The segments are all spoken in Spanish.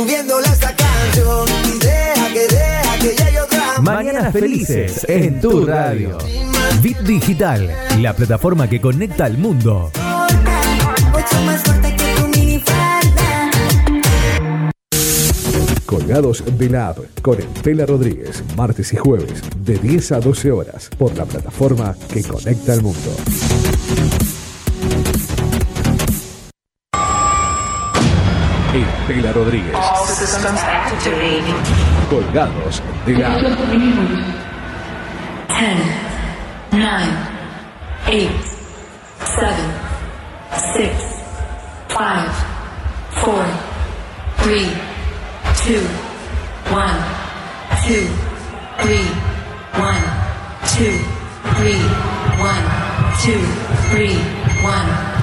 subiéndole esta canción y deja que deja que llegue otra Mañanas Felices en tu radio. Bit Digital, la plataforma que conecta al mundo. Colgados de la App con Estela Rodríguez, martes y jueves, de 10 a 12 horas, por la plataforma que conecta al mundo. Estela Rodríguez. Colgados de la App. 10, 9, 8, 7, 6, 5, 4, 3, 2, 1, 2, 3, 1, 2, 3, 1, 2, 3, 1,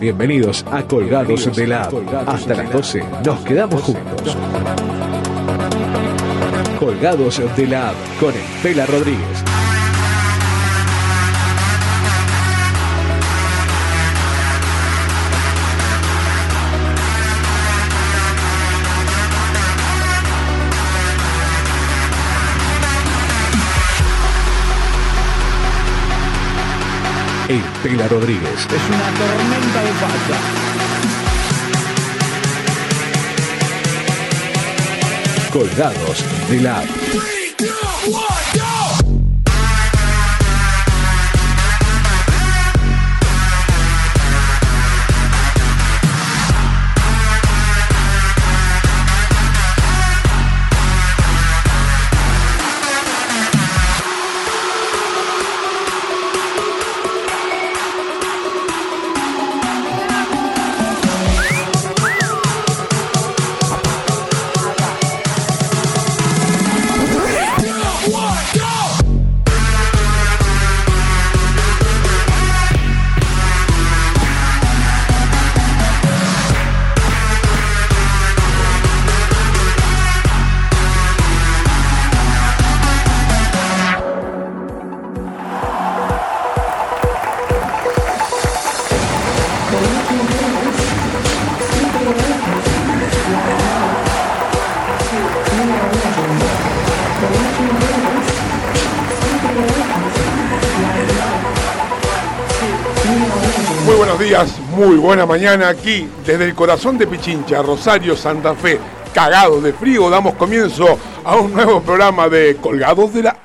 Bienvenidos a Colgados de la. Hasta las 12 nos quedamos juntos. Colgados de la con Estela Rodríguez. Estela Rodríguez. Es una tormenta de pata. Colgados de la buena mañana aquí desde el corazón de Pichincha, Rosario, Santa Fe. Cagados de frío, damos comienzo a un nuevo programa de Colgados de la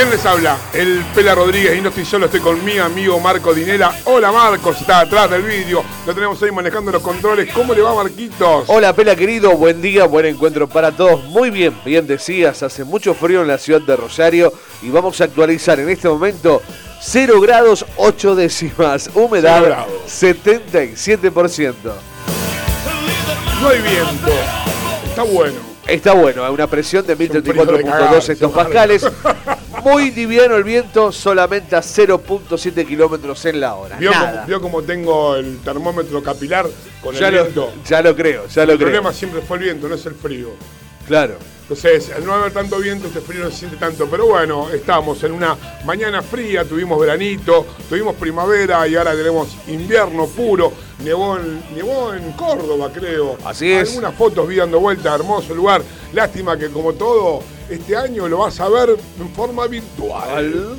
¿Quién les habla? El Pela Rodríguez y no estoy solo, estoy con mi amigo Marco Dinela. Hola Marcos, está atrás del vídeo. Lo tenemos ahí manejando los controles. ¿Cómo le va Marquitos? Hola Pela querido, buen día, buen encuentro para todos. Muy bien, bien decías, hace mucho frío en la ciudad de Rosario y vamos a actualizar en este momento 0 grados 8 décimas, humedad Cero grados. 77%. No hay viento. Está bueno. Está bueno, a una presión de frío de 1034.2 cagarse, hectopascales. Muy liviano el viento, solamente a 0.7 kilómetros en la hora. ¿Vio Nada. vio cómo tengo el termómetro capilar con Ya el lo, viento? ya lo creo, ya lo el creo. problema siempre fue el viento, no es el frío. Claro. Entonces, al no haber tanto viento, este frío no se siente tanto. Pero bueno, estamos en una mañana fría, tuvimos veranito, tuvimos primavera y ahora tenemos invierno puro. Nevó en, nevó en Córdoba, creo. Así es. Algunas fotos vi dando vuelta, hermoso lugar. Lástima que como todo, este año lo vas a ver en forma virtual.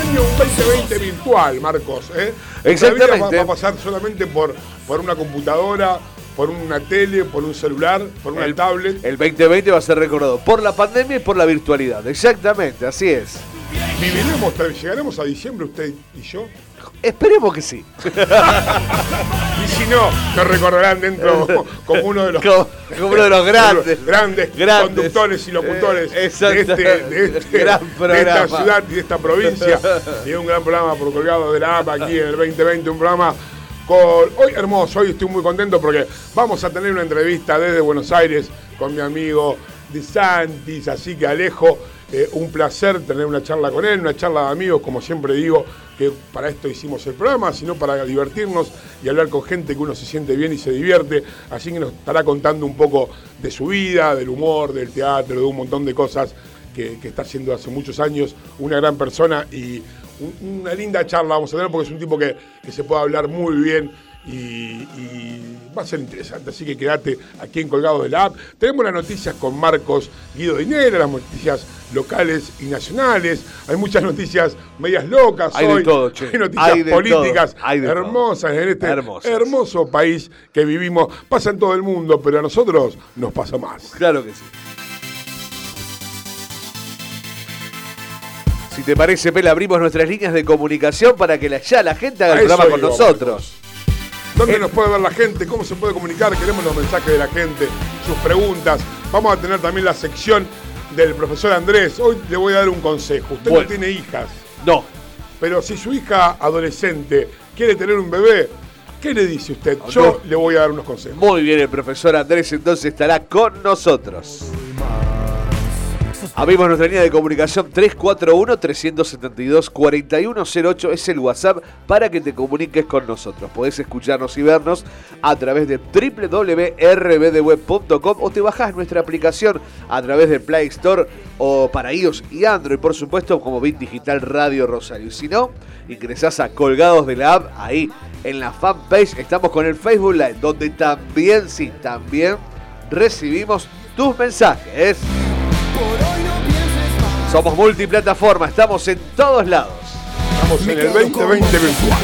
Año 2020 virtual, Marcos. ¿eh? Exactamente. Va, va a pasar solamente por, por una computadora, por una tele, por un celular, por una El- tablet. El 2020 va a ser recordado por la pandemia y por la virtualidad. Exactamente, así es. Viviremos, llegaremos a diciembre usted y yo. Esperemos que sí. Y si no, te recordarán dentro como uno de los, Como- como uno de los grandes. grandes, Grandes. conductores y locutores Eh, de, exacto. este, de, este- Gran de esta ciudad y de esta provincia. Y un gran programa por colgado de la APA aquí en el 2020, un programa con, hoy hermoso, hoy estoy muy contento porque vamos a tener una entrevista desde Buenos Aires con mi amigo De Santis, así que Alejo, eh, un placer tener una charla con él, una charla de amigos, como siempre digo, que para esto hicimos el programa, sino para divertirnos y hablar con gente que uno se siente bien y se divierte, así que nos estará contando un poco de su vida, del humor, del teatro, de un montón de cosas que, está haciendo hace muchos años, una gran persona y un- una linda charla vamos a tener porque es un tipo que, que se puede hablar muy bien y, y va a ser interesante. Así que quédate aquí en Colgados de la App. Tenemos las noticias con Marcos Guido Dinera, las noticias locales y nacionales. Hay muchas noticias medias locas Hay de todo, che. Hay noticias Hay de políticas todo. Hay de todo. hermosas en este Hermosas. hermoso país que vivimos. Pasa en todo el mundo, pero a nosotros nos pasa más. Claro que sí. Si te parece, Pela, abrimos nuestras líneas de comunicación para que la- ya la gente haga el programa con iba, nosotros. ¿Dónde Eh. nos puede ver la gente? ¿Cómo se puede comunicar? Queremos los mensajes de la gente, sus preguntas. Vamos a tener también la sección del profesor Andrés. Hoy le voy a dar un consejo. Usted Bueno. no tiene hijas, No, pero si su hija adolescente quiere tener un bebé, ¿qué le dice usted? Yo le voy a dar unos consejos. muy bien, el profesor Andrés entonces estará con nosotros. Abrimos nuestra línea de comunicación 341-372-4108. Es el WhatsApp para que te comuniques con nosotros. Podés escucharnos y vernos a través de www.rbdweb.com o te bajás nuestra aplicación a través de Play Store o para iOS y Android, por supuesto, como Bit Digital Radio Rosario. Y si no, ingresás a Colgados de la App, ahí en la fanpage estamos con el Facebook Live, donde también, sí, también recibimos tus mensajes. Somos multiplataforma, estamos en todos lados. Estamos en el 2020 virtual.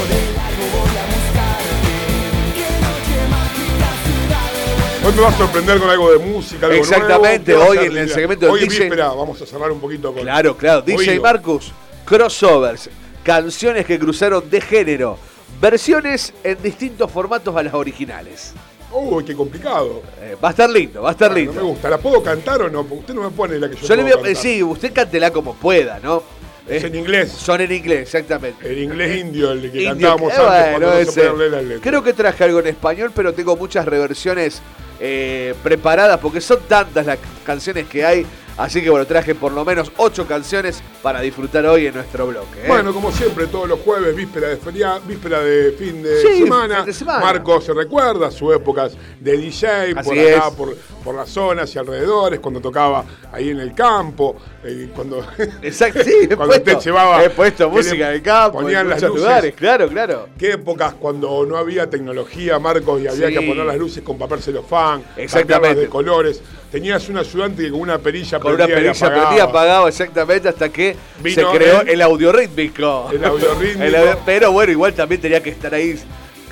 Hoy me vas a sorprender con algo de música, algo Exactamente, nuevo. ¿Qué va a hoy en el segmento del Hoy DJ. víspera, vamos a cerrar un poquito con... Claro, claro. DJ Oído. Marcus, crossovers, canciones que cruzaron de género, versiones en distintos formatos a las originales. Uy, qué complicado. Eh, va a estar lindo, va a estar Ah, No me lindo. gusta. ¿La puedo cantar o no? Usted no me pone la que yo, Yo le voy puedo a cantar. sí, usted cántela como pueda, ¿no? Es Eh, en inglés. Son en inglés, exactamente. El inglés indio, el que Indio, cantábamos eh, antes bueno, cuando no se leer las letras. Creo que traje algo en español, pero tengo muchas reversiones eh, preparadas porque son tantas las canciones que hay. Así que bueno, traje por lo menos ocho canciones para disfrutar hoy en nuestro bloque. ¿eh? Bueno, como siempre, todos los jueves, víspera de feria, víspera de fin de, Sí, semana. de semana. Marco se recuerda sus épocas de DJ Así por acá, por, por las zonas y alrededores, cuando tocaba ahí en el campo, eh, cuando, Exacto, sí, cuando puesto, usted llevaba. he puesto música de campo, Ponían las luces. lugares, claro, claro. ¿Qué épocas cuando no había tecnología, Marcos, y había Sí. que poner las luces con papel celofán, Exactamente. de colores? Tenías un ayudante que con una perilla Con una perilla apagaba. prendía apagado exactamente hasta que Vino se creó el- el, audio rítmico. el audiorrítmico. El audio- pero bueno, igual también tenía que estar ahí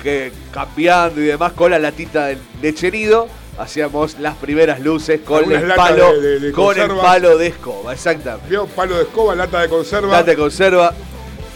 que, cambiando y demás con la latita del lecherido. Hacíamos las primeras luces con Algunas el palo, de- de- de con el palo de escoba, exactamente. Vio palo de escoba, lata de conserva Lata de conserva,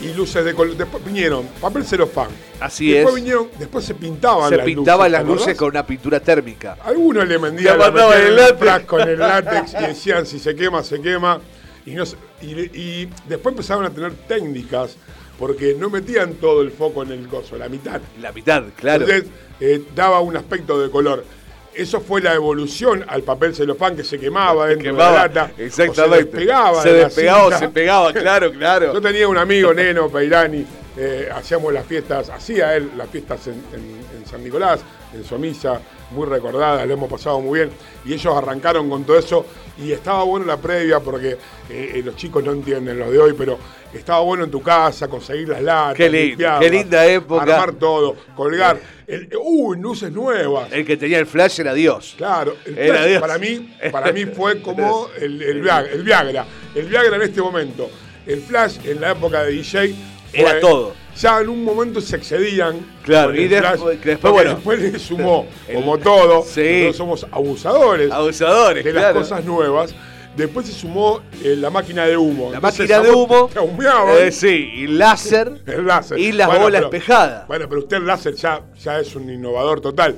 y luces de color. Después vinieron papel celofán. Así después es. vinieron, después se pintaban se las pintaban luces. las ¿te luces acordás? con una pintura térmica. Algunos le vendían la el látex. en el látex y decían si se quema, se quema. Y, no se- y, y después empezaron a tener técnicas porque no metían todo el foco en el coso, la mitad. La mitad, claro. Entonces eh, daba un aspecto de color. Eso fue la evolución al papel celofán que se quemaba dentro Quemaba, de la lata. exactamente. O se despegaba. Se de despegaba o se pegaba, claro, claro. Yo tenía un amigo, Neno Peirani, eh, hacíamos las fiestas, hacía él las fiestas en, en- en San Nicolás, en su misa, muy recordada, lo hemos pasado muy bien. Y ellos arrancaron con todo eso y estaba bueno la previa porque eh, eh, los chicos no entienden los de hoy, pero estaba bueno en tu casa, conseguir las latas, Qué limpiarlas, qué linda época. Armar todo, colgar. El, uy, luces nuevas. El que tenía el flash era Dios. Claro, el Era flash Dios. para mí, para mí fue como el, el Viagra, el Viagra. El Viagra en este momento. El flash en la época de DJ Era todo. Ya en un momento se excedían. Claro, y después- flash, que después, porque bueno. después le sumó, El- como todo, Sí. nosotros somos abusadores Abusadores, de las cosas nuevas. Después se sumó eh, la máquina de humo. La Entonces, máquina de humo. te humeaban. eh, sí, y láser. El láser. Y las Bueno, bolas pero- espejadas. Bueno, pero usted el láser ya, ya es un innovador total.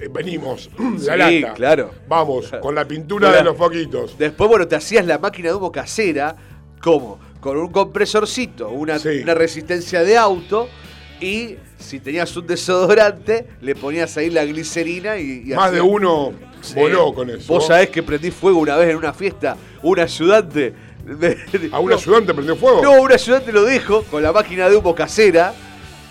Eh, venimos, la Sí, lata. claro. Vamos, con la pintura de los foquitos. Después, bueno, te hacías la máquina de humo casera. ¿Cómo? Con un compresorcito, una, Sí. una resistencia de auto. Y si tenías un desodorante, le ponías ahí la glicerina y. y Más de uno Sí. voló con eso. Vos sabés que prendí fuego una vez en una fiesta. Un ayudante. de- ¿A un no, ayudante prendió fuego? No, un ayudante lo dijo con la máquina de humo casera.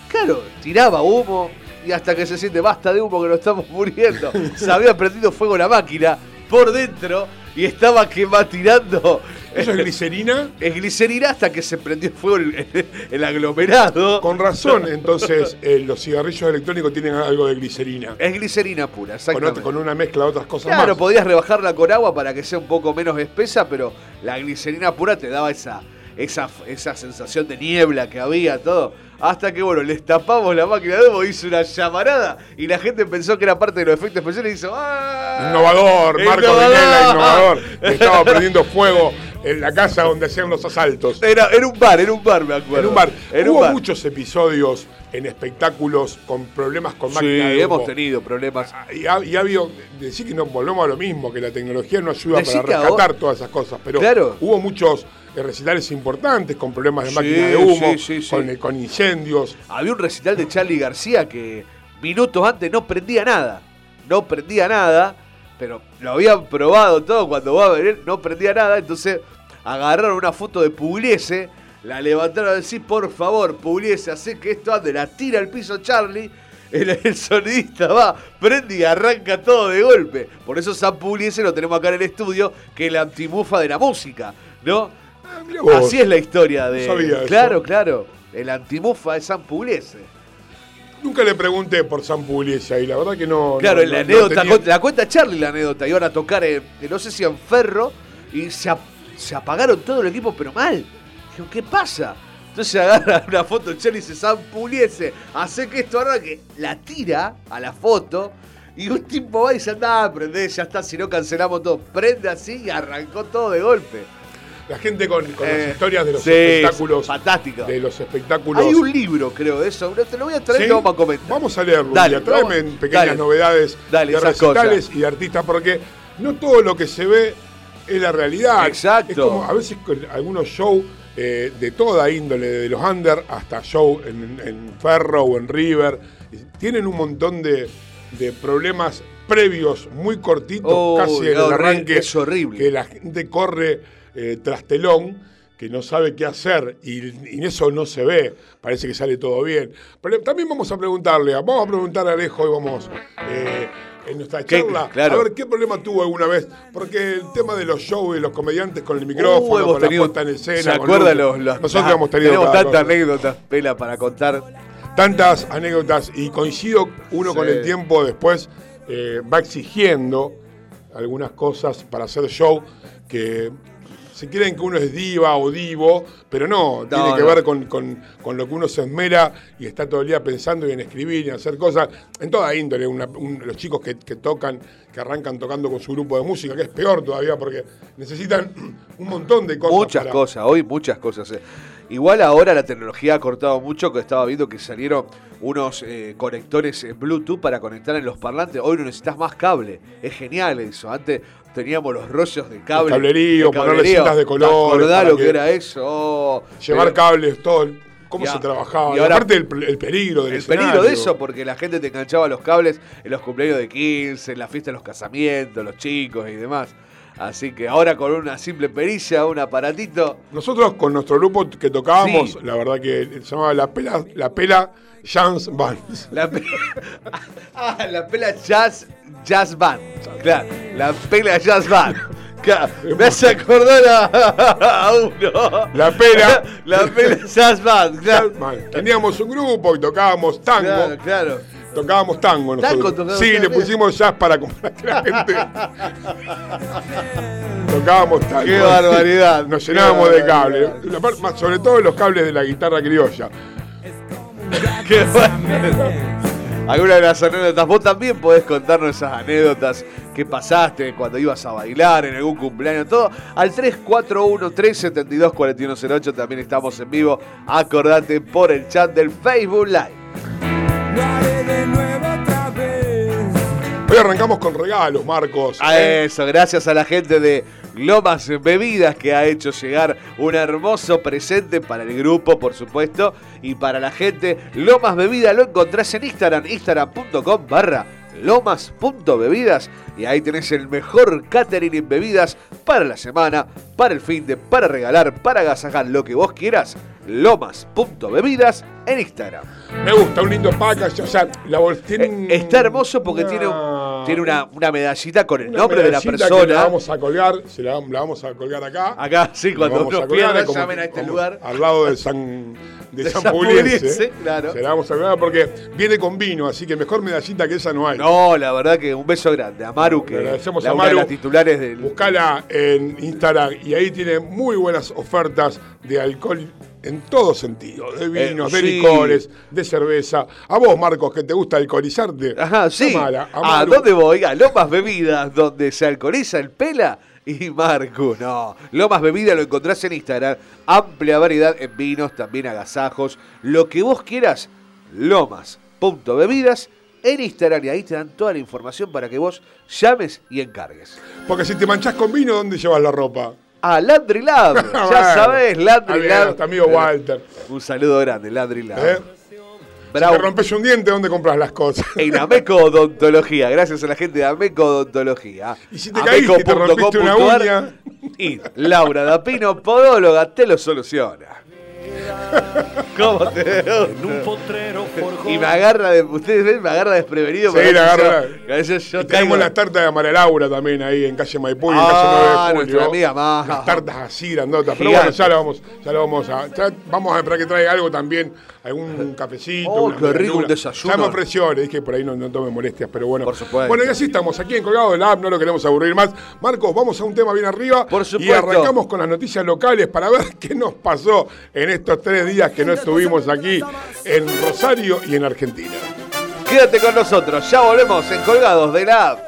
Claro, tiraba humo y hasta que se siente basta de humo que nos estamos muriendo. Se había prendido fuego la máquina por dentro y estaba quema tirando. ¿Eso es glicerina? Es glicerina hasta que se prendió fuego el, el aglomerado. Con razón, entonces eh, los cigarrillos electrónicos tienen algo de glicerina. Es glicerina pura, Con, exactamente. con una mezcla de otras cosas Claro, más. podías rebajarla con agua para que sea un poco menos espesa, pero la glicerina pura te daba esa, esa, esa sensación de niebla que había, todo. Hasta que, bueno, les tapamos la máquina de humo, hizo una llamarada y la gente pensó que era parte de los efectos especiales y hizo ¡Ah! Innovador, Marco Innovador. Vinela, innovador. Estaba prendiendo fuego en la casa donde hacían los asaltos. Era, era un bar, era un bar, me acuerdo. En un bar. Era un Hubo bar. muchos episodios en espectáculos con problemas con Sí, máquinas de humo. hemos tenido problemas. Y ha, y ha habido, decir que no volvemos a lo mismo, que la tecnología no ayuda Decí para rescatar ahora- todas esas cosas, pero Claro. hubo muchos eh, recitales importantes con problemas de Sí, máquina de humo, sí, sí, sí. Con, con incendios. Había un recital de Charlie García que minutos antes no prendía nada. No prendía nada, pero lo habían probado todo cuando va a venir, no prendía nada. Entonces agarraron una foto de Pugliese, la levantaron a decir, por favor, Pugliese, hace que esto ande, la tira al piso Charlie. El, el sonidista va, prende y arranca todo de golpe. Por eso San Pugliese lo tenemos acá en el estudio, que es la antimufa de la música, ¿no? Ah. Así es la historia de. No sabía eso. claro, claro. El antimufa de San Pugliese. Nunca le pregunté por San Pugliese y la verdad que no. Claro, no- en la no- anécdota, tenía- la cuenta Charlie la anécdota, iban a tocar, en, en no sé si en Ferro, y se, ap- se apagaron todo el equipo, pero mal. Digo, ¿qué pasa? Entonces agarra una foto de Charlie y dice, San Puliese, hace que esto que la tira a la foto, y un tipo va y dice, anda, prende, ya está, si no cancelamos todo. Prende así y arrancó todo de golpe. La gente con, con Eh, las historias de los sí, espectáculos. fantástico. De los espectáculos. Hay un libro, creo, de eso. Te lo voy a traer ¿Sí? y vamos a comentar. Vamos a leerlo. Dale, Tráeme vamos- pequeñas dale. novedades Dale, de recitales cosas. y de artistas, porque no todo lo que se ve es la realidad. Exacto. Es como a veces con algunos shows eh, de toda índole, de los under hasta show en, en Ferro o en River, tienen un montón de, de problemas previos muy cortitos, Oh, casi en el arranque. es horrible. Que la gente corre eh, tras telón que no sabe qué hacer y, y eso no se ve, parece que sale todo bien. Pero también vamos a preguntarle, vamos a preguntar a Alejo y vamos eh, en nuestra charla Claro. a ver qué problema tuvo alguna vez, porque el tema de los shows y los comediantes con el micrófono, Uh, con la puesta en escena, ¿Se acuerdan los, los- Nosotros ah, hemos tenido Tenemos tantas anécdotas, Pela, para contar. tantas anécdotas y coincido uno Sí. con el tiempo después eh, va exigiendo algunas cosas para hacer show que se creen que uno es diva o divo, pero no, tiene que no. ver con, con- con lo que uno se esmera y está todo el día pensando y en escribir y en hacer cosas, en toda índole, una- un- los chicos que, que tocan, que arrancan tocando con su grupo de música, que es peor todavía porque necesitan un montón de cosas. Muchas para- cosas, hoy muchas cosas. eh. Igual ahora la tecnología ha cortado mucho, que estaba viendo que salieron unos eh, conectores en Bluetooth para conectar en los parlantes. Hoy no necesitas más cable. Es genial eso. Antes teníamos los rollos de cable. cablerío, de ponerle cablerío. cintas de ¿Te colores acordás para lo que que- era eso? Oh, Llevar pero- cables, todo. el- ¿Cómo se trabajaba? y ahora- aparte el, el peligro del El peligro de eso, porque la gente te enganchaba los cables en los cumpleaños de 15, en la fiesta de los casamientos, los chicos y demás. Así que ahora con una simple perilla, un aparatito. Nosotros con nuestro grupo que tocábamos, Sí. la verdad que se llamaba La Pela, la Pela Jazz Band. La, pe- ah, la pela jazz, jazz band. Claro, la pela jazz band. Claro, me hace acordar a, a uno. La pela. La pela jazz band. Claro, Teníamos un grupo y tocábamos tango. claro. claro. Tocábamos tango nosotros. Tango sí, le pusimos jazz para comprar que la gente. tocábamos tango. Qué barbaridad, Nos llenábamos de cables. Sobre todo los cables de la guitarra criolla. Qué bueno. alguna de las anécdotas. Vos también podés contarnos esas anécdotas que pasaste cuando ibas a bailar en algún cumpleaños, todo. Al 341-372-4108 también estamos en vivo. Acordate por el chat del Facebook Live. Hoy arrancamos con regalos, Marcos. A ¿eh? eso, gracias a la gente de Lomas Bebidas que ha hecho llegar un hermoso presente para el grupo, por supuesto, y para la gente. Lomas Bebidas lo encontrás en Instagram, instagram.com barra lomas.bebidas y ahí tenés el mejor catering en bebidas para la semana, para el fin de, para regalar, para agasajar lo que vos quieras. Lomas.bebidas en Instagram. Me gusta, un lindo package. O sea, la tiene Eh, Está hermoso porque una- tiene, un- tiene una, una medallita con el una nombre de la que persona. La vamos a colgar, se la, la vamos a colgar acá. Acá, sí, cuando uno pierda, llamen a este como lugar. Al lado de San, de De San San claro. Se la vamos a colgar porque viene con vino, así que mejor medallita que esa no hay. No, la verdad que un beso grande a Maru, que agradecemos la a una de Maru. las titulares del. Buscala en Instagram y ahí tiene muy buenas ofertas de alcohol en todo sentido, de vinos, Eh, de sí. licores, de cerveza. A vos, Marcos, que te gusta alcoholizarte. Ajá, sí. llamala a ¿A Maru. dónde voy? A Lomas Bebidas, donde se alcoholiza el pela y Marco. No, Lomas Bebidas lo encontrás en Instagram. Amplia variedad en vinos, también agasajos. Lo que vos quieras, lomas.bebidas en Instagram. Y ahí te dan toda la información para que vos llames y encargues. Porque si te manchás con vino, ¿dónde llevas la ropa? A Landry Lab. ya Bueno, sabés, Landry bien, Lab. nuestro amigo Walter. Un saludo grande, Landry Lab. ¿eh? Bravo. Si te rompes un diente, ¿dónde compras las cosas? En Ameco Odontología, gracias a la gente de Ameco Odontología. Y si te caíste y te rompiste una uña. Y Laura Dapino, podóloga, te lo soluciona. ¿Cómo te Y me agarra de. Ustedes ven, me agarra desprevenido. Sí, yo- agarra. veces yo Y caigo- las tartas de María Laura también ahí en calle Maipú y en Ah, calle 9 de nuestra Julio. amiga más. Las tartas así, grandotas. Pero Gigante. bueno, ya lo vamos, ya lo vamos a. ya vamos a esperar que traiga algo también, algún cafecito. Oh, una qué rico, un desayuno. Ya me ofreció, le dije que por ahí no, no tome molestias, pero bueno. Por supuesto. Bueno, y así estamos aquí en Colgado del App, no lo queremos aburrir más. Marcos, vamos a un tema bien arriba. Por Y supuesto. arrancamos con las noticias locales para ver qué nos pasó en estos tres días que no estuvimos aquí en Rosario y en Argentina. Quédate con nosotros, ya volvemos en Colgados de la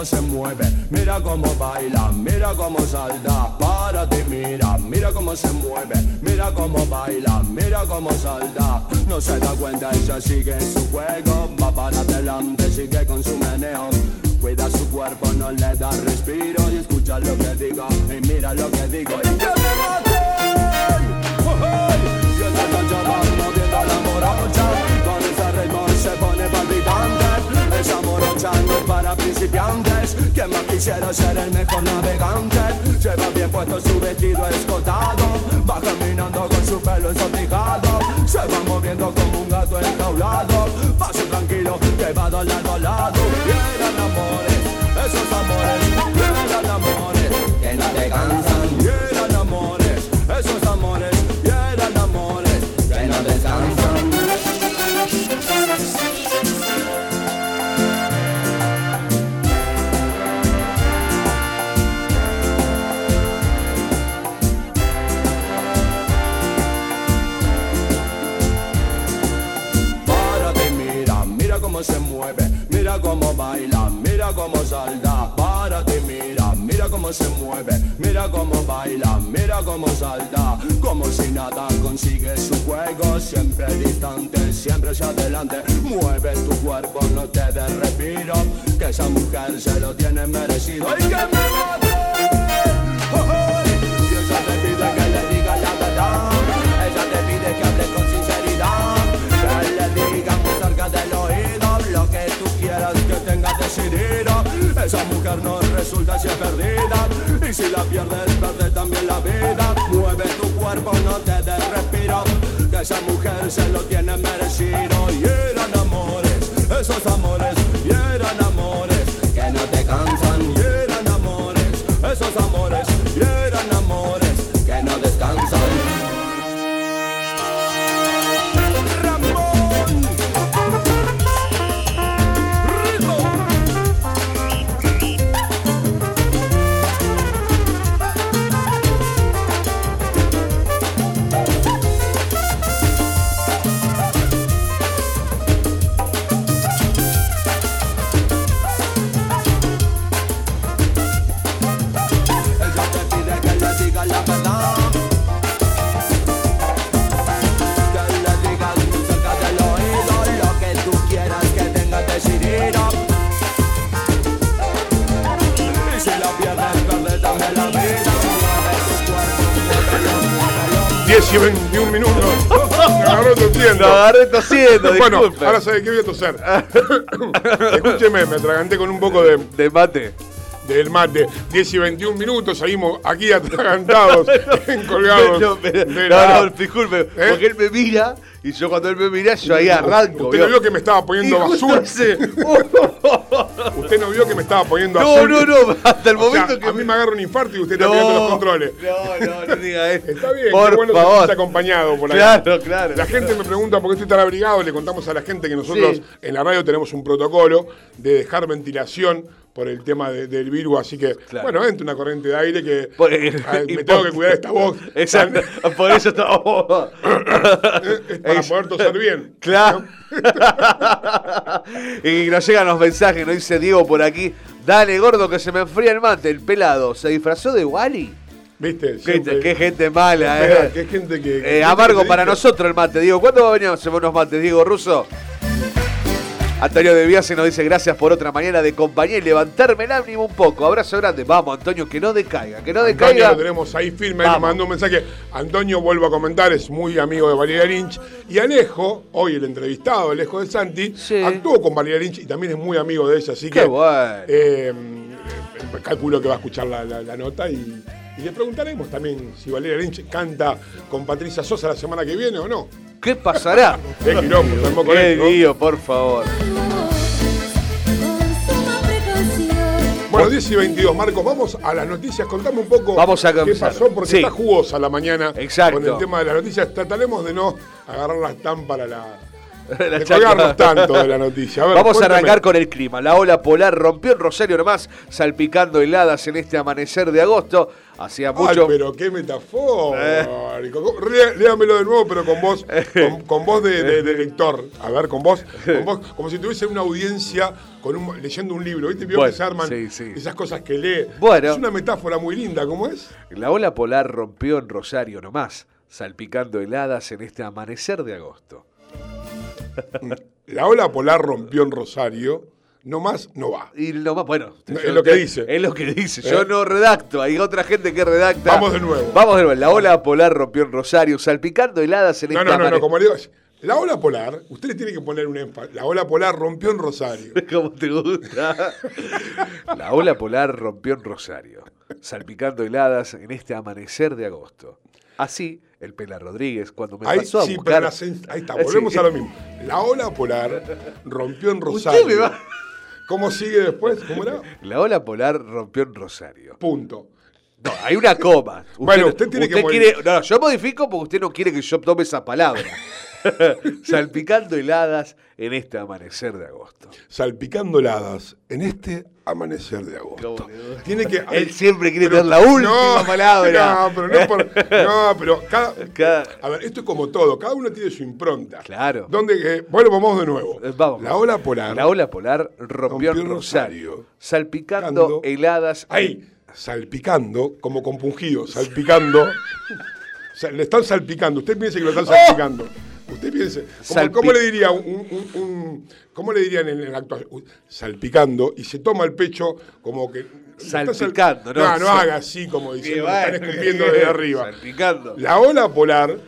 cómo se mueve, mira cómo baila, mira cómo salta. Párate, mira, mira cómo se mueve, mira cómo baila, mira cómo salta. No se da cuenta, ella sigue en su juego, va para adelante, sigue con su meneo. Cuida su cuerpo, no le da respiro y escucha lo que digo y mira lo que digo. ¡Y me morocha Con ritmo se pone palpitante Esa morocha no es para principiantes Quien más quisiera ser el mejor navegante. Lleva bien puesto su vestido escotado Va caminando con su pelo ensortijado Se va moviendo como un gato enjaulado Paso tranquilo que va de lado a lado. Eran amores, esos amores eran amores que no te mira cómo salta. Párate, mira, mira cómo se mueve, mira cómo baila, mira cómo salta. Como si nada consigue su juego, siempre distante, siempre hacia adelante. Mueve tu cuerpo, no te des respiro, que esa mujer se lo tiene merecido. ¡Y que me mate! Tengas decidido. Esa mujer no resulta si es perdida. Y si la pierdes, pierdes también la vida. Mueve tu cuerpo, no te des respiro. Que esa mujer se lo tiene merecido. Y eran amores, esos amores, y eran amores que no te cansan. Y 21 minutos. Agarró tosiendo. Lo agarré tosiendo, Bueno, disculpe. ahora sabe qué voy a toser. Escúcheme, me atraganté con un poco de, De mate. del mate. 10 y 21 minutos, seguimos aquí atragantados, colgados. No, pero- de no, la- no, disculpe, ¿Eh? porque él me mira y yo cuando él me mira, yo ahí arranco. Usted no vio que me estaba poniendo basura. Usted no vio que me estaba poniendo No, azul. no, no, hasta el O sea, momento que a mí me agarra un infarto y usted está No, pidiendo los controles. No, no, no diga eso. Está bien, por qué bueno favor. sentirse acompañado por ahí. Claro, claro. La gente me pregunta por qué estoy tan abrigado. Le contamos a la gente que nosotros Sí. en la radio tenemos un protocolo de dejar ventilación por el tema de- del virus. Así que, Claro. bueno, entra una corriente de aire que Por- ay, me tengo que cuidar esta voz. Exacto, por eso estamos. Es para poder toser bien. Claro. y nos llegan los mensajes, nos dice Diego por aquí. Dale, gordo, que se me enfría el mate. El pelado se disfrazó de Wally. ¿Viste? Siempre- qué gente mala, Espera, eh. Qué gente que. Eh, gente amargo que para nosotros el mate, Diego. ¿Cuándo va a venir a hacer unos mates, Diego Russo? Antonio de Biase nos dice gracias por otra mañana de compañía y levantarme el ánimo un poco. Abrazo grande. Vamos, Antonio, que no decaiga, que no Antonio decaiga. lo tenemos ahí firme, Vamos. mandó un mensaje. Antonio, vuelvo a comentar, es muy amigo de Valeria Lynch. Y Alejo, hoy el entrevistado, Alejo de Santi, Sí. actuó con Valeria Lynch y también es muy amigo de ella. Así Qué que bueno. eh, calculo que va a escuchar la, la- la nota y, y le preguntaremos también si Valeria Lynch canta con Patricia Sosa la semana que viene o no. ¿Qué pasará? Qué quilombo, Qué lío, por favor. Bueno, 10 y 22, Marcos, vamos a las noticias. Contame un poco Vamos a qué pasó, porque Sí. está jugosa la mañana Exacto. con el tema de las noticias. Trataremos de no agarrarlas tan para la... De colgarnos tanto de la noticia. A ver, Vamos a arrancar con el clima. La ola polar rompió en Rosario nomás, salpicando heladas en este amanecer de agosto. Hacía Ay, mucho. pero qué metafórico. Lé- Léamelo de nuevo, pero con voz, con, con voz de, de- de lector. A ver, con voz, con voz, como si tuviese una audiencia con un- leyendo un libro. ¿Viste? Vio Bueno, que se arman sí, sí. esas cosas que lee. Bueno. Es una metáfora muy linda, ¿cómo es? La ola polar rompió en Rosario nomás, salpicando heladas en este amanecer de agosto. La ola polar rompió en Rosario, no más no va. Y lo más, bueno, No, yo- es lo que dice. Es lo que dice. Yo ¿Eh? no redacto, hay otra gente que redacta. Vamos de nuevo. Vamos de nuevo. La ola polar rompió en Rosario, salpicando heladas en No, este no, no, no, como le digo, la ola polar, usted le tiene que poner un énfasis. La ola polar rompió en Rosario. ¿Cómo te gusta? La ola polar rompió en Rosario, salpicando heladas en este amanecer de agosto. Así, el Pela Rodríguez, cuando me Ahí, pasó a sí, buscar... la ahí está, volvemos Sí. a lo mismo. La ola polar rompió en Usted Rosario. me va- ¿Cómo sigue después? ¿Cómo era? La ola polar rompió en Rosario. Punto. No, hay una coma. Bueno, usted tiene que quiere- no, yo modifico porque usted no quiere que yo tome esa palabra. Salpicando heladas en este amanecer de agosto. Salpicando heladas en este amanecer de agosto. Tiene que. Él siempre quiere tener la última palabra. No, pero no por. No, pero cada. Cada- A ver, esto es como todo. Cada uno tiene su impronta. Claro. Donde, eh, bueno, vamos de nuevo. Eh, Vamos. La ola polar. La ola polar rompió, en Rosario, Rosario. salpicando heladas. Ahí, salpicando, como compungido, salpicando. Le están salpicando. Usted piensa que lo están salpicando. Usted piense. ¿Cómo, le diría un, un- un- ¿Cómo le dirían en el actual? Uh, Salpicando y se toma el pecho como que. Salpicando, ¿no? No, no haga así como diciendo bueno, están escupiendo desde arriba. Salpicando. La ola polar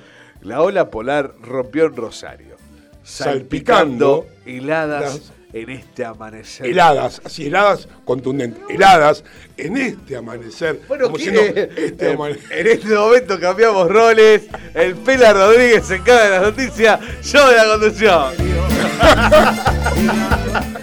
La ola polar rompió en Rosario, Salpicando salpicando heladas en este amanecer. heladas, así heladas contundentes, heladas en este amanecer. Bueno, como este Eh, amanecer. en este momento cambiamos roles. El Pela Rodríguez se encarga de las noticias, yo de la conducción.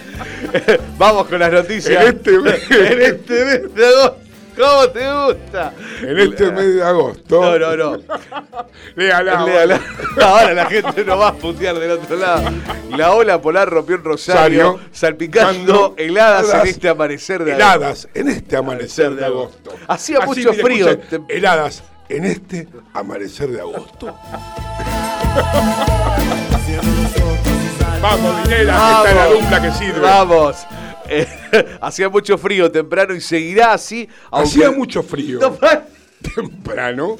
Vamos con las noticias. En este mes. en este mes de agosto. ¿Cómo te gusta? En este mes de agosto. No, no, no. Léala. Léala. Ahora la gente no va a putear del otro lado. La ola polar rompió en Rosario, salpicando heladas en este amanecer de agosto. Heladas en este amanecer de agosto. Hacía Así, mucho frío. heladas en este amanecer de agosto. Vamos, Dinela, que está en la dupla que sirve. Vamos. Eh, hacía mucho frío temprano y seguirá así. aunque- Hacía mucho frío. Temprano.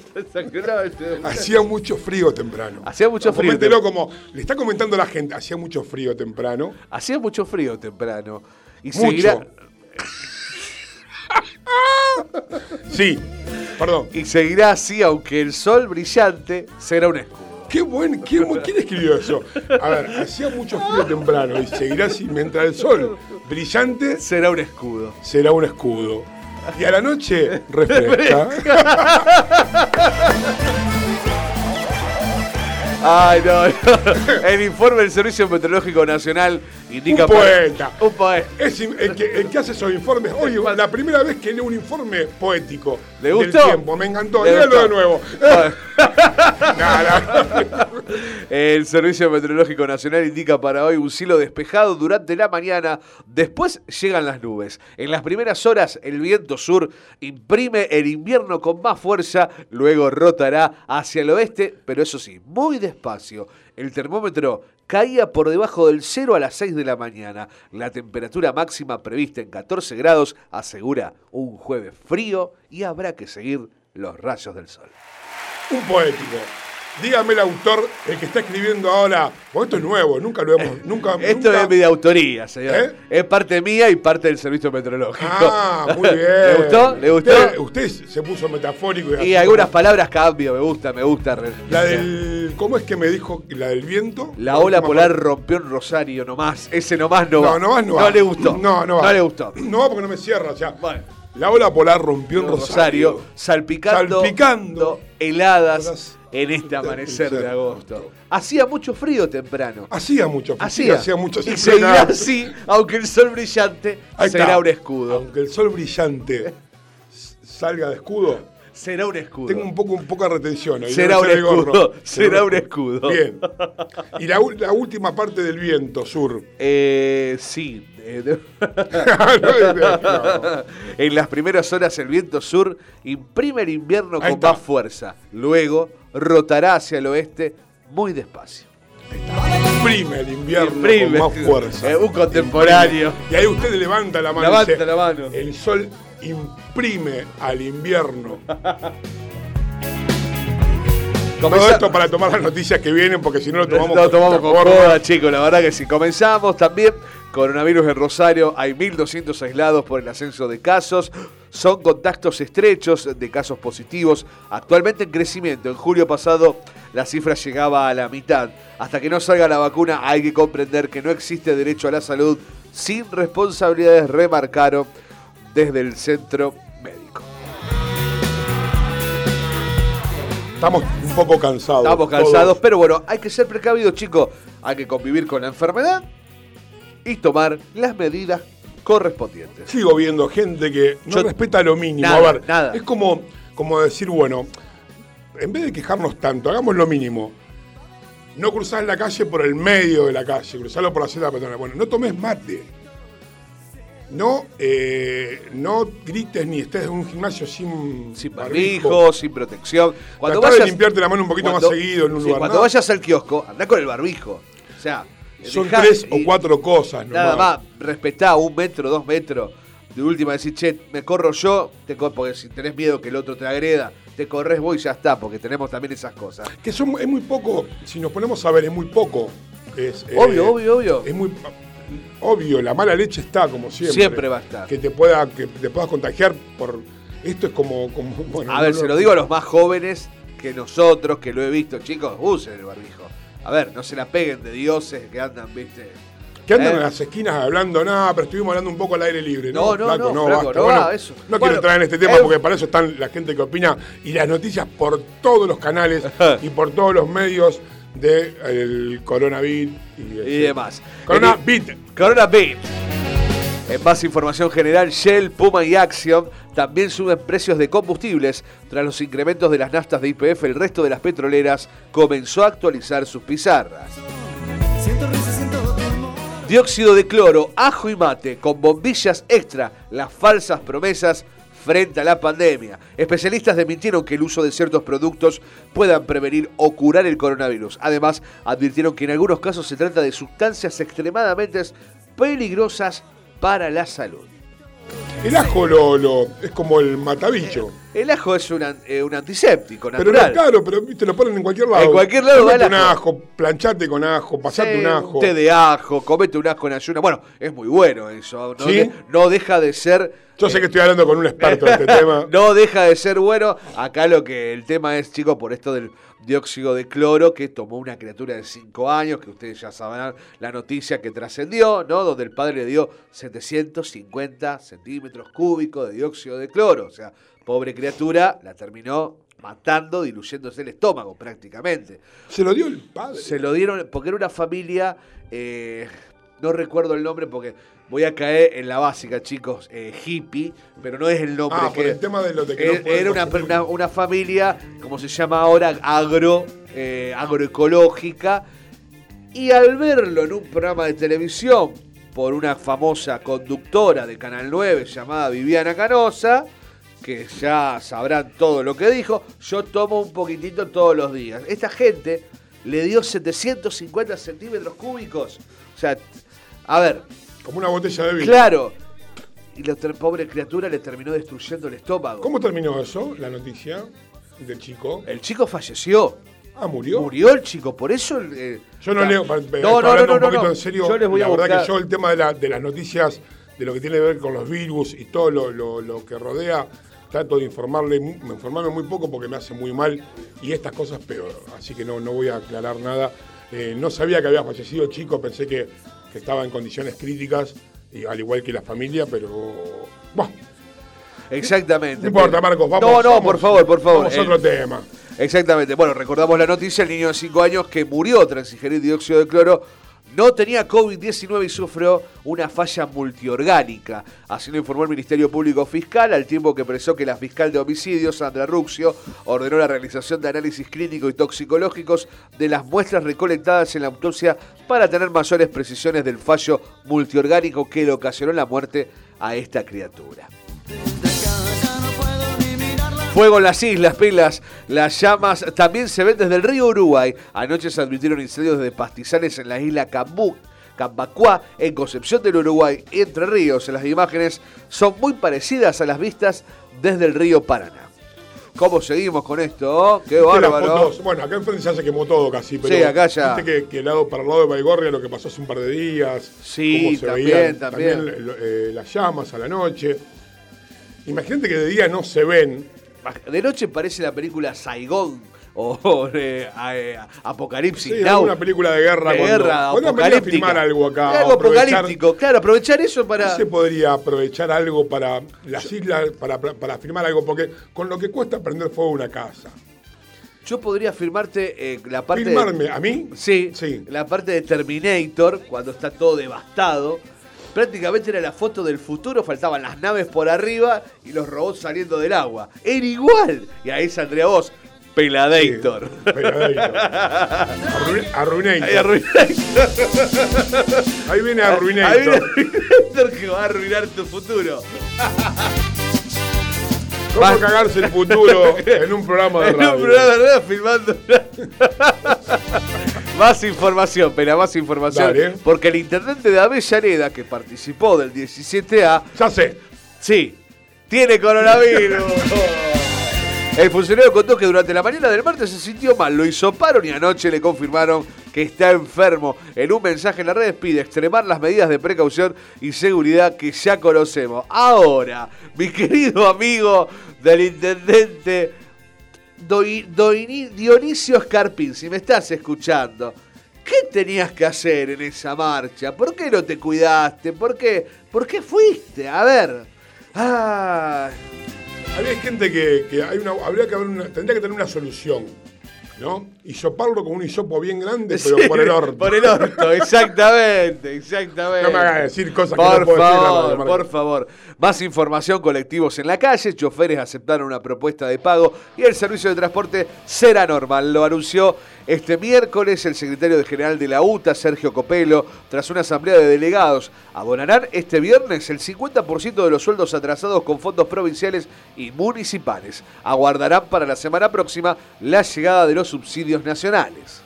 Hacía mucho frío temprano. Hacía mucho frío Coméntelo como le está comentando la gente. Hacía mucho frío temprano. Hacía mucho frío temprano. Y Mucho. seguirá. Sí. Perdón. Y seguirá así, aunque el sol brillante será un escudo. Qué buen, qué ¿quién escribió eso? A ver, hacía mucho frío temprano y seguirá así mientras el sol brillante Será un escudo. será un escudo. Y a la noche refresca. Ay, no, no. El informe del Servicio Meteorológico Nacional indica. Un poeta. Un poeta. Es el, que, el que hace esos informes. Oye, la primera vez que leo un informe poético ¿Le del gustó? tiempo, me encantó. ¿Le Léalo de nuevo. Nada. El Servicio Meteorológico Nacional indica para hoy un cielo despejado durante la mañana. Después llegan las nubes. En las primeras horas, el viento sur imprime el invierno con más fuerza. Luego rotará hacia el oeste, pero eso sí, muy despacio. El termómetro caía por debajo del cero a las 6 de la mañana. La temperatura máxima prevista en 14 grados asegura un jueves frío y habrá que seguir los rayos del sol. Un poético. Dígame el autor, el que está escribiendo ahora. Porque esto es nuevo, nunca lo hemos. Nunca, Esto nunca- es mi de autoría, señor. ¿Eh? Es parte mía y parte del servicio meteorológico. Ah, muy bien. ¿Le gustó? ¿Le gustó? Usted, usted se puso metafórico. y así algunas como- palabras cambio, me gusta, me gusta. La del. ¿Cómo es que me dijo la del viento? La ola polar rompió en Rosario nomás. Ese nomás no va. No, no más no va. le gustó. No, no va. No le gustó. No va porque no me cierra. O sea, Bueno. la ola polar rompió en Rosario, Rosario. salpicando, Salpicando. heladas en este amanecer de agosto. Hacía mucho frío temprano. Hacía mucho frío. Hacía. hacía mucho y seguirá así, aunque el sol brillante será un escudo. Aunque el sol brillante salga de escudo, Será un escudo. tengo un poco, un poco de retención. ahí, Será no un escudo, será un escudo. Bien. Y la, última parte del viento sur. Eh, sí. eh, No. en las primeras horas el viento sur imprime el invierno Ahí con está. más fuerza. Luego rotará hacia el oeste muy despacio. Imprime el invierno Imprime. con más fuerza. Eh, un contemporáneo. Y ahí usted levanta la mano. Levanta dice, la mano. El sol imprime al invierno. Todo esto para tomar las noticias que vienen, porque si no lo tomamos, Lo tomamos con chicos. La verdad que sí. Comenzamos también. Coronavirus en Rosario. Hay 1.200 aislados por el ascenso de casos. Son contactos estrechos de casos positivos. Actualmente en crecimiento. En julio pasado la cifra llegaba a la mitad. Hasta que no salga la vacuna hay que comprender que no existe derecho a la salud sin responsabilidades, remarcaron desde el centro médico. Estamos un poco cansados. Estamos todos. cansados, pero bueno, hay que ser precavidos, chicos. Hay que convivir con la enfermedad y tomar las medidas correspondientes. Sigo viendo gente que no Yo- respeta lo mínimo. Nada, a ver, nada. es como, como decir, bueno, en vez de quejarnos tanto, hagamos lo mínimo. No cruzás la calle por el medio de la calle, cruzarlo por la celda peatonal. Bueno, no tomes mate. No, eh, no grites ni estés en un gimnasio sin, Sin barbijo, sin protección. Cuando Tratá de limpiarte la mano un poquito cuando- más seguido en un sí, lugar. Cuando vayas al kiosco, anda con el barbijo. O sea, Son dejá- tres o cuatro cosas. Nada nomás. más, respetá un metro, dos metros. De última decir, che, me corro yo, te porque si tenés miedo que el otro te agreda, te corres vos y ya está, porque tenemos también esas cosas. Que son, es muy poco, si nos ponemos a ver, es muy poco. Es, eh, Obvio, obvio, obvio. Es muy obvio, la mala leche está como siempre. Siempre va a estar. Que te pueda, que te puedas contagiar por. Esto es como. como bueno, A no ver, se lo digo a los más jóvenes que nosotros, que lo he visto, chicos, usen el barbijo. A ver, no se la peguen de dioses que andan, viste. Que andan ¿Eh? en las esquinas hablando, nada, pero estuvimos hablando un poco al aire libre. No, No, no, Flaco, no, flaco, no Bueno, va, eso. No Bueno, quiero entrar en este tema eh, porque para eso están la gente que opina y las noticias por todos los canales y por todos los medios del coronavirus y, Y demás. Corona Beat. Corona Beat. En más información general, Shell, Puma y Axion también suben precios de combustibles. Tras los incrementos de las naftas de IPF, el resto de las petroleras comenzó a actualizar sus pizarras. Dióxido de cloro, ajo y mate, con bombillas extra, las falsas promesas frente a la pandemia. Especialistas desmintieron que el uso de ciertos productos puedan prevenir o curar el coronavirus. Además, advirtieron que en algunos casos se trata de sustancias extremadamente peligrosas para la salud. El ajo lo, lo- es como el matabicho. El ajo es un, an- eh, un antiséptico Pero no, natural. claro, pero te lo ponen en cualquier lado. En cualquier lado va Comete un ajo. ajo, planchate con ajo, pasate un ajo. té de ajo, comete un ajo en ayuna. Bueno, es muy bueno eso. No, ¿Sí? de- no deja de ser Yo sé que estoy hablando con un experto en este tema. no deja de ser bueno. Acá lo que el tema es, chicos, por esto del dióxido de cloro que tomó una criatura de 5 años, que ustedes ya sabrán la noticia que trascendió, ¿no? Donde el padre le dio 750 centímetros cúbicos de dióxido de cloro. O sea, pobre criatura, la terminó matando, diluyéndose el estómago prácticamente. Se lo dio el padre. Se lo dieron, porque era una familia, eh, no recuerdo el nombre porque voy a caer en la básica, chicos, eh, hippie, pero no es el nombre. Ah, por que- el tema de lo de que no era- una, una- una familia, como se llama ahora, agro, eh, agroecológica, y al verlo en un programa de televisión por una famosa conductora de Canal 9 llamada Viviana Canosa, que ya sabrán todo lo que dijo, yo tomo un poquitito todos los días. Esta gente le dio 750 centímetros cúbicos. O sea, a ver, Como una botella de vino. claro. Y la pobre criatura le terminó destruyendo el estómago. ¿Cómo terminó eso, la noticia del chico? El chico falleció. Ah, murió. Murió el chico, por eso... eh, Yo no leo, No, no, hablando no, un no, poquito no. en serio, Yo les voy la a verdad buscar- que yo el tema de, la- de las noticias, de lo que tiene que ver con los virus y todo lo, lo- lo que rodea, trato de informarle, mu- informarme muy poco porque me hace muy mal y estas cosas peor. Así que no, no voy a aclarar nada. Eh, no sabía que había fallecido el chico, pensé que, que estaba en condiciones críticas, y, al igual que la familia, pero... Bueno, Exactamente. no importa, Marcos, vamos. No, no, vamos- por favor, por favor. Vamos a El- otro tema. Exactamente. Bueno, recordamos la noticia, el niño de 5 años que murió tras ingerir dióxido de cloro no tenía COVID-19 y sufrió una falla multiorgánica. Así lo informó el Ministerio Público Fiscal, al tiempo que expresó que la fiscal de homicidios, Sandra Ruxio, ordenó la realización de análisis clínicos y toxicológicos de las muestras recolectadas en la autopsia para tener mayores precisiones del fallo multiorgánico que le ocasionó la muerte a esta criatura. Fuego en las islas, pelas. Las llamas también se ven desde el río Uruguay. Anoche se advirtieron incendios de pastizales en la isla Cambú. Cambacuá, en Concepción del Uruguay, Entre Ríos. Las imágenes son muy parecidas a las vistas desde el río Paraná. ¿Cómo seguimos con esto? ¡Qué bárbaro! bueno, acá enfrente ya se quemó todo casi, pero Sí, acá ya. viste que, lado, para el lado de Baigorria lo que pasó hace un par de días. Sí, cómo se también, veían también. eh, las llamas a la noche. Imagínate que de día no se ven. De noche parece la película Saigón o, o, eh, eh, Apocalipsis Sí, Now. una película de guerra. De cuando- guerra, cuando apocalíptica. filmar algo acá. Algo apocalíptico, claro, aprovechar eso para... ¿No se podría aprovechar algo para las islas, para, para, para filmar algo? Porque con lo que cuesta prender fuego una casa. Yo podría firmarte eh, la parte. de- ¿Filmarme a mí? Sí, Sí. la parte de Terminator, cuando está todo devastado. Prácticamente era la foto del futuro, faltaban las naves por arriba y los robots saliendo del agua. Era igual. Y ahí saldría vos, Peladator. Peladito. Arruin- Arruinator. Ahí, Arruinator. Ahí viene Ahí Arruinator. viene Arruinator que va a arruinar tu futuro. ¿Cómo cagarse el futuro en un programa de En radio? un programa de radio filmando. Más información, pero más información. Dale. Porque el intendente de Avellaneda, que participó del 17A, Ya sé. sí, tiene coronavirus. El funcionario contó que durante la mañana del martes se sintió mal, lo hisoparon y anoche le confirmaron que está enfermo. En un mensaje en las redes pide extremar las medidas de precaución y seguridad que ya conocemos. Ahora, mi querido amigo del intendente Doi- Dionisio Scarpín, si me estás escuchando, ¿qué tenías que hacer en esa marcha? ¿Por qué no te cuidaste? ¿Por qué, ¿Por qué fuiste? A ver. Ah, Había gente que, que hay habría que haber una, tendría que tener una solución, ¿no? Y soparlo con un hisopo bien grande, pero sí, por el orto. Por el orto, exactamente, exactamente. No me hagas decir cosas que por no puedo decir la favor, por favor. Más información, colectivos en la calle, choferes aceptaron una propuesta de pago y el servicio de transporte será normal. Lo anunció este miércoles el secretario general de la UTA, Sergio Copelo, tras una asamblea de delegados. Abonarán este viernes el 50% de los sueldos atrasados con fondos provinciales y municipales. Aguardarán para la semana próxima la llegada de los subsidios nacionales.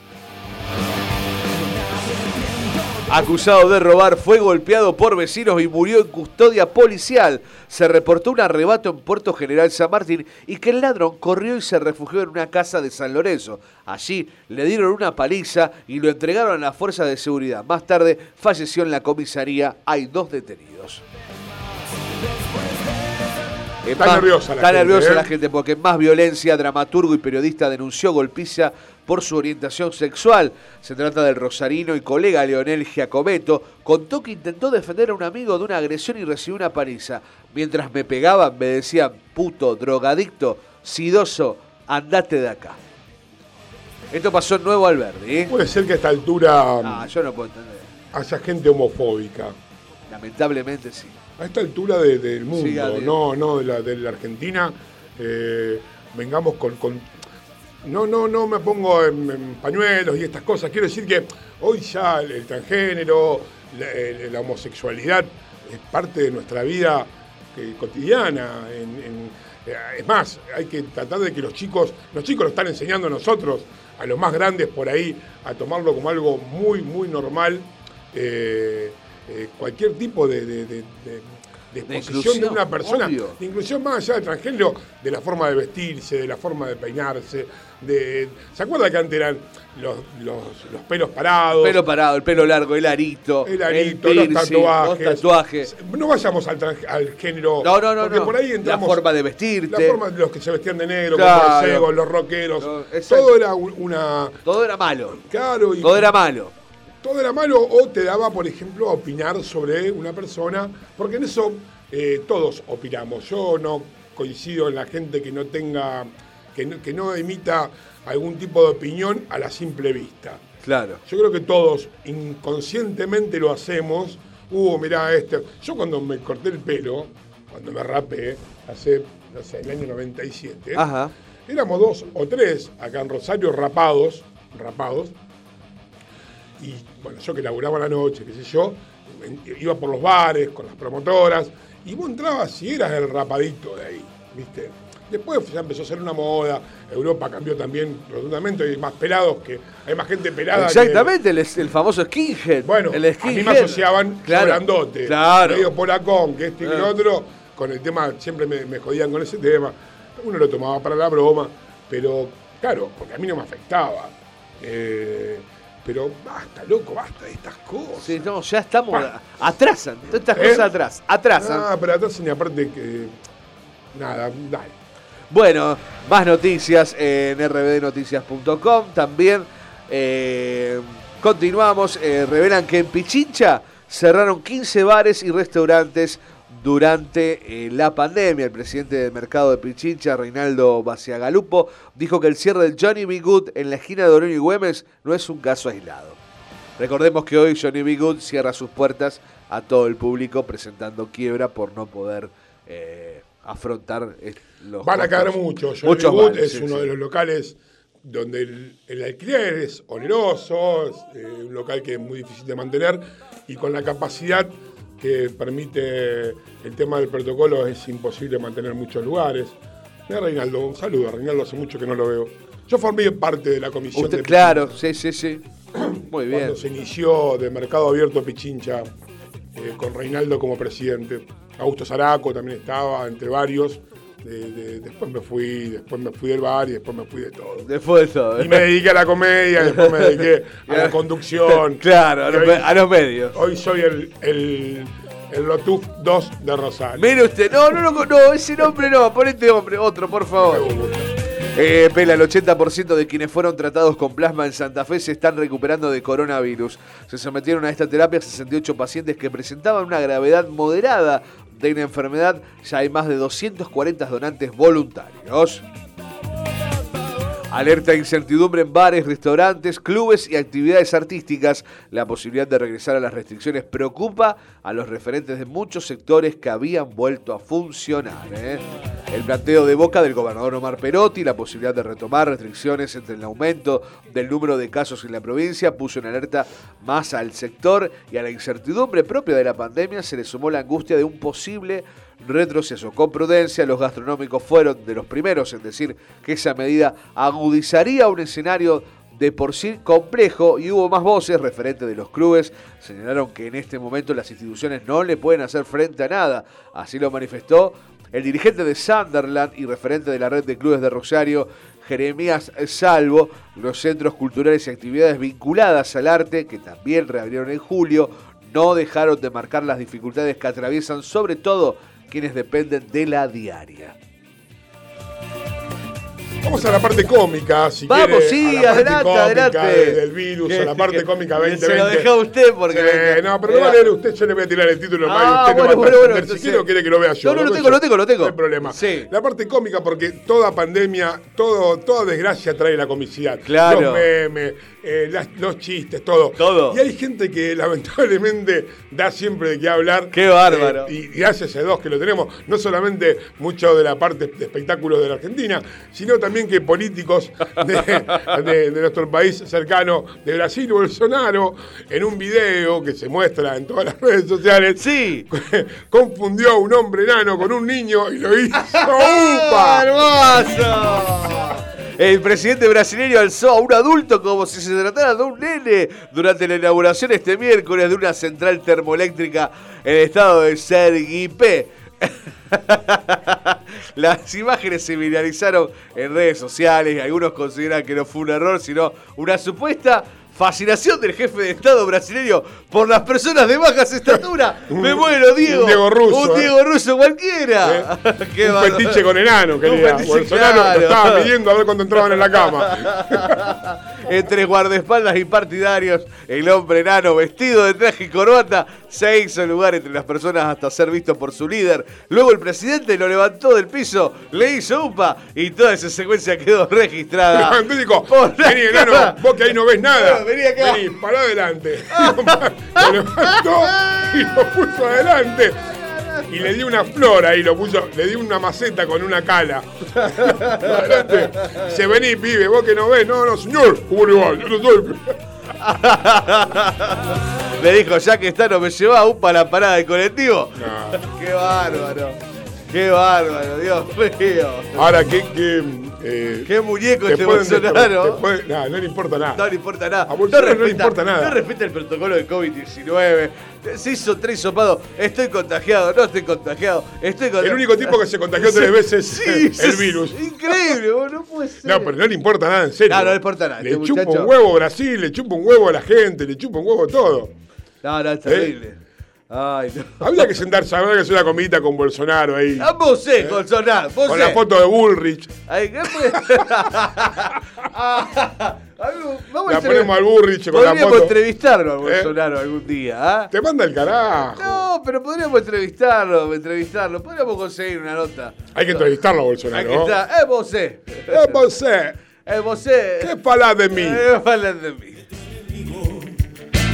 Acusado de robar, fue golpeado por vecinos y murió en custodia policial. Se reportó un arrebato en Puerto General San Martín y que el ladrón corrió y se refugió en una casa de San Lorenzo. Allí le dieron una paliza y lo entregaron a las fuerzas de seguridad. Más tarde falleció en la comisaría. Hay dos detenidos. Está más- nerviosa la Está gente, nerviosa ¿eh? la gente porque más violencia, dramaturgo y periodista denunció golpiza por su orientación sexual. Se trata del rosarino y colega Leonel Giacometto. Contó que intentó defender a un amigo de una agresión y recibió una paliza. Mientras me pegaban me decían, puto, drogadicto, sidoso, andate de acá. Esto pasó en Nuevo Alberdi. ¿eh? Puede ser que a esta altura Ah, yo no puedo entender. haya gente homofóbica. Lamentablemente sí. A esta altura de- del mundo, Diego. no, no de la, de la Argentina, eh, vengamos con, con- No, no, no me pongo en, en pañuelos y estas cosas. Quiero decir que hoy ya el, el transgénero, la, homosexualidad es parte de nuestra vida eh, cotidiana. en- en- eh, es más, hay que tratar de que los chicos, los chicos lo están enseñando a nosotros, a los más grandes por ahí, a tomarlo como algo muy, muy normal. eh, cualquier tipo de, de- de- de- de exposición de una persona, obvio. de inclusión más allá del transgénero, de la forma de vestirse, de la forma de peinarse, de. ¿Se acuerda que antes eran los, los, los pelos parados? Pelo parado, el pelo largo, el arito, el arito, el los tatuajes. los tatuajes. No vayamos al, trans- al género. No, no, no, Porque no. por ahí La entramos. forma de vestirte. La forma de los que se vestían de negro, Claro. como los cegos, los rockeros. No, todo era un- una. Todo era malo. Claro, y Todo era malo. todo era malo o te daba, por ejemplo, a opinar sobre una persona, porque en eso eh, todos opinamos. Yo no coincido en la gente que no tenga, que no, que no emita algún tipo de opinión a la simple vista. Claro. Yo creo que todos inconscientemente lo hacemos. Uh, mirá este. Yo cuando me corté el pelo, cuando me rapé, hace, no sé, el año 97, Ajá. éramos dos o tres acá en Rosario rapados, rapados. Y bueno, yo que laburaba la noche, qué sé yo, iba por los bares con las promotoras, y vos entrabas y eras el rapadito de ahí, ¿viste? Después ya empezó a ser una moda, Europa cambió también rotundamente, hay más pelados que, hay más gente pelada que- Exactamente, el, el famoso skinhead. bueno, el a mí skinhead. me asociaban Claro, grandote, Claro. medio polacón, que esto y Claro. otro, con el tema, siempre me, me jodían con ese tema. Uno lo tomaba para la broma, pero claro, porque a mí no me afectaba. Eh, pero basta, loco, basta de estas cosas. Sí, no, ya estamos. Atrasan. Todas estas ¿Eh? cosas atrás. Atrasan. Ah, pero atrás ni aparte que. Nada, dale. Bueno, más noticias en rbdnoticias.com. También eh, continuamos. eh, revelan que en Pichincha cerraron 15 bares y restaurantes durante eh, la pandemia. El presidente del mercado de Pichincha, Reinaldo Baciagalupo, dijo que el cierre del Johnny B. En la esquina de Oroño y Güemes no es un caso aislado. Recordemos que hoy Johnny B. Cierra sus puertas a todo el público presentando quiebra por no poder afrontar eh, los Van a caer muchos. Muchos Wood bares, es sí, uno sí. de los locales donde el, el alquiler es oneroso, es eh, un local que es muy difícil de mantener y con la capacidad que permite el tema del protocolo es imposible mantener muchos lugares. Mira, Reinaldo, un saludo. Reinaldo hace mucho que no lo veo. Yo formé parte de la comisión Usted, de claro, sí, sí, sí. Muy bien. cuando se inició de Mercado Abierto Pichincha, eh, con Reinaldo como presidente. Augusto Zaraco también estaba, entre varios. De- de- después me fui, después me fui del bar y después me fui de todo. Después de todo. Y me dediqué a la comedia, después me dediqué a la conducción. Claro, a Y los, hoy, me- a los medios. hoy soy el, el, el Lotuf 2 de Rosario. Mire usted, no, no, no, no, ese nombre no, pon este hombre, otro, por favor. Eh, Pela, el 80% de quienes fueron tratados con plasma en Santa Fe se están recuperando de coronavirus. Se sometieron a esta terapia 68 pacientes que presentaban una gravedad moderada de una enfermedad. Ya hay más de 240 donantes voluntarios. Alerta e incertidumbre en bares, restaurantes, clubes y actividades artísticas. La posibilidad de regresar a las restricciones preocupa a los referentes de muchos sectores que habían vuelto a funcionar. ¿eh? El planteo de boca del gobernador Omar Perotti, la posibilidad de retomar restricciones entre el aumento del número de casos en la provincia, puso en alerta más al sector y a la incertidumbre propia de la pandemia se le sumó la angustia de un posible retroceso. Con prudencia, los gastronómicos fueron de los primeros en decir que esa medida agudizaría un escenario de por sí complejo y hubo más voces referentes de los clubes. Señalaron que en este momento las instituciones no le pueden hacer frente a nada. Así lo manifestó el dirigente de Sunderland y referente de la red de clubes de Rosario, Jeremías Salvo, los centros culturales y actividades vinculadas al arte, que también reabrieron en julio, no dejaron de marcar las dificultades que atraviesan sobre todo quienes dependen de la diaria. Vamos a la parte cómica, si Vamos, quiere, sí, a la parte adelante, adelante. de- del virus, a la parte cómica que 2020. se lo deja usted porque- Sí, no, pero lo va a leer usted, yo le voy a tirar el título Ah, mal y usted bueno, no va a bueno, bueno, si quiere o quiere que lo vea yo. No, no, lo tengo, yo. lo tengo, lo tengo. No hay problema. Sí. La parte cómica porque toda pandemia, todo, toda desgracia trae la comicidad. Claro. Los memes, eh, las- los chistes, todo. Todo. Y hay gente que lamentablemente da siempre de qué hablar. Qué bárbaro. Eh, y gracias a dos que lo tenemos, no solamente mucho de la parte de espectáculos de la Argentina, sino también que políticos de, de- de nuestro país cercano, de Brasil, Bolsonaro, en un video que se muestra en todas las redes sociales, Sí. confundió a un hombre enano con un niño y lo hizo ¡Ah, ¡Upa! ¡Hermoso! El presidente brasileño alzó a un adulto como si se tratara de un nene durante la inauguración este miércoles de una central termoeléctrica en el estado de Sergipe. Las imágenes se viralizaron en redes sociales y algunos consideran que no fue un error, sino una supuesta fascinación del jefe de Estado brasileño por las personas de bajas estatura. Me muero, Diego. un Diego Russo, Un eh. Diego Russo cualquiera. Qué un bárbaro. petiche con enano, quería. Bolsonaro claro. lo estaba pidiendo a ver cuándo entraban en la cama. Entre guardaespaldas y partidarios, el hombre enano vestido de traje y corbata se hizo lugar entre las personas hasta ser visto por su líder. Luego el presidente lo levantó del piso, le hizo upa y toda esa secuencia quedó registrada. La vení enano, vos que ahí no ves nada. Bueno, vení acá. Vení, pará adelante. lo levantó y lo puso adelante. Y le dio una flor ahí, lo puso, le dio una maceta con una cala. Dice, vení, pibe, vos que no ves. No, no, señor. ¿Cómo le va? Yo no soy. Le dijo, ya que está, no me lleva upa a la parada del colectivo. No. Qué bárbaro. Qué bárbaro, Dios mío. Ahora, ¿qué, qué, eh, Qué muñeco te este Bolsonaro. nah, no le importa nada. No le importa nada. A Bolsonaro no le respeta- importa nada. No respeta el protocolo de COVID-19. Se hizo tres sopados. Estoy contagiado, no estoy contagiado. Estoy contagiado. El único tipo que se contagió tres veces Sí, el virus. Increíble, vos, no puede ser. No, pero no le importa nada, en serio. No, no le importa nada, Le este chupa muchacho- un huevo Brasil, le chupa un huevo a la gente, le chupa un huevo todo. No, no, es terrible. Ay, no. Habría que sentarse, habría que hacer una comidita con Bolsonaro ahí. Ah, vos sé, Bolsonaro, vos Con sé. la foto de Bullrich. Ay, ¿qué? Ah, vamos a La entre- ponemos al Bullrich con la Podríamos foto. entrevistarlo a Bolsonaro algún día, ¿ah? Te manda el carajo. No, pero podríamos entrevistarlo, entrevistarlo. Podríamos conseguir una nota. Hay que entrevistarlo a Bolsonaro. que estar. Eh, vos sé. Eh, você, Eh, vos sé. ¿qué falás de mí? Eh, hablan de mí.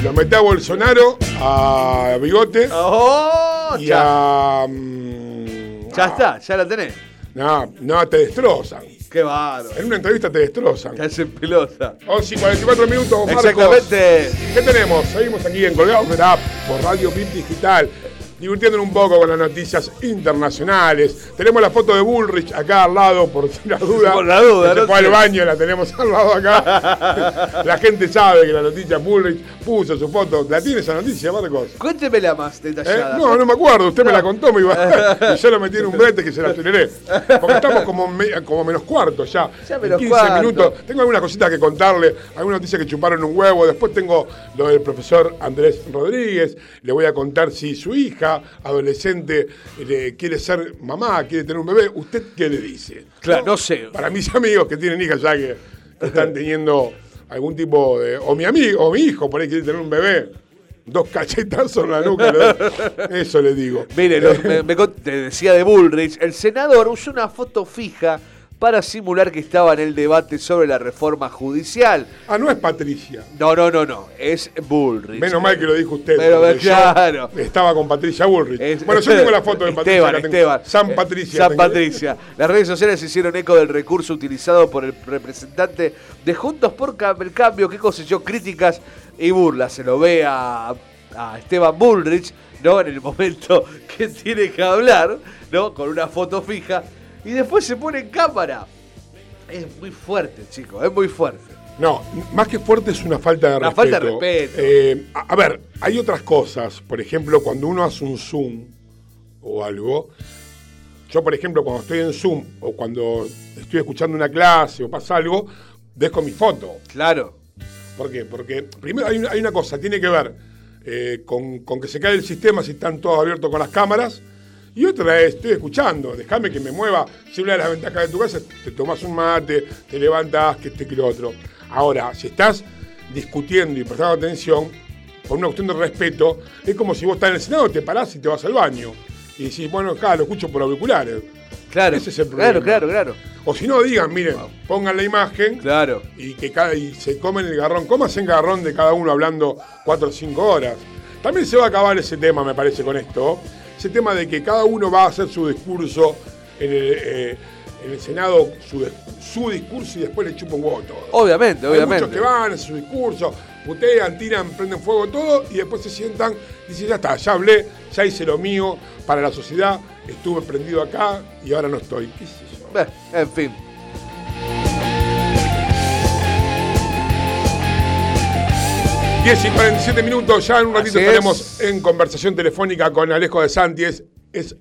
Lo meté a Bolsonaro, a Bigote ¡Oh! y Ya, a. mm, ya a- está, ya la tenés. No, no, te destrozan. Qué bárbaro. En una entrevista te destrozan. Te hacen pelota. 11 y 44 minutos, Marcos. Exactamente. ¿Qué tenemos? Seguimos aquí en Colgados de la App por Radio Pip Digital, divirtiéndonos un poco con las noticias internacionales. Tenemos la foto de Bullrich acá al lado, por si la duda. Por la duda, Se no fue al baño, la tenemos al lado acá. la gente sabe que la noticia Bullrich puso su foto. ¿La tiene esa noticia, Marcos? Cuéntemela más ¿Eh? detallada. No, no me acuerdo, usted me la contó, me iba, y yo lo metí en un brete que se la aceleré. Porque estamos como, me- como menos cuarto ya. Ya en menos 15 cuarto. minutos. Tengo algunas cositas que contarle, algunas noticias que chuparon un huevo. Después tengo lo del profesor Andrés Rodríguez. Le voy a contar si su hija, adolescente, le quiere ser mamá, quiere tener un bebé. ¿Usted qué le dice? Claro, no sé. Para mis amigos que tienen hijas ya que están teniendo algún tipo de. O mi amigo, o mi hijo, por ahí quiere tener un bebé. Dos cachetazos en la nuca. Eso le digo. Mire, lo- me, me con- te decía de Bullrich, el senador usó una foto fija para simular que estaba en el debate sobre la reforma judicial. Ah, no es Patricia. No, no, no, no, es Bullrich. Menos mal que lo dijo usted. Pero, claro. Estaba con Patricia Bullrich. Es- bueno, yo tengo la foto de Patricia. Esteban. Esteban. San Patricia. San tengo. Patricia. Las redes sociales hicieron eco del recurso utilizado por el representante de Juntos por el Cambio que cosechó críticas y burlas. Se lo ve a, a Esteban Bullrich, ¿no? En el momento que tiene que hablar, ¿no? Con una foto fija. Y después se pone en cámara. Es muy fuerte, chicos, es muy fuerte. No, más que fuerte es una falta de Una respeto. falta de respeto. Eh, a, a ver, hay otras cosas. Por ejemplo, cuando uno hace un Zoom o algo. Yo, por ejemplo, cuando estoy en Zoom o cuando estoy escuchando una clase o pasa algo, dejo mi foto. Claro. ¿Por qué? Porque primero hay una, hay una cosa, tiene que ver eh, con, con que se cae el sistema si están todos abiertos con las cámaras Y otra es, estoy escuchando, déjame que me mueva. Si una de las ventajas de tu casa, te tomas un mate, te levantás, que este que lo otro. Ahora, si estás discutiendo y prestando atención, por una cuestión de respeto, es como si vos estás en el Senado, te parás y te vas al baño. Y decís, bueno, acá lo escucho por auriculares. Claro, Ese es el problema. claro, claro, claro. O si no, digan, miren, pongan la imagen Claro. y que cada, y se comen el garrón. Cómanse el garrón de cada uno hablando cuatro o cinco horas. También se va a acabar ese tema, me parece, con esto. Ese tema de que cada uno va a hacer su discurso en el, eh, en el Senado, su, su discurso y después le chupa un huevo todo. Obviamente, Hay obviamente. muchos que van, su discurso, putean, tiran, prenden fuego todo y después se sientan y dicen, ya está, ya hablé, ya hice lo mío para la sociedad, estuve prendido acá y ahora no estoy. ¿Qué? Eh, en fin. Diez y 47 minutos, ya en un ratito Así estaremos es. en conversación telefónica con Alejo de Santi, es, es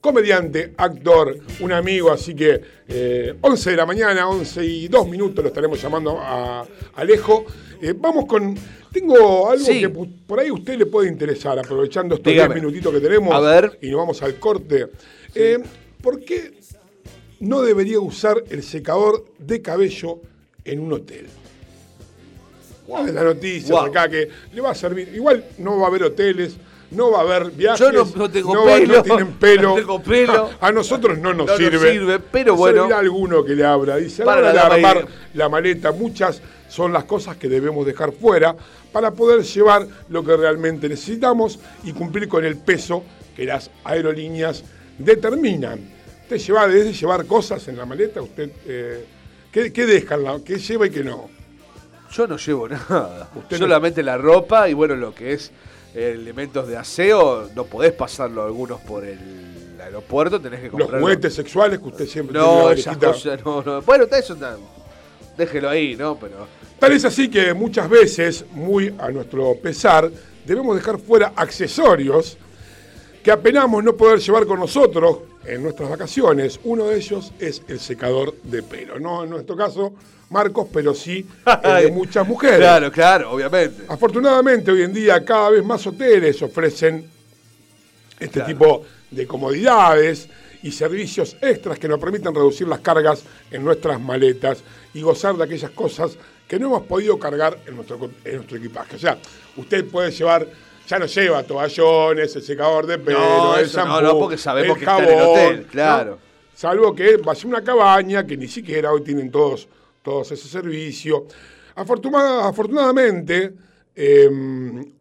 comediante, actor, un amigo, así que eh, 11 de la mañana, 11 y 2 minutos lo estaremos llamando a Alejo. Eh, vamos con, tengo algo Sí. que por ahí a usted le puede interesar, aprovechando estos 10 Dígame. minutitos que tenemos A ver. y nos vamos al corte. Eh, ¿Por qué no debería usar el secador de cabello en un hotel? Wow. La noticia Wow. acá que le va a servir. Igual no va a haber hoteles, no va a haber viajes. Yo no- no tengo pelo, no tienen pelo. no tengo pelo. A nosotros no nos No nos sirve. sirve, pero bueno. servirá alguno que le abra. Dice, Para de armar la maleta, muchas son las cosas que debemos dejar fuera para poder llevar lo que realmente necesitamos y cumplir con el peso que las aerolíneas determinan. Usted lleva, desde llevar cosas en la maleta, usted eh, ¿qué, qué deja, en la- qué lleva y qué no? Yo no llevo nada. Usted no- Solamente la ropa y bueno, lo que es elementos de aseo, no podés pasarlo algunos por el aeropuerto, tenés que Los comprar. juguetes sexuales que usted siempre No, esas cosas no, no. Bueno, eso está- déjelo ahí, ¿no? Pero. Tal es así que muchas veces, muy a nuestro pesar, debemos dejar fuera accesorios que apenamos no poder llevar con nosotros en nuestras vacaciones. Uno de ellos es el secador de pelo. No en nuestro caso, Marcos, pero sí el de muchas mujeres. Claro, claro, obviamente. Afortunadamente, hoy en día cada vez más hoteles ofrecen este Claro. tipo de comodidades y servicios extras que nos permiten reducir las cargas en nuestras maletas y gozar de aquellas cosas que no hemos podido cargar en nuestro, en nuestro equipaje. O sea, usted puede llevar, ya no lleva toallones, el secador de pelo, No, el eso no, shampoo, no, porque sabemos el que está en el hotel, ¿no? claro. Salvo que va a ser una cabaña, que ni siquiera hoy tienen todos, todos ese servicio. Afortuna- afortunadamente, eh,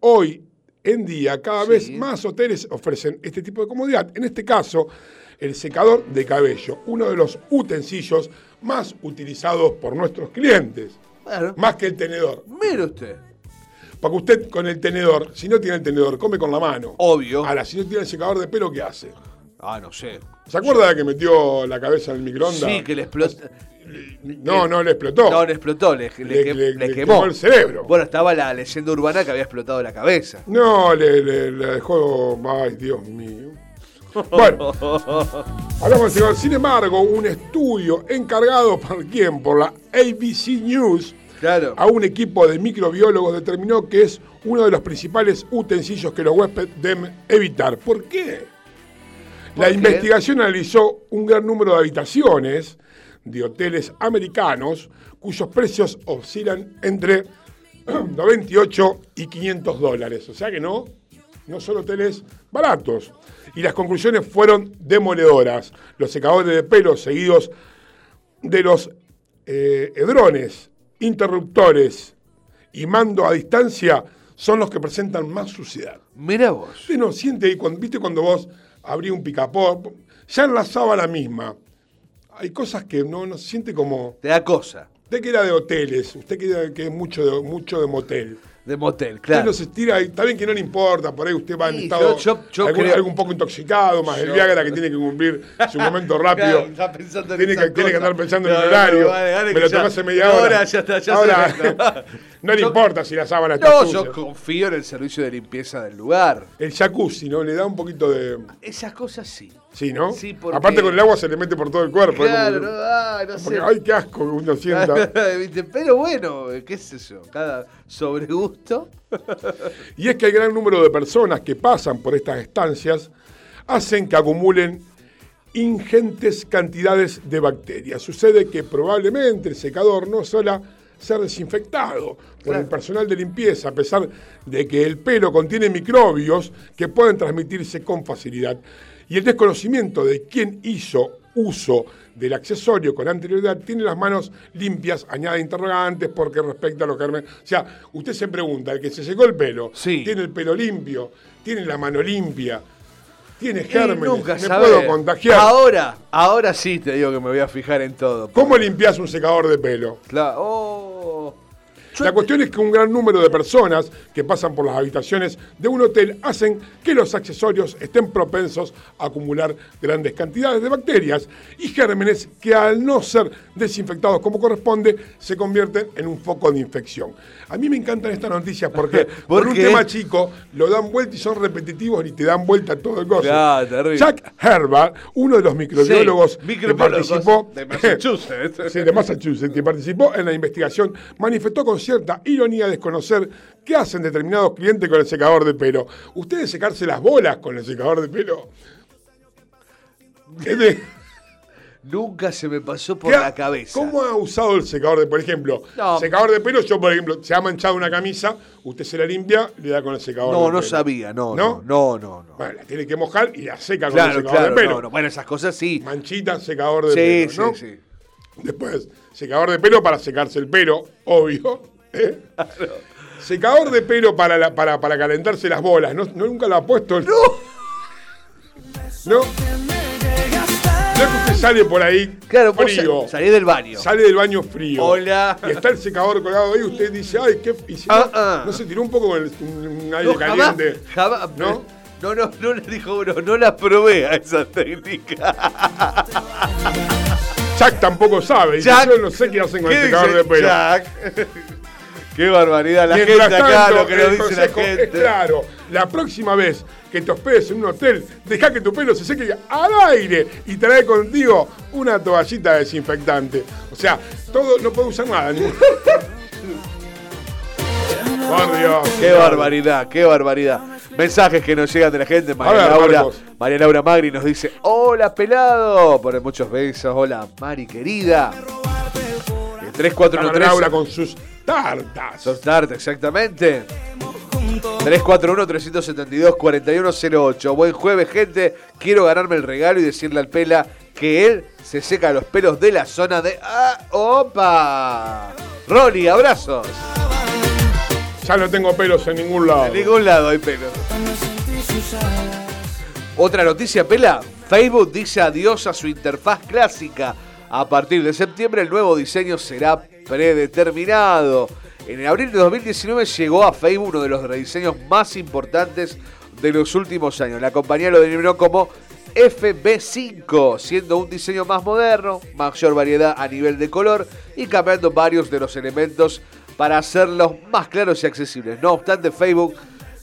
hoy en día cada vez más hoteles ofrecen este tipo de comodidad. En este caso, el secador de cabello, uno de los utensilios más utilizados por nuestros clientes, Claro. más que el tenedor. Mire usted. Porque usted con el tenedor, si no tiene el tenedor, come con la mano. Obvio. Ahora, si no tiene el secador de pelo, ¿qué hace? Ah, no sé. ¿Se acuerda de que metió la cabeza en el microondas? Sí, que le explotó. No, no le explotó. No, le explotó, le, le Le- que- le- le le quemó. quemó el cerebro. Bueno, estaba la leyenda urbana que había explotado la cabeza. No, le, dejó. Ay, Dios mío. Bueno, hablamos. Sin embargo, un estudio encargado por quién? Por la ABC News. Claro. A un equipo de microbiólogos determinó que es uno de los principales utensilios que los huéspedes deben evitar. ¿Por qué? La qué? investigación analizó un gran número de habitaciones de hoteles americanos cuyos precios oscilan entre 98 y 500 dólares. O sea que no, no son hoteles baratos. Y las conclusiones fueron demoledoras. Los secadores de pelo seguidos de los eh, hedrones, interruptores y mando a distancia son los que presentan más suciedad. Mira vos. Usted no siente ahí, cuando, viste cuando vos abrís un picapó, ya en la sábana misma, hay cosas que no, no se siente como... Te da cosa. Usted que era de hoteles, usted que, era- que es mucho de, mucho de motel. De motel, Usted claro. no se estira está bien que no le importa, por ahí usted va en Sí, estado yo- yo- yo algún, creo- algo un poco intoxicado, más el Yo- Viagra que tiene que cumplir su momento rápido. Claro, tiene, que, tiene que andar pensando No, en el horario. no, Me lo tomó hace media ahora hora. ya está, ya Ahora. no le Yo- importa si la sábana está No, sucia. yo confío en el servicio de limpieza del lugar. El jacuzzi, ¿no? Le da un poquito de... Esas cosas sí. Sí, ¿no? Sí, porque- Aparte con el agua se le mete por todo el cuerpo. como Claro, que- no, no sé. porque, ay, qué asco que uno sienta. Pero bueno, qué sé yo, cada sobregusto. Y es que el gran número de personas que pasan por estas estancias hacen que acumulen ingentes cantidades de bacterias. Sucede que probablemente el secador no suele ser desinfectado por el personal de limpieza, a pesar de que el pelo contiene microbios que pueden transmitirse con facilidad. Y el desconocimiento de quién hizo uso del accesorio con anterioridad tiene las manos limpias, añade interrogantes porque respecta a los gérmenes. O sea, usted se pregunta, el que se secó el pelo, Sí. tiene el pelo limpio, tiene la mano limpia, tiene Y gérmenes, nunca me puedo contagiar. Ahora, ahora sí te digo que me voy a fijar en todo. ¿Cómo limpias un secador de pelo? Claro. Oh. La cuestión es que un gran número de personas que pasan por las habitaciones de un hotel hacen que los accesorios estén propensos a acumular grandes cantidades de bacterias y gérmenes que al no ser desinfectados como corresponde se convierten en un foco de infección. A mí me encantan estas noticias porque por, ¿Por un tema chico lo dan vuelta y son repetitivos y te dan vuelta todo el terrible. Jack Herbert, uno de los microbiólogos Sí, que participó de Massachusetts. Sí, de Massachusetts, que participó en la investigación, manifestó con cierta ironía desconocer qué hacen determinados clientes con el secador de pelo. ¿Ustedes secarse las bolas con el secador de pelo? De- Nunca se me pasó por ¿qué ha- la cabeza. ¿Cómo ha usado el secador de Por ejemplo, No. secador de pelo, yo por ejemplo, se ha manchado una camisa, usted se la limpia, le da con el secador No, de no pelo. sabía, no, ¿No? no, no, no. no. Bueno, la tiene que mojar y la seca con el secador claro, de pelo. no, no. Bueno, esas cosas sí. Manchita, secador de Sí, pelo, sí, ¿no? sí. Después, secador de pelo para secarse el pelo, obvio. Secador de pelo para, la- para, para calentarse las bolas. ¿No, no nunca lo ha puesto? El... ¿No? No es que usted sale por ahí Claro, frío. sa- salí del baño. Sale del baño frío. Hola. Y está el secador colgado ahí. Usted dice, ay, qué. Y si no, Ah, ah. no se tiró un poco con el- un, aire No, caliente. jamás. ¿No? No, no, no le dijo uno, no la probé a esa técnica. Jack tampoco sabe. Jack, yo no sé qué hacen con el ¿Qué secador de pelo. Jack? Qué barbaridad, la Mientras gente acá, tanto, lo que nos la es claro, la próxima vez que te hospedes en un hotel, deja que tu pelo se seque al aire y trae contigo una toallita desinfectante. O sea, todo no puede usar nada. Por Dios. Qué barbaridad, qué barbaridad. Mensajes que nos llegan de la gente. María, ver, Laura, Marcos. María Laura Magri nos dice: Hola, pelado. Pone muchos besos. Hola, Mari querida. El 3413. Laura con sus tartas. Sos tarta, exactamente. 341-372-4108. Buen jueves, gente. Quiero ganarme el regalo y decirle al Pela que él se seca los pelos de la zona de. ¡Ah! ¡Opa! Ronnie, abrazos. Ya no tengo pelos en ningún lado. En ningún lado hay pelos. Otra noticia, Pela. Facebook dice adiós a su interfaz clásica. A partir de septiembre el nuevo diseño será predeterminado. En abril de 2019 llegó a Facebook uno de los rediseños más importantes de los últimos años. La compañía lo denominó como FB5, siendo un diseño más moderno, mayor variedad a nivel de color y cambiando varios de los elementos para hacerlos más claros y accesibles. No obstante, Facebook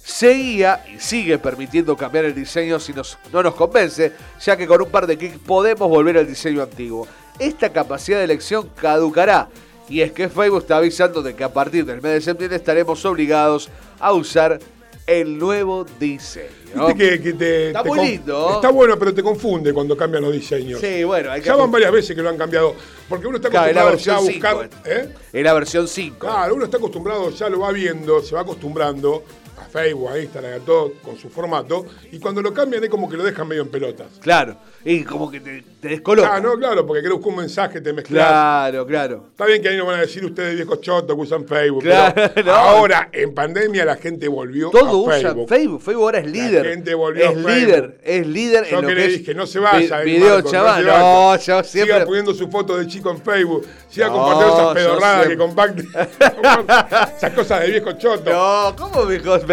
seguía y sigue permitiendo cambiar el diseño si no nos convence, ya que con un par de clics podemos volver al diseño antiguo. Esta capacidad de elección caducará y es que Facebook está avisando de que a partir del mes de septiembre estaremos obligados a usar el nuevo diseño. Viste que, que te, Está te muy lindo. Está bueno, pero te confunde cuando cambian los diseños. Sí, bueno, hay que Ya van varias veces que lo han cambiado. Porque uno está Claro, acostumbrado ya a buscar. 5. ¿eh? Es la versión 5. Claro, uno está acostumbrado, ya lo va viendo, se va acostumbrando Facebook, a Instagram, a todo con su formato. Y cuando lo cambian es como que lo dejan medio en pelotas. Claro, y como que te, te descoloca. Ah, no, claro, porque creo que un mensaje te mezclas. Claro, claro. Está bien que ahí no van a decir ustedes viejos chotos que usan Facebook. Claro, pero no. Ahora, en pandemia, la gente volvió Todo a usa Facebook. Facebook. Facebook ahora es líder. gente volvió es a Facebook. líder, es líder Yo en lo que que le es dije, no se vaya. vi- video Marcos, chaval. No, vaya. yo siempre. Siga poniendo su foto de chico en Facebook. Siga No, compartiendo esas pedorradas que comparte. esas cosas de viejo choto. No, ¿cómo me pedorradas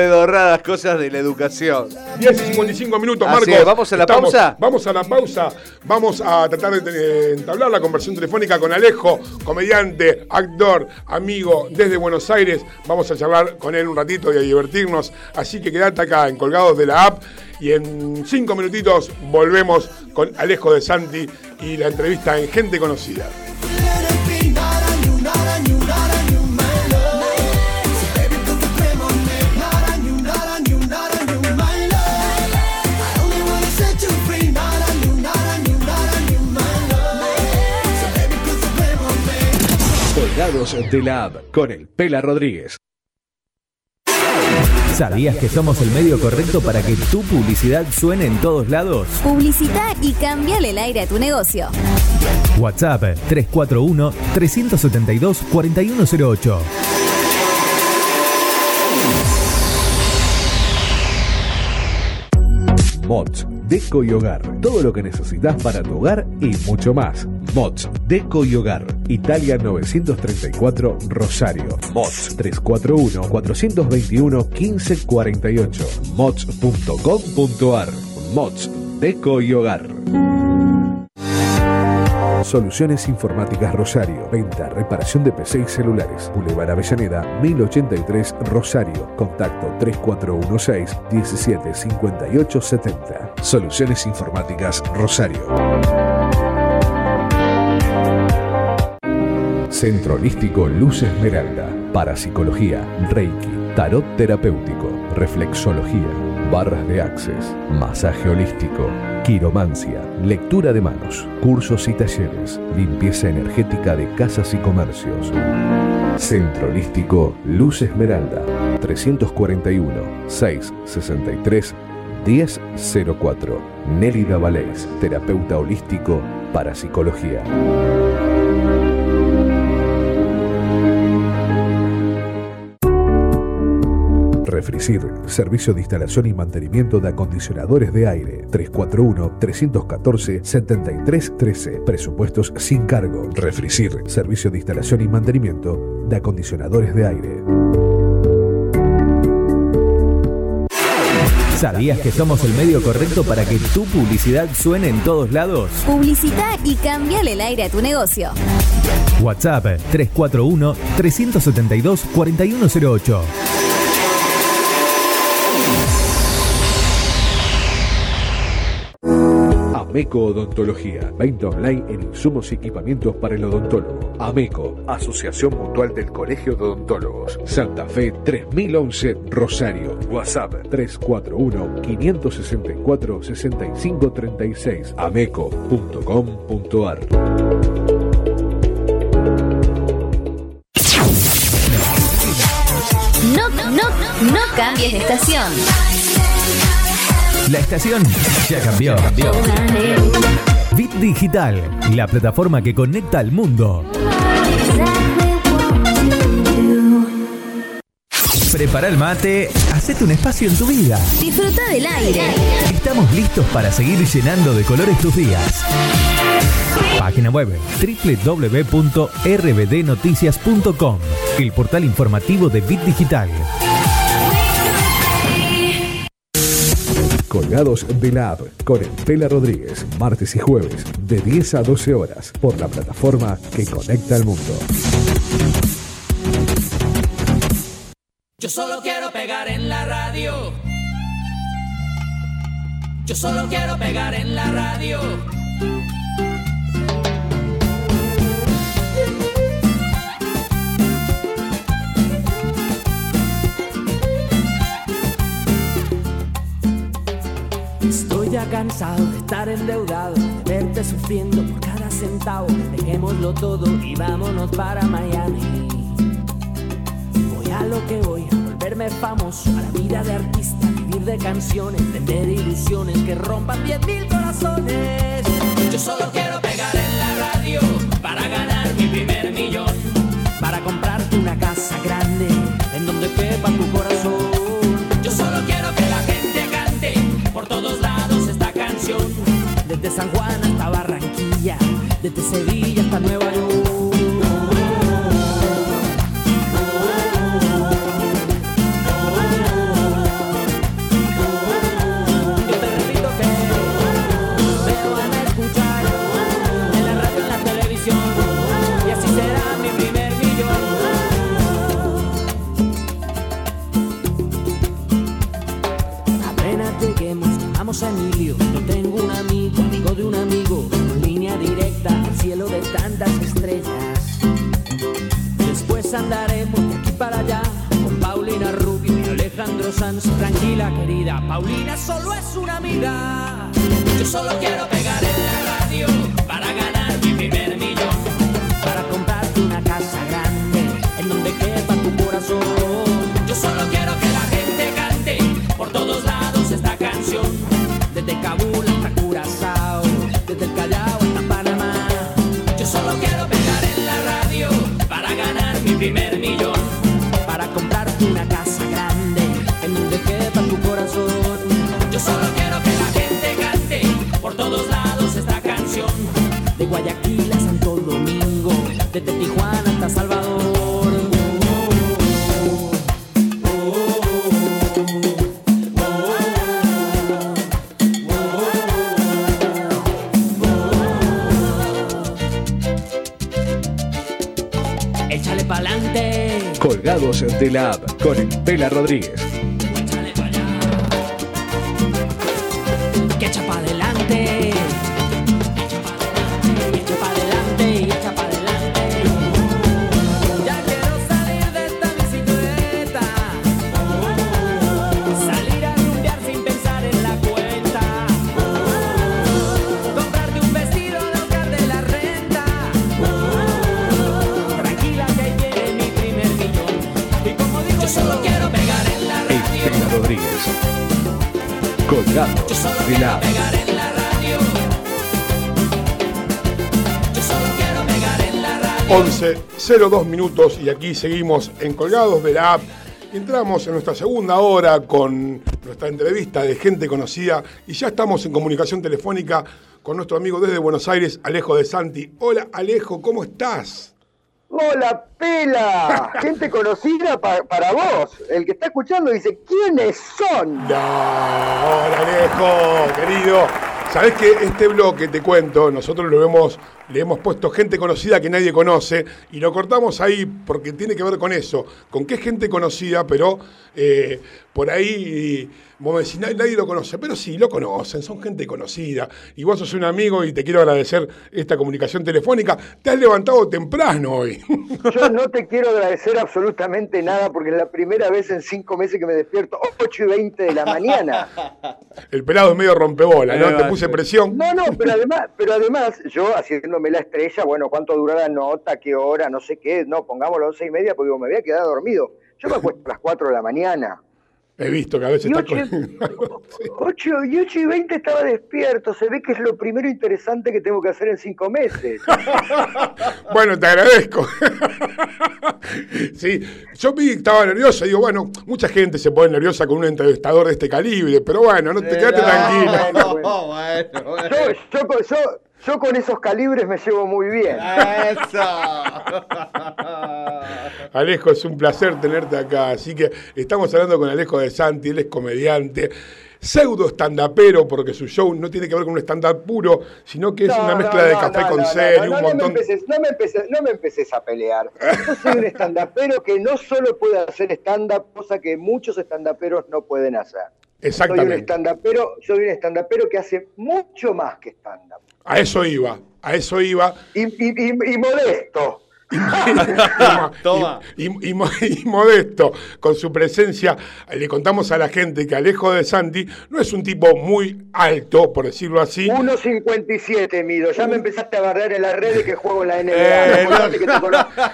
cosas de la educación? 10 y 55 minutos, Así Marcos. es, ¿vamos a la pausa? Vamos a la pausa. Vamos a tratar de entablar la conversión telefónica con Alejo, comediante, actor, amigo desde Buenos Aires. Vamos a charlar con él un ratito y a divertirnos. Así que quédate acá en Colgados de la App. Y en 5 minutitos volvemos con Alejo de Santi y la entrevista en Gente Conocida. De la App con el Pela Rodríguez. ¿Sabías que somos el medio correcto para que tu publicidad suene en todos lados? Publicita y cambiale el aire a tu negocio. WhatsApp 341-372-4108. Mods, Deco y Hogar. Todo lo que necesitas para tu hogar y mucho más. Mods, Deco y Hogar. Italia 934 Rosario. Mods 341-421-1548. Mods.com.ar. Mods, Deco y Hogar. Soluciones Informáticas Rosario. Venta, reparación de PC y celulares. Boulevard Avellaneda, 1083 Rosario. Contacto 3416 175870. Soluciones Informáticas Rosario. Centro Holístico Luz Esmeralda. Parapsicología, Reiki, Tarot Terapéutico, Reflexología, Barras de Access, Masaje Holístico, Quiromancia, Lectura de Manos, Cursos y Talleres, Limpieza Energética de Casas y Comercios. Centro Holístico Luz Esmeralda, 341 663 1004. Nélida Valés, terapeuta holístico para psicología. Refricir, servicio de instalación y mantenimiento de acondicionadores de aire. 341-314-7313. Presupuestos sin cargo. Refricir, servicio de instalación y mantenimiento de acondicionadores de aire. ¿Sabías que somos el medio correcto para que tu publicidad suene en todos lados? Publicita y cambiale el aire a tu negocio. WhatsApp 341-372-4108. Ameco Odontología. Venta online en insumos y equipamientos para el odontólogo. Ameco, Asociación Mutual del Colegio de Odontólogos. Santa Fe 3011 Rosario. WhatsApp 341-564-6536. Ameco.com.ar. No, no, no cambies de estación. La estación ya cambió. Bit Digital, la plataforma que conecta al mundo. Prepara el mate, hacete un espacio en tu vida. Disfruta del aire. Estamos listos para seguir llenando de colores tus días. Página web www.rbdnoticias.com, el portal informativo de Bit Digital. Colgados de la App con el Pela Rodríguez. Martes y jueves de 10 a 12 horas por la plataforma que conecta al mundo. Yo solo quiero pegar en la radio. Yo solo quiero pegar en la radio. Ya cansado de estar endeudado, de verte sufriendo por cada centavo. Dejémoslo todo y vámonos para Miami. Voy a lo que voy, a volverme famoso, a la vida de artista, vivir de canciones, vender ilusiones que rompan 10 mil corazones. Yo solo quiero pegar en la radio para ganar mi primer millón, para comprarte una casa grande en donde quepa tu corazón. Estela 02 minutos y aquí seguimos en Colgados de la App. Entramos en nuestra segunda hora con nuestra entrevista de gente conocida y ya estamos en comunicación telefónica con nuestro amigo desde Buenos Aires, Alejo de Santi. Hola Alejo, ¿cómo estás? Hola, Pela. Gente conocida pa- para vos. El que está escuchando dice, ¿quiénes son? No, hola Alejo, querido. Sabés que este bloque, te cuento, nosotros lo hemos, le hemos puesto gente conocida que nadie conoce y lo cortamos ahí porque tiene que ver con eso, con es gente conocida, pero eh, por ahí vos me decís, "Nadie- nadie lo conoce, pero sí, lo conocen, son gente conocida. Y vos sos un amigo y te quiero agradecer esta comunicación telefónica. Te has levantado temprano hoy. Yo no te quiero agradecer absolutamente nada porque es la primera vez en cinco meses que me despierto 8 y 20 de la mañana. El pelado es medio rompebola, ¿no? Te puse presión. No, no, pero además, pero además, yo haciéndome la estrella, bueno, cuánto dura la nota, qué hora, no sé qué, no, pongámoslo a once y media porque digo, me voy a quedar dormido. Yo me acuesto a las 4 de la mañana. He visto que a veces Y está ocho, con... 8 y 8 y 20 estaba despierto. Se ve que es lo primero interesante que tengo que hacer en cinco meses. Bueno, te agradezco. sí, yo vi que estaba nervioso. Digo, bueno, mucha gente se pone nerviosa con un entrevistador de este calibre, pero bueno, no te quedaste tranquilo. Bueno, bueno. Yo, yo con- yo- yo con esos calibres me llevo muy bien. Alejo, es un placer tenerte acá. Así que estamos hablando con Alejo de Santi, él es comediante. Pseudo estandapero, porque su show no tiene que ver con un stand-up puro, sino que es No, una no, mezcla de café no, con serio, un me montón. empeces- no, me empeces, no me empeces a pelear. Yo soy un estandapero que no solo puede hacer stand-up, cosa que muchos estandaperos no pueden hacer. Soy un Exactamente. estandapero, soy un estandapero que hace mucho más que stand-up. A eso iba, a eso iba. Y, y- y- y modesto. Toma. Y, y- y mo- y modesto con su presencia, le contamos a la gente que Alejo de Santi no es un tipo muy alto, por decirlo así. 1.57 mido, ya me empezaste a barrer en las redes que juego en la NBA. Eh, no, contaste que te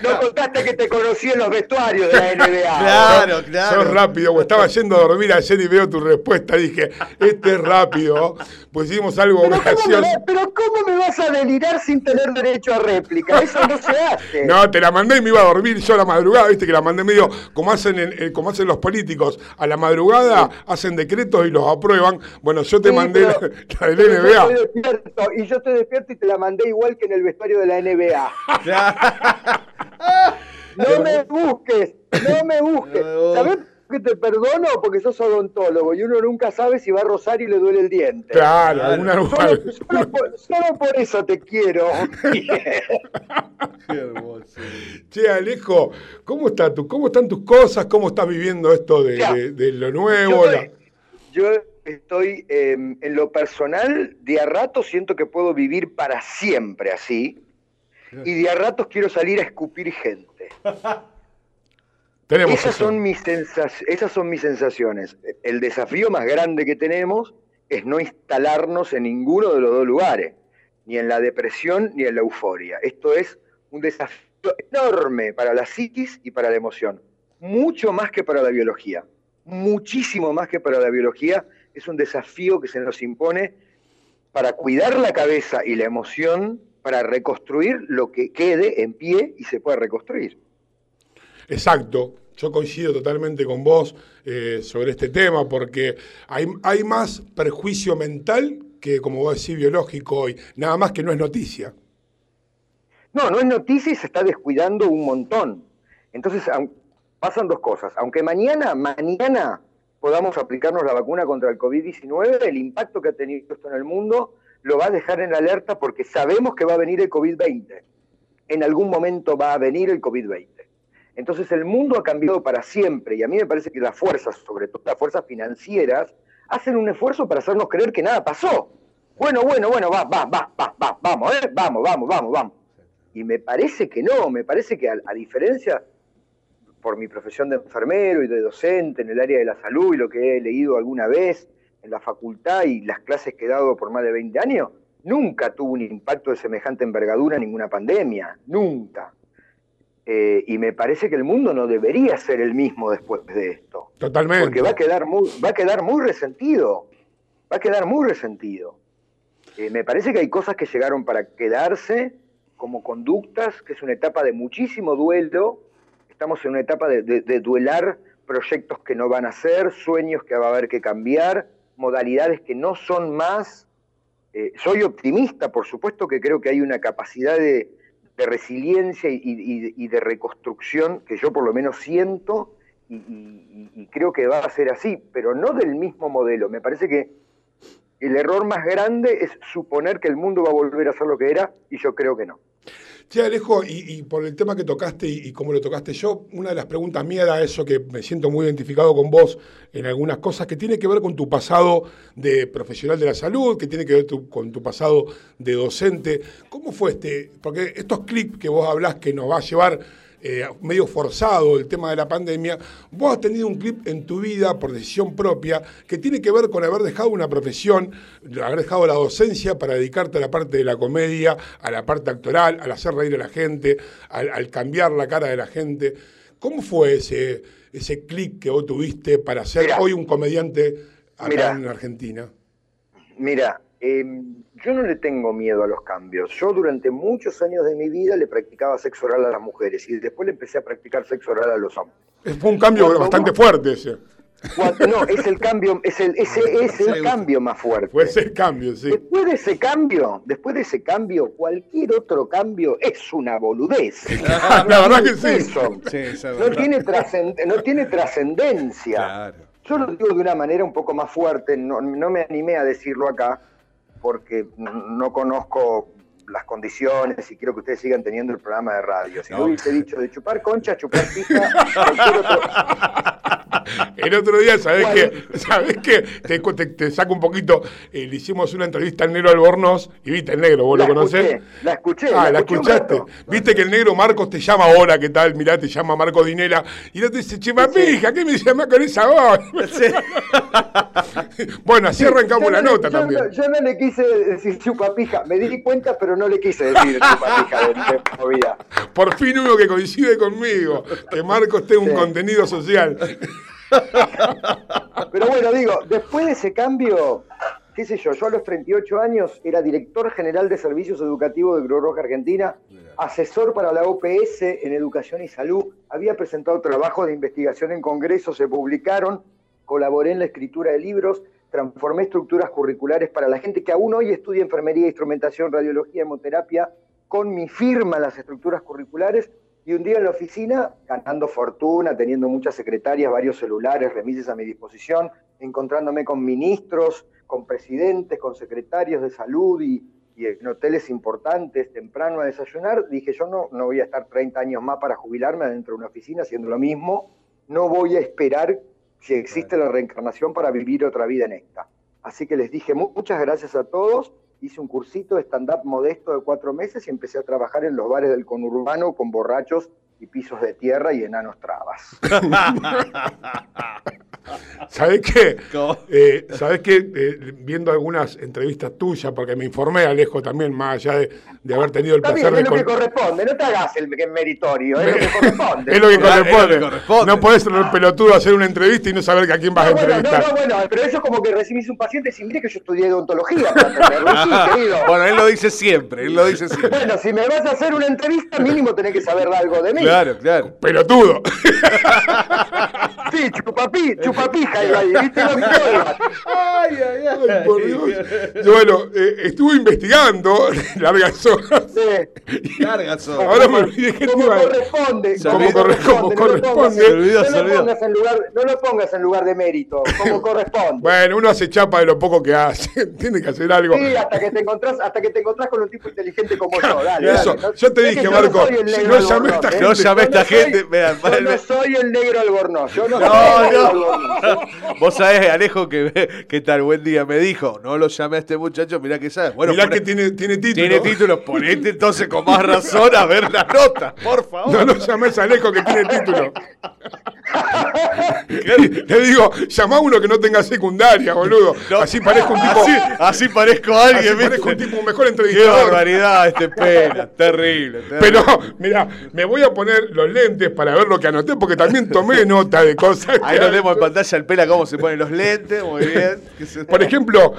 no contaste que te conocí en los vestuarios de la NBA. Claro, claro. Sos rápido, o estaba yendo a dormir ayer y veo tu respuesta. Dije, este es rápido. Pues hicimos algo Pero ¿cómo, me, gracioso. pero ¿cómo me vas a delirar sin tener derecho a réplica? Eso no se hace. No, te la mandé y me iba a dormir yo a la madrugada, viste que la mandé medio como hacen en- eh, como hacen los políticos, a la madrugada hacen decretos y los aprueban. Bueno, yo te Sí, mandé la, pero- la del yo NBA. estoy despierto, y yo estoy despierto y te la mandé igual que en el vestuario de la NBA. No me busques, no me busques. ¿Sabés por qué te perdono? Porque sos odontólogo y uno nunca sabe si va a rozar y le duele el diente. Claro, alguna Solo, solo por, solo por eso te quiero. Che, Alejo, ¿cómo, está tu, ¿cómo están tus cosas? ¿Cómo estás viviendo esto de, Ya. de- de lo nuevo? Yo La- estoy, yo estoy, eh, en lo personal, de a ratos siento que puedo vivir para siempre así, y de a ratos quiero salir a escupir gente. Tenemos esas, eso. son mis esas son mis sensaciones. El desafío más grande que tenemos es no instalarnos en ninguno de los dos lugares, ni en la depresión ni en la euforia. Esto es un desafío enorme para la psiquis y para la emoción, mucho más que para la biología, muchísimo más que para la biología. Es un desafío que se nos impone para cuidar la cabeza y la emoción, para reconstruir lo que quede en pie y se pueda reconstruir. Exacto. Yo coincido totalmente con vos eh, sobre este tema porque hay, hay más perjuicio mental que, como vos decís, biológico hoy. Nada más que no es noticia. No, no es noticia y se está descuidando un montón. Entonces, pasan dos cosas. Aunque mañana, mañana podamos aplicarnos la vacuna contra el COVID-19, el impacto que ha tenido esto en el mundo lo va a dejar en alerta porque sabemos que va a venir el COVID-20. En algún momento va a venir el COVID-20. Entonces el mundo ha cambiado para siempre y a mí me parece que las fuerzas, sobre todo las fuerzas financieras, hacen un esfuerzo para hacernos creer que nada pasó. Bueno, bueno, bueno, va, va, va, va, va, vamos, ¿eh? vamos, vamos, vamos, vamos. Y me parece que no, me parece que a, a diferencia, por mi profesión de enfermero y de docente en el área de la salud y lo que he leído alguna vez en la facultad y las clases que he dado por más de 20 años, nunca tuvo un impacto de semejante envergadura ninguna pandemia, nunca. Eh, y me parece que el mundo no debería ser el mismo después de esto. Totalmente. Porque va a quedar muy, va a quedar muy resentido. Va a quedar muy resentido. Eh, me parece que hay cosas que llegaron para quedarse, como conductas, que es una etapa de muchísimo duelo. Estamos en una etapa de, de- de duelar proyectos que no van a ser, sueños que va a haber que cambiar, modalidades que no son más. Eh, soy optimista, por supuesto que creo que hay una capacidad de, de resiliencia y, y- de reconstrucción que yo por lo menos siento y- y creo que va a ser así, pero no del mismo modelo. Me parece que el error más grande es suponer que el mundo va a volver a ser lo que era y yo creo que no. Che, Alejo, y, por el tema que tocaste y, cómo lo tocaste yo, una de las preguntas mías era eso que me siento muy identificado con vos en algunas cosas que tiene que ver con tu pasado de profesional de la salud, que tiene que ver con tu pasado de docente. ¿Cómo fue este? Porque estos clips que vos hablás que nos va a llevar eh, medio forzado el tema de la pandemia, vos has tenido un clip en tu vida por decisión propia que tiene que ver con haber dejado una profesión, haber dejado la docencia para dedicarte a la parte de la comedia, a la parte actoral, al hacer reír a la gente, al, al cambiar la cara de la gente. ¿Cómo fue ese, ese clic que vos tuviste para ser Mirá. hoy un comediante acá Mirá. en Argentina? Mira, eh, yo no le tengo miedo a los cambios. Yo durante muchos años de mi vida le practicaba sexo oral a las mujeres y después le empecé a practicar sexo oral a los hombres. Fue un cambio Cuando bastante fuerte ese. Cuando- no, es el cambio, es el, ese es el cambio más fuerte. Fue ese cambio, sí. Después de ese cambio, después de ese cambio, cualquier otro cambio es una boludez. La verdad que sí. No tiene, no tiene trascendencia. Claro. Yo lo digo de una manera un poco más fuerte, no, no me animé a decirlo acá porque no conozco las condiciones y quiero que ustedes sigan teniendo el programa de radio. Si No. yo hubiese dicho de chupar concha, chupar pija, cualquier otro- El otro día, ¿sabés ¿Cuál? qué? ¿Sabés qué? Te, te- te saco un poquito. eh, le hicimos una entrevista al negro Albornoz y viste el negro, ¿vos La lo conocés? escuché, la escuché, Ah, la la escuché un escuchaste. Viste que el negro Marcos te llama ahora, ¿qué tal? Mirá, te llama Marco Dinela. Y el otro dice, che, ¿qué me llama con esa voz? bueno, así arrancamos la no nota yo también. no- yo no le quise decir chupapija, me di cuenta, pero no le quise decir chupapija de, de movida. Por fin uno que coincide conmigo, que Marcos tenga un Sí. contenido social. Pero bueno, digo, después de ese cambio, qué sé yo, yo a los 38 años era director general de servicios educativos de Cruz Roja Argentina, asesor para la OPS en educación y salud, había presentado trabajos de investigación en congresos, se publicaron, colaboré en la escritura de libros, transformé estructuras curriculares para la gente que aún hoy estudia enfermería, instrumentación, radiología, hemoterapia, con mi firma las estructuras curriculares y un día en la oficina, ganando fortuna, teniendo muchas secretarias, varios celulares, remises a mi disposición, encontrándome con ministros, con presidentes, con secretarios de salud y, y en hoteles importantes, temprano a desayunar, dije yo no, no voy a estar 30 años más para jubilarme adentro de una oficina haciendo lo mismo, no voy a esperar si existe la reencarnación para vivir otra vida en esta. Así que les dije mu- muchas gracias a todos, hice un cursito de stand-up modesto de cuatro meses y empecé a trabajar en los bares del conurbano con borrachos y pisos de tierra y enanos trabas. ¿Sabés qué? Eh, ¿Sabés qué? Eh, viendo algunas entrevistas tuyas, porque me informé, Alejo, también, más allá de, de haber tenido el Está placer bien, de... es lo que corresponde, no te hagas el que- meritorio, es lo que corresponde. Es lo que Claro, es lo corresponde. que corresponde. No podés ser un pelotudo a hacer una entrevista y no saber a quién vas a No, bueno, no, entrevistar. no, bueno, pero eso es como que recibís un paciente y decís, mire que yo estudié odontología para. Sí, querido. Bueno, él lo dice siempre, él lo dice siempre. Bueno, si me vas a hacer una entrevista, mínimo tenés que saber algo de mí. Claro, claro. Pelotudo. sí, chupapi, chupapija iba ahí, ¿viste? Ay, ay, ay. Ay, por Dios. Yo, bueno, eh, estuve investigando largas horas. Sí. Largas son. Ahora me olvidé que te iba corresponde, como corresponde, Como no lo pongas- corresponde. No lo pongas en lugar, no lo pongas en lugar de mérito, como corresponde. Bueno, uno hace chapa de lo poco que hace. Tiene que hacer algo. Sí, hasta que te encontrás, hasta que te encontrás con un tipo inteligente como yo, dale. Eso, dale, yo te dije, Marco, no llamé a esta ¿eh? No llamé a esta gente. No soy el negro albornoz, yo no, No, no. Vos sabés, Alejo, que qué tal buen día me dijo. No lo llamé a este muchacho, mirá que sabes. Bueno, Mirá que tiene, tiene título. tiene título, ponete entonces con más razón a ver la nota, por favor. No lo llames a Alejo que tiene título. Le digo, llama a uno que no tenga secundaria, boludo. No. Así parezco un tipo. Así, así parezco a así alguien, parezco un ¿viste? tipo un mejor Qué entrevistador. barbaridad este pena, terrible, terrible. Pero, mira, me voy a poner los lentes para ver lo que anoté, porque también tomé nota de cosas. Ahí nos vemos en pantalla el pela cómo se ponen los lentes, muy bien. Por ejemplo,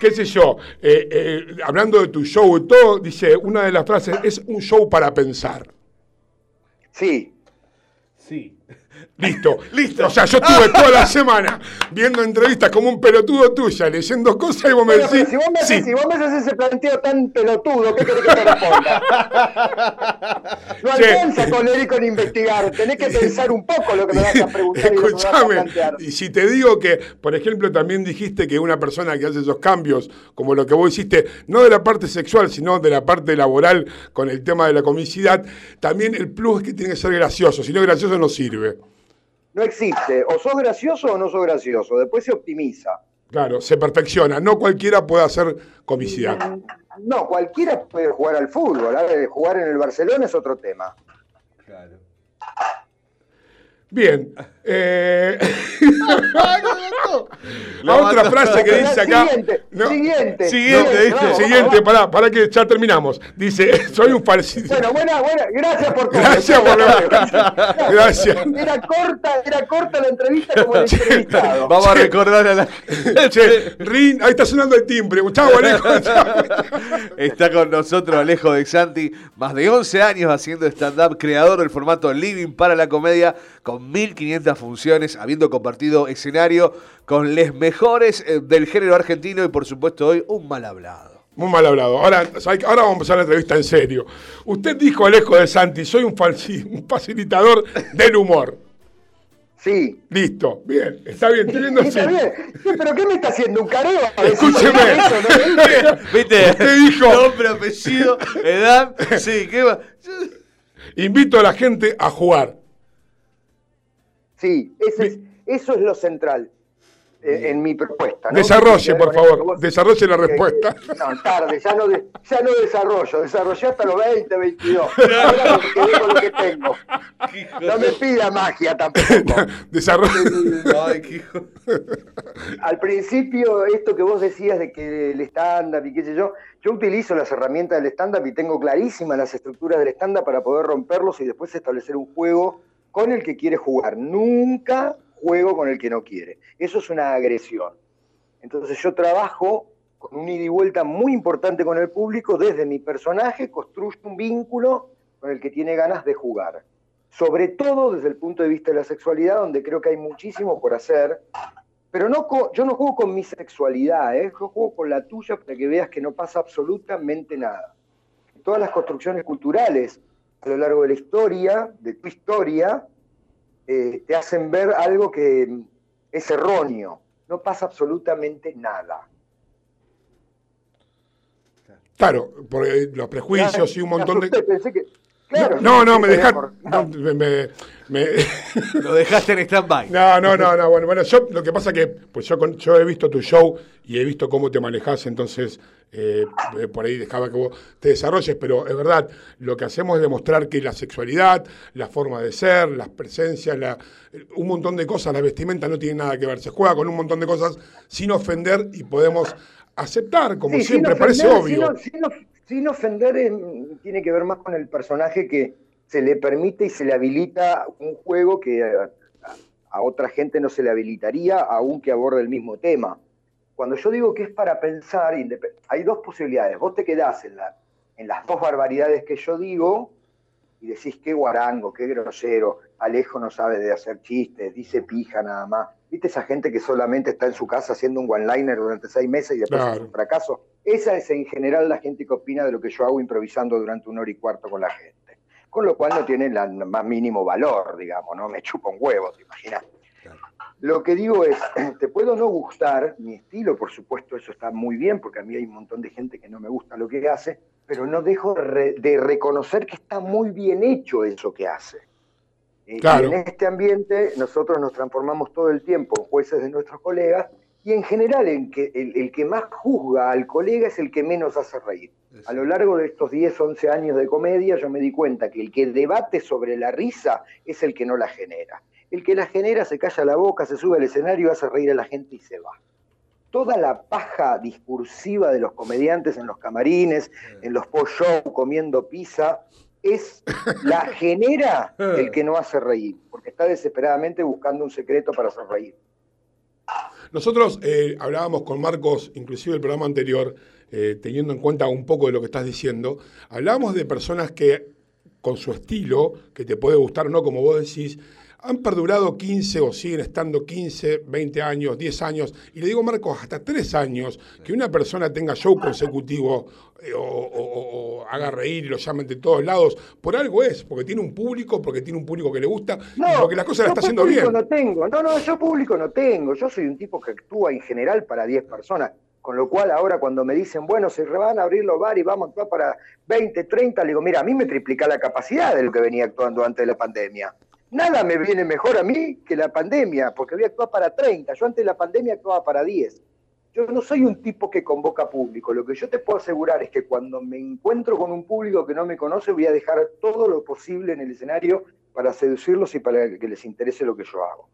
qué sé yo, eh, eh, hablando de tu show y todo, dice una de las frases, es un show para pensar. Sí, Sí. Listo. Listo. O sea, yo estuve toda la semana viendo entrevistas como un pelotudo tuya, leyendo cosas y vos me pero decís. si vos me, haces, sí. si vos me haces ese planteo tan pelotudo, ¿qué querés que te responda? No Che. alcanza con él y con investigar. Tenés que pensar un poco lo que me vas a preguntar y vas a Escuchame, plantear. y si te digo que, por ejemplo, también dijiste que una persona que hace esos cambios, como lo que vos hiciste, no de la parte sexual, sino de la parte laboral con el tema de la comicidad, también el plus es que tiene que ser gracioso, si no es gracioso no sirve. No existe. O sos gracioso o no sos gracioso. Después se optimiza. Claro, se perfecciona, no cualquiera puede hacer comicidad. No, cualquiera puede jugar al fútbol. Jugar en el Barcelona es otro tema. Bien. Eh, Lo a otra frase que dice acá. Siguiente, No, siguiente. Siguiente, No, ¿viste? vamos, Siguiente, vamos. pará, pará que ya terminamos. Dice, soy un falsificador. Bueno, buena, buena. Gracias por todo. Gracias por la... Gracias. Era corta, era corta la entrevista como el entrevistado. Vamos a recordar a la. Che, Rin, ahí está sonando el timbre. Chau, Alejo. Chau. Está con nosotros Alejo de Xanti, más de 11 años haciendo stand-up, creador del formato Living para la comedia, con 1500 funciones, habiendo compartido escenario con les mejores eh, del género argentino y por supuesto hoy un mal hablado. Muy mal hablado. Ahora, ahora vamos a empezar la entrevista en serio. Usted dijo, Alejo de Santi, soy un, facilitador del humor. Sí. Listo, bien, está bien, estoy viendo así. Está bien. Sí, ¿Pero qué me está haciendo? ¿Un careo? Escúcheme. Eso, ¿no? ¿Viste? Usted dijo- Nombre, apellido, edad. Sí, ¿qué va? Invito a la gente a jugar. Sí, ese es- eso es lo central eh, en mi propuesta. ¿no? Desarrolle, por favor, desarrolle la respuesta. que- no, tarde, ya no, de- ya no desarrollo, desarrollé hasta los 20, 22. Ahora me quedé con lo que tengo. No me pida magia tampoco. Desarrolle. Ay, qué hijo. Al principio, esto que vos decías de que el stand-up y qué sé yo, yo utilizo las herramientas del stand-up y tengo clarísimas las estructuras del stand-up para poder romperlos y después establecer un juego con el que quiere jugar. Nunca juego con el que no quiere. Eso es una agresión. Entonces yo trabajo con un ida y vuelta muy importante con el público, desde mi personaje construyo un vínculo con el que tiene ganas de jugar. Sobre todo desde el punto de vista de la sexualidad, donde creo que hay muchísimo por hacer, pero no yo no juego con mi sexualidad, ¿eh? yo juego con la tuya para que veas que no pasa absolutamente nada. Todas las construcciones culturales a lo largo de la historia, de tu historia, eh, te hacen ver algo que mm, es erróneo. No pasa absolutamente nada. Claro, por eh, los prejuicios y un Me montón de. asusté, pensé que- claro, No, no, me pensé que dejaste. no, me- me- me- Lo dejaste en stand-by. No, no, no, no, bueno, bueno, yo lo que pasa que, pues yo, con- yo he visto tu show y he visto cómo te manejas, entonces eh, eh, por ahí dejaba que vos te desarrolles, pero es verdad, lo que hacemos es demostrar que la sexualidad, la forma de ser, las presencias, la, un montón de cosas, la vestimenta no tiene nada que ver, se juega con un montón de cosas sin ofender y podemos aceptar, como Sí, siempre, parece obvio. Sin, sin of- sin ofender tiene que ver más con el personaje que se le permite y se le habilita un juego que a- a otra gente no se le habilitaría, aunque aborde el mismo tema. Cuando yo digo que es para pensar, hay dos posibilidades. Vos te quedás en, la, en las dos barbaridades que yo digo y decís qué guarango, qué grosero, Alejo no sabe de hacer chistes, dice pija nada más. ¿Viste esa gente que solamente está en su casa haciendo un one-liner durante seis meses y después Claro. es un fracaso? Esa es en general la gente que opina de lo que yo hago improvisando durante una hora y cuarto con la gente. Con lo cual no tiene la más mínimo valor, digamos, ¿no? Me chupa un huevo, ¿te imaginas? Lo que digo es, te puedo no gustar, mi estilo, por supuesto, eso está muy bien, porque a mí hay un montón de gente que no me gusta lo que hace, pero no dejo de re- de reconocer que está muy bien hecho eso que hace. Eh, Claro. y en este ambiente nosotros nos transformamos todo el tiempo en jueces de nuestros colegas y en general el que, el, el que más juzga al colega es el que menos hace reír. A lo largo de estos 10, 11 años de comedia yo me di cuenta que el que debate sobre la risa es el que no la genera. El que la genera se calla la boca, se sube al escenario, hace reír a la gente y se va. Toda la paja discursiva de los comediantes en los camarines, en los post-show, comiendo pizza, es la genera el que no hace reír, porque está desesperadamente buscando un secreto para hacer reír. Nosotros eh, hablábamos con Marcos, inclusive el programa anterior, eh, teniendo en cuenta un poco de lo que estás diciendo, hablábamos de personas que con su estilo, que te puede gustar o no, como vos decís, han perdurado 15 o siguen estando 15, 20 años, 10 años, y le digo, Marcos, hasta 3 años, que una persona tenga show consecutivo eh, o, o- o haga reír y lo llamen de todos lados, por algo es, porque tiene un público, porque tiene un público que le gusta, y porque las cosas las está yo haciendo bien. no tengo, no, no, yo público no tengo, yo soy un tipo que actúa en general para 10 personas, con lo cual ahora cuando me dicen, bueno, se van a abrir los bares y vamos a actuar para 20, 30, le digo, mira, a mí me triplica la capacidad de lo que venía actuando antes de la pandemia. Nada me viene mejor a mí que la pandemia, porque voy a actuar para 30, yo antes de la pandemia actuaba para 10. Yo no soy un tipo que convoca público. Lo que yo te puedo asegurar es que cuando me encuentro con un público que no me conoce, voy a dejar todo lo posible en el escenario para seducirlos y para que les interese lo que yo hago.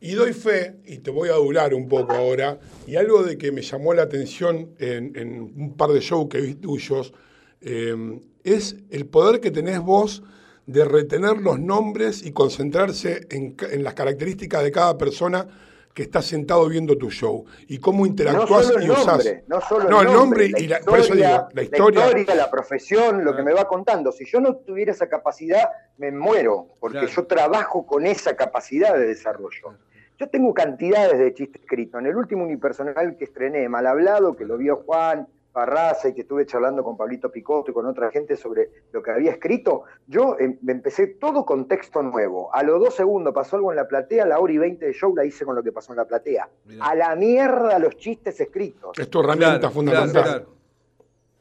Y doy fe, y te voy a adular un poco ahora, y algo de que me llamó la atención en, un par de shows que vi tuyos, eh, es el poder que tenés vos de retener los nombres y concentrarse en, en las características de cada persona que está sentado viendo tu show y cómo interactúas no y usás. nombre, no solo No, el el nombre, nombre y la la- por eso historia, digo, la historia. la, profesión, lo que me va contando. Si yo no tuviera esa capacidad, me muero, porque yo trabajo con esa capacidad de desarrollo. Yo tengo cantidades de chistes escritos. En el último unipersonal que estrené, Mal Hablado, que lo vio Juan Barraza y que estuve charlando con Pablito Picotto y con otra gente sobre lo que había escrito, yo em- empecé todo con texto nuevo. A los dos segundos pasó algo en la platea, la hora y veinte de show la hice con lo que pasó en la platea. A la mierda los chistes escritos. Es tu herramienta fundamental.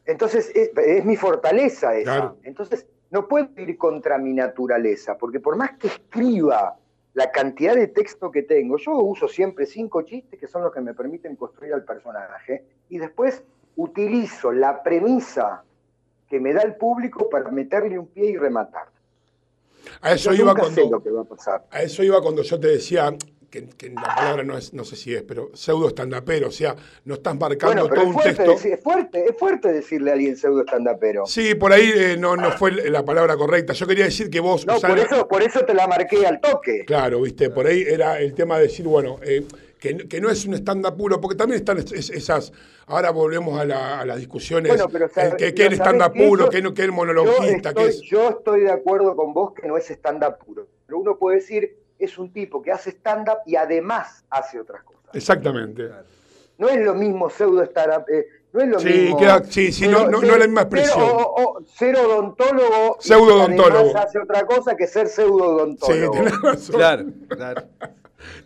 Entonces, es, es mi fortaleza esa. Claro. Entonces, no puedo ir contra mi naturaleza, porque por más que escriba la cantidad de texto que tengo, yo uso siempre cinco chistes que son los que me permiten construir al personaje, y después utilizo la premisa que me da el público para meterle un pie y rematar. A eso Yo iba cuando. A eso iba cuando yo te decía que, que la palabra no es, no sé si es, pero pseudo estandapero, o sea, no estás marcando Bueno, pero todo es un fuerte, texto. decir- es fuerte, es fuerte decirle a alguien pseudo estandapero. Sí, por ahí eh, no, no fue la palabra correcta. Yo quería decir que vos. No, por eso, por eso te la marqué al toque. Claro, viste, por ahí era el tema de decir, bueno, eh, que, que no es un stand-up puro, porque también están es- es- esas. Ahora volvemos a, la- a las discusiones. Bueno, pero eh, sabe- que, que el ¿sabés stand-up qué? puro, que, no, que el Yo monologuista, que estoy, es. yo estoy de acuerdo con vos que no es stand-up puro. Pero uno puede decir, es un tipo que hace stand-up y además hace otras cosas. Exactamente. No es lo mismo pseudo stand-up. eh, no es lo Sí, mismo. queda- sí, sí, no- no- no es la misma expresión. Ser, o- o- ser odontólogo. y Pseudo-odontólogo. además hace otra cosa que ser pseudo odontólogo. Sí, tenés razón. Claro, claro.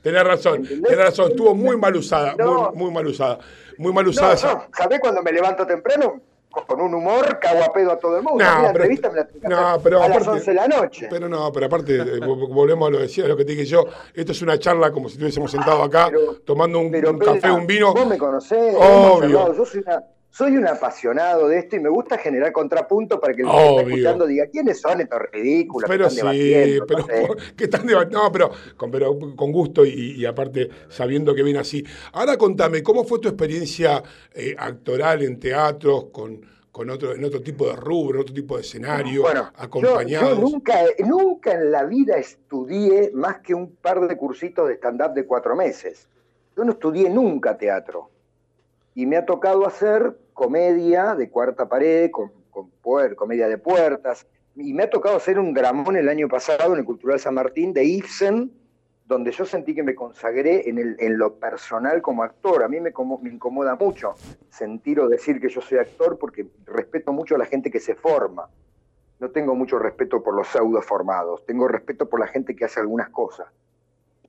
Tenés razón, tenés razón. Estuvo muy mal usada, No. muy, muy mal usada. Muy mal usada ¿sabés cuando me levanto temprano? Con un humor, cago a pedo a todo el mundo. No, la pero- entrevista me la tengo que no, hacer pero a las aparte- 11 de la noche. Pero no, pero aparte, eh, vo- volvemos a lo, decía, a lo que te dije yo. Esto es una charla como si estuviésemos sentados acá, tomando un, Pero, un Pela, café, un vino. Vos me conocés, Obvio. yo soy, una- soy un apasionado de esto y me gusta generar contrapunto para que el que está escuchando diga quiénes son estos ridículos Pero que sí, están debatiendo. pero no sé. que están debatiendo. No, pero con, pero con gusto y, y aparte sabiendo que viene así. Ahora contame, ¿cómo fue tu experiencia eh, actoral en teatros, con, con otro, en otro tipo de rubro, en otro tipo de escenario, Bueno, yo, acompañados? yo nunca, nunca en la vida estudié más que un par de cursitos de stand-up de cuatro meses. Yo no estudié nunca teatro. Y me ha tocado hacer comedia de cuarta pared, con, con comedia de puertas. y me ha tocado hacer un dramón el año pasado en el Cultural San Martín de Ibsen, donde yo sentí que me consagré en, el, en lo personal como actor. A mí me, como, me incomoda mucho sentir o decir que yo soy actor porque respeto mucho a la gente que se forma. No tengo mucho respeto por los pseudo formados, tengo respeto por la gente que hace algunas cosas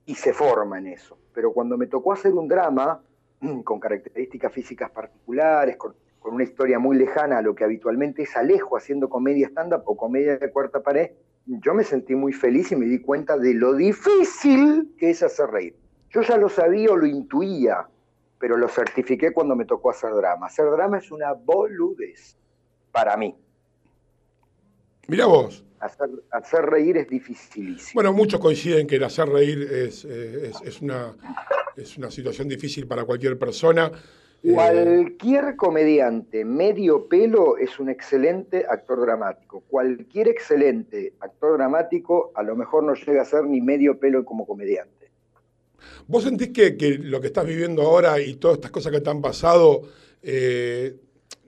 y se forma en eso. Pero cuando me tocó hacer un drama con características físicas particulares, con, una historia muy lejana a lo que habitualmente es Alejo haciendo comedia stand-up o comedia de cuarta pared, yo me sentí muy feliz y me di cuenta de lo difícil que es hacer reír. Yo ya lo sabía o lo intuía, pero lo certifiqué cuando me tocó hacer drama. Hacer drama es una boludez para mí. Mira vos. Hacer, hacer reír es dificilísimo. Bueno, muchos coinciden que el hacer reír es, eh, es, es una, es una situación difícil para cualquier persona. Eh, Cualquier comediante medio pelo es un excelente actor dramático. Cualquier excelente actor dramático a lo mejor no llega a ser ni medio pelo como comediante. ¿Vos sentís que, que lo que estás viviendo ahora y todas estas cosas que te han pasado, eh,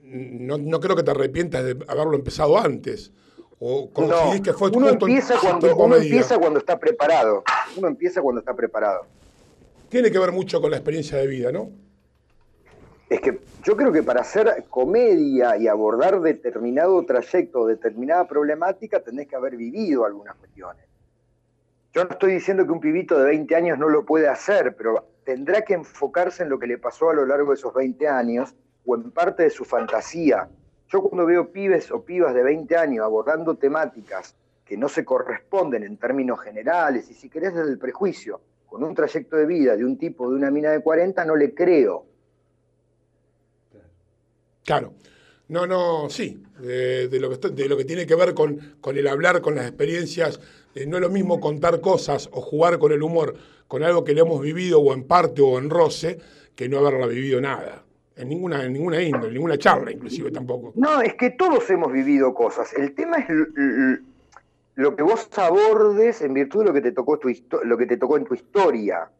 no, no creo que te arrepientas de haberlo empezado antes? ¿O No, que fue uno en- empieza, cuando, uno empieza cuando está preparado. Uno empieza cuando está preparado. Tiene que ver mucho con la experiencia de vida, ¿no? Es que yo creo que para hacer comedia y abordar determinado trayecto o determinada problemática tenés que haber vivido algunas cuestiones. Yo no estoy diciendo que un pibito de 20 años no lo puede hacer, pero tendrá que enfocarse en lo que le pasó a lo largo de esos 20 años o en parte de su fantasía. Yo cuando veo pibes o pibas de 20 años abordando temáticas que no se corresponden en términos generales y si querés desde el prejuicio, con un trayecto de vida de un tipo de una mina de 40, no le creo. Claro. No, no, sí, de, lo, que, de lo que tiene que ver con, con el hablar, con las experiencias. Eh, no es lo mismo contar cosas o jugar con el humor con algo que le hemos vivido o en parte o en roce que no haberla vivido nada. En ninguna, en ninguna índole, en ninguna charla inclusive tampoco. No, es que todos hemos vivido cosas. El tema es lo que vos abordes en virtud de lo que te tocó, tu lo que te tocó en tu historia.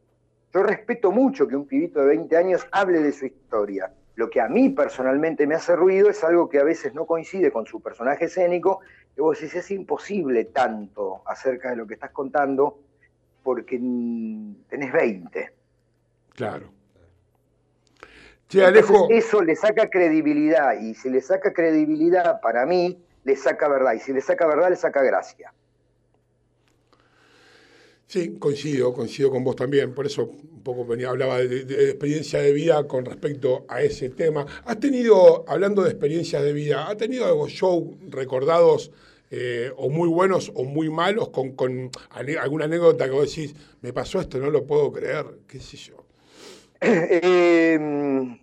Yo respeto mucho que un pibito de 20 años hable de su historia. Lo que a mí personalmente me hace ruido es algo que a veces no coincide con su personaje escénico, que vos decís, es imposible tanto acerca de lo que estás contando porque tenés 20. Claro. Alejo, eso le saca credibilidad y si le saca credibilidad, para mí, le saca verdad y si le saca verdad, le saca gracia. sí, coincido, coincido con vos también. Por eso un poco venía, hablaba de, de experiencia de vida con respecto a ese tema. ¿Has tenido, hablando de experiencias de vida, ¿has tenido algo show recordados eh, o muy buenos o muy malos con, con alguna anécdota que vos decís, me pasó esto, no lo puedo creer, qué sé yo? Eh,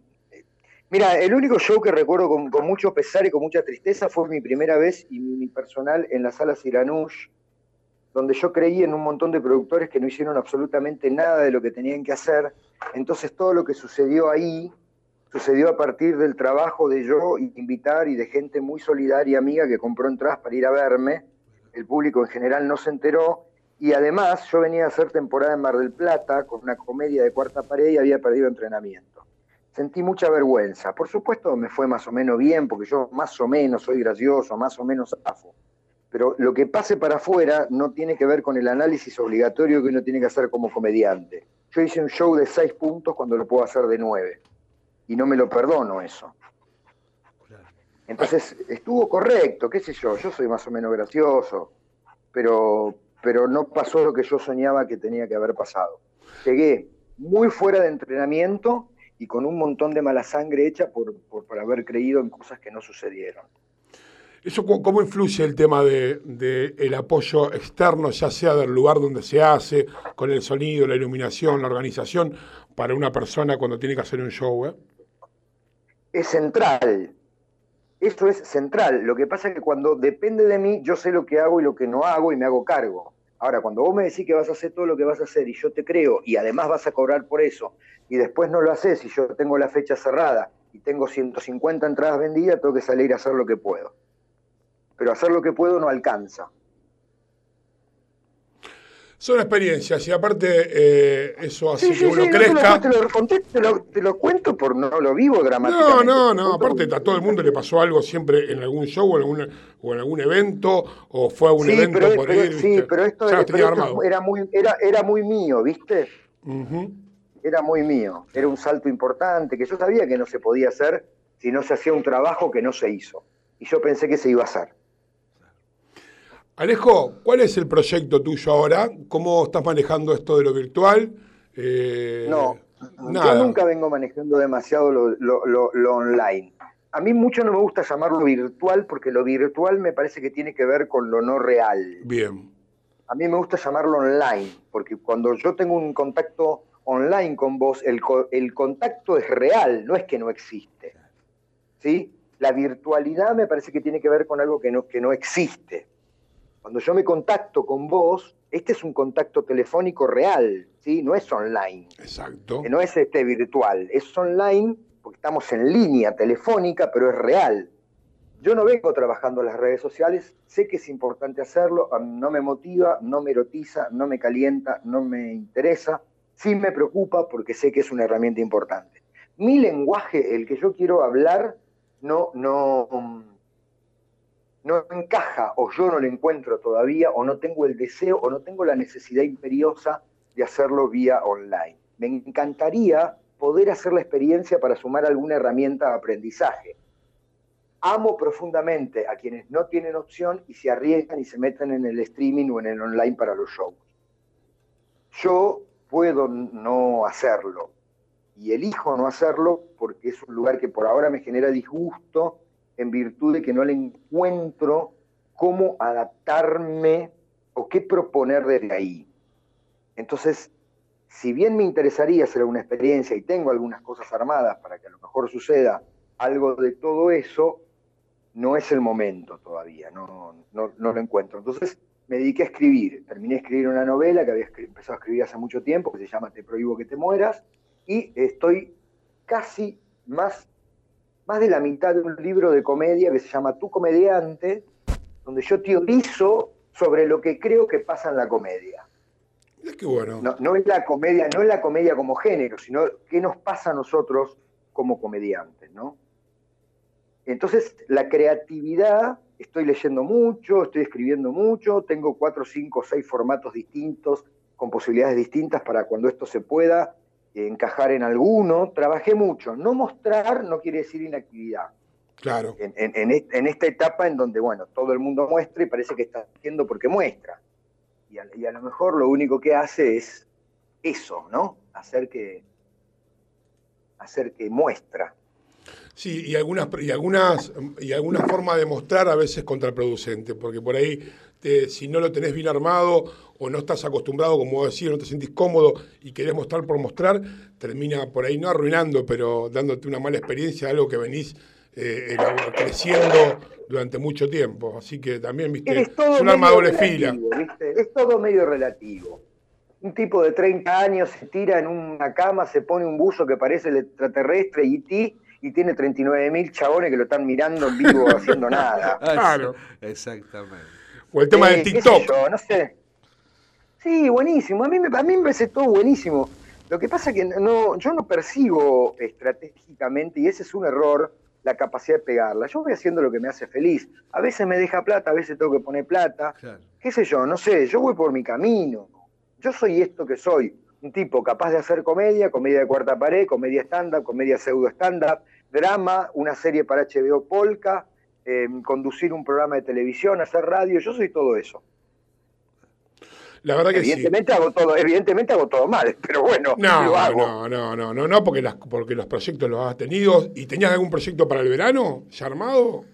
mira, el único show que recuerdo con, mucho pesar y con mucha tristeza fue mi primera vez y mi personal en la sala Siranush, donde yo creí en un montón de productores que no hicieron absolutamente nada de lo que tenían que hacer. Entonces todo lo que sucedió ahí sucedió a partir del trabajo de yo invitar y de gente muy solidaria, amiga, que compró entradas para ir a verme. El público en general no se enteró. Y además yo venía a hacer temporada en Mar del Plata con una comedia de cuarta pared y había perdido entrenamiento. Sentí mucha vergüenza. Por supuesto me fue más o menos bien, porque yo más o menos soy gracioso, más o menos afo. Pero lo que pase para afuera no tiene que ver con el análisis obligatorio que uno tiene que hacer como comediante. Yo hice un show de seis puntos cuando lo puedo hacer de nueve. Y no me lo perdono eso. Entonces, estuvo correcto, qué sé yo, yo soy más o menos gracioso, pero, pero no pasó lo que yo soñaba que tenía que haber pasado. Llegué muy fuera de entrenamiento y con un montón de mala sangre hecha por, por, por haber creído en cosas que no sucedieron. ¿Eso cómo influye el tema de, de el apoyo externo, ya sea del lugar donde se hace, con el sonido, la iluminación, la organización, para una persona cuando tiene que hacer un show? eh? es central. Eso es central. Lo que pasa es que cuando depende de mí, yo sé lo que hago y lo que no hago y me hago cargo. Ahora, cuando vos me decís que vas a hacer todo lo que vas a hacer y yo te creo y además vas a cobrar por eso y después no lo haces y yo tengo la fecha cerrada y tengo 150 entradas vendidas, tengo que salir a hacer lo que puedo. Pero hacer lo que puedo no alcanza. Son experiencias y aparte eh, eso hace Sí, que sí, uno sí, no te lo- crezca. te lo, conté, te, lo, te lo cuento por no lo vivo No, dramáticamente. no, no, aparte a todo el mundo le pasó algo siempre en algún show o en algún, o en algún evento o fue a un evento pero, por pero- sí, ¿viste? pero esto, ya pero era, muy, era, era muy mío, ¿viste? Era muy mío. Era un salto importante que yo sabía que no se podía hacer si no se hacía un trabajo que no se hizo. Y yo pensé que se iba a hacer. Alejo, ¿cuál es el proyecto tuyo ahora? ¿Cómo estás manejando esto de lo virtual? Eh, No, nada. yo nunca vengo manejando demasiado lo, lo- lo- lo online. A mí mucho no me gusta llamarlo virtual porque lo virtual me parece que tiene que ver con lo no real. Bien. A mí me gusta llamarlo online, porque cuando yo tengo un contacto online con vos, el, co- el contacto es real, no es que no existe. ¿Sí? La virtualidad me parece que tiene que ver con algo que no, que no existe. Cuando yo me contacto con vos, este es un contacto telefónico real, ¿sí? No es online. Exacto. No es este virtual, es online porque estamos en línea telefónica, pero es real. Yo no vengo trabajando en las redes sociales, sé que es importante hacerlo, no me motiva, no me erotiza, no me calienta, no me interesa, sí me preocupa porque sé que es una herramienta importante. Mi lenguaje, el que yo quiero hablar, no, no, no encaja o yo no lo encuentro todavía o no tengo el deseo o no tengo la necesidad imperiosa de hacerlo vía online. Me encantaría poder hacer la experiencia para sumar alguna herramienta de aprendizaje. Amo profundamente a quienes no tienen opción y se arriesgan y se meten en el streaming o en el online para los shows. Yo puedo no hacerlo y elijo no hacerlo porque es un lugar que por ahora me genera disgusto en virtud de que no le encuentro cómo adaptarme o qué proponer desde ahí. Entonces, si bien me interesaría hacer una experiencia y tengo algunas cosas armadas para que a lo mejor suceda algo de todo eso, no es el momento todavía, no, no, no lo encuentro. Entonces me dediqué a escribir, terminé de escribir una novela que había empezado a escribir hace mucho tiempo, que se llama Te prohíbo que te mueras, y estoy casi más, más de la mitad de un libro de comedia que se llama Tu comediante, donde yo teorizo sobre lo que creo que pasa en la comedia. Mirá qué bueno. No, no es la comedia, no es la comedia como género, sino qué nos pasa a nosotros como comediantes, ¿no? Entonces, la creatividad, estoy leyendo mucho, estoy escribiendo mucho, tengo cuatro, cinco, seis formatos distintos, con posibilidades distintas para cuando esto se pueda encajar en alguno. Trabajé mucho. No mostrar no quiere decir inactividad. Claro. En, en- en est- en esta etapa en donde, bueno, todo el mundo muestra y parece que está haciendo porque muestra. Y a, y a lo mejor lo único que hace es eso, ¿no? Hacer que, hacer que muestra. Sí, y algunas, y algunas, y alguna forma de mostrar a veces contraproducente, porque por ahí, te- si no lo tenés bien armado o no estás acostumbrado, como decir, no te sentís cómodo y querés mostrar por mostrar, termina por ahí no arruinando, pero dándote una mala experiencia, algo que venís eh, creciendo durante mucho tiempo. Así que también, viste, Es un arma medio doble fila. Es todo medio relativo. Un tipo de 30 años se tira en una cama, se pone un buzo que parece el extraterrestre y ti y tiene 39 mil chabones que lo están mirando en vivo haciendo nada. Claro. Exactamente. O el tema Eh, del TikTok. yo, no sé. Sí, buenísimo. A mí, me, a mí me parece todo buenísimo. Lo que pasa es que no, yo no percibo estratégicamente, y ese es un error, la capacidad de pegarla. Yo voy haciendo lo que me hace feliz. A veces me deja plata, a veces tengo que poner plata. ¿Qué sé yo? No sé, yo voy por mi camino. Yo soy esto que soy. Un tipo capaz de hacer comedia, comedia de cuarta pared, comedia stand-up, comedia pseudo stand-up, drama, una serie para HBO Polka, eh, conducir un programa de televisión, hacer radio. Yo soy todo eso. La verdad que sí. Evidentemente hago todo, evidentemente hago todo mal, pero bueno, No, lo hago. no, no, no, no, no, porque, las, porque los proyectos los has tenido. ¿Y tenías algún proyecto para el verano ya armado?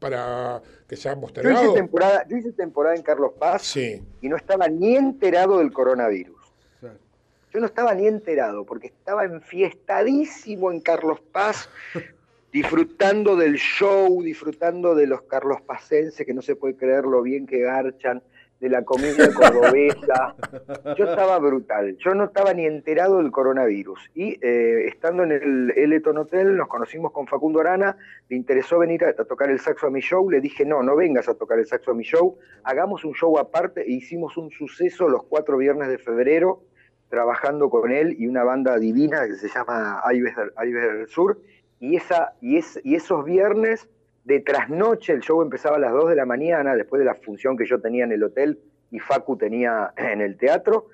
Para que sea Yo hice, postergado. temporada, yo hice temporada en Carlos Paz Sí. y no estaba ni enterado del coronavirus. Yo no estaba ni enterado porque estaba enfiestadísimo en Carlos Paz, disfrutando del show, disfrutando de los Carlos Pacenses, que no se puede creer lo bien que garchan, de la comida cordobesa. Yo estaba brutal. Yo no estaba ni enterado del coronavirus. Y eh, estando en el Eleton Hotel, nos conocimos con Facundo Arana. Le interesó venir a, a tocar el saxo a mi show. Le dije, no, no vengas a tocar el saxo a mi show. Hagamos un show aparte. E hicimos un suceso los cuatro viernes de febrero, trabajando con él y una banda divina que se llama Aires del Sur. Y, esa, y, es, y esos viernes de trasnoche, el show empezaba a las 2 de la mañana, después de la función que yo tenía en el hotel y Facu tenía en el teatro,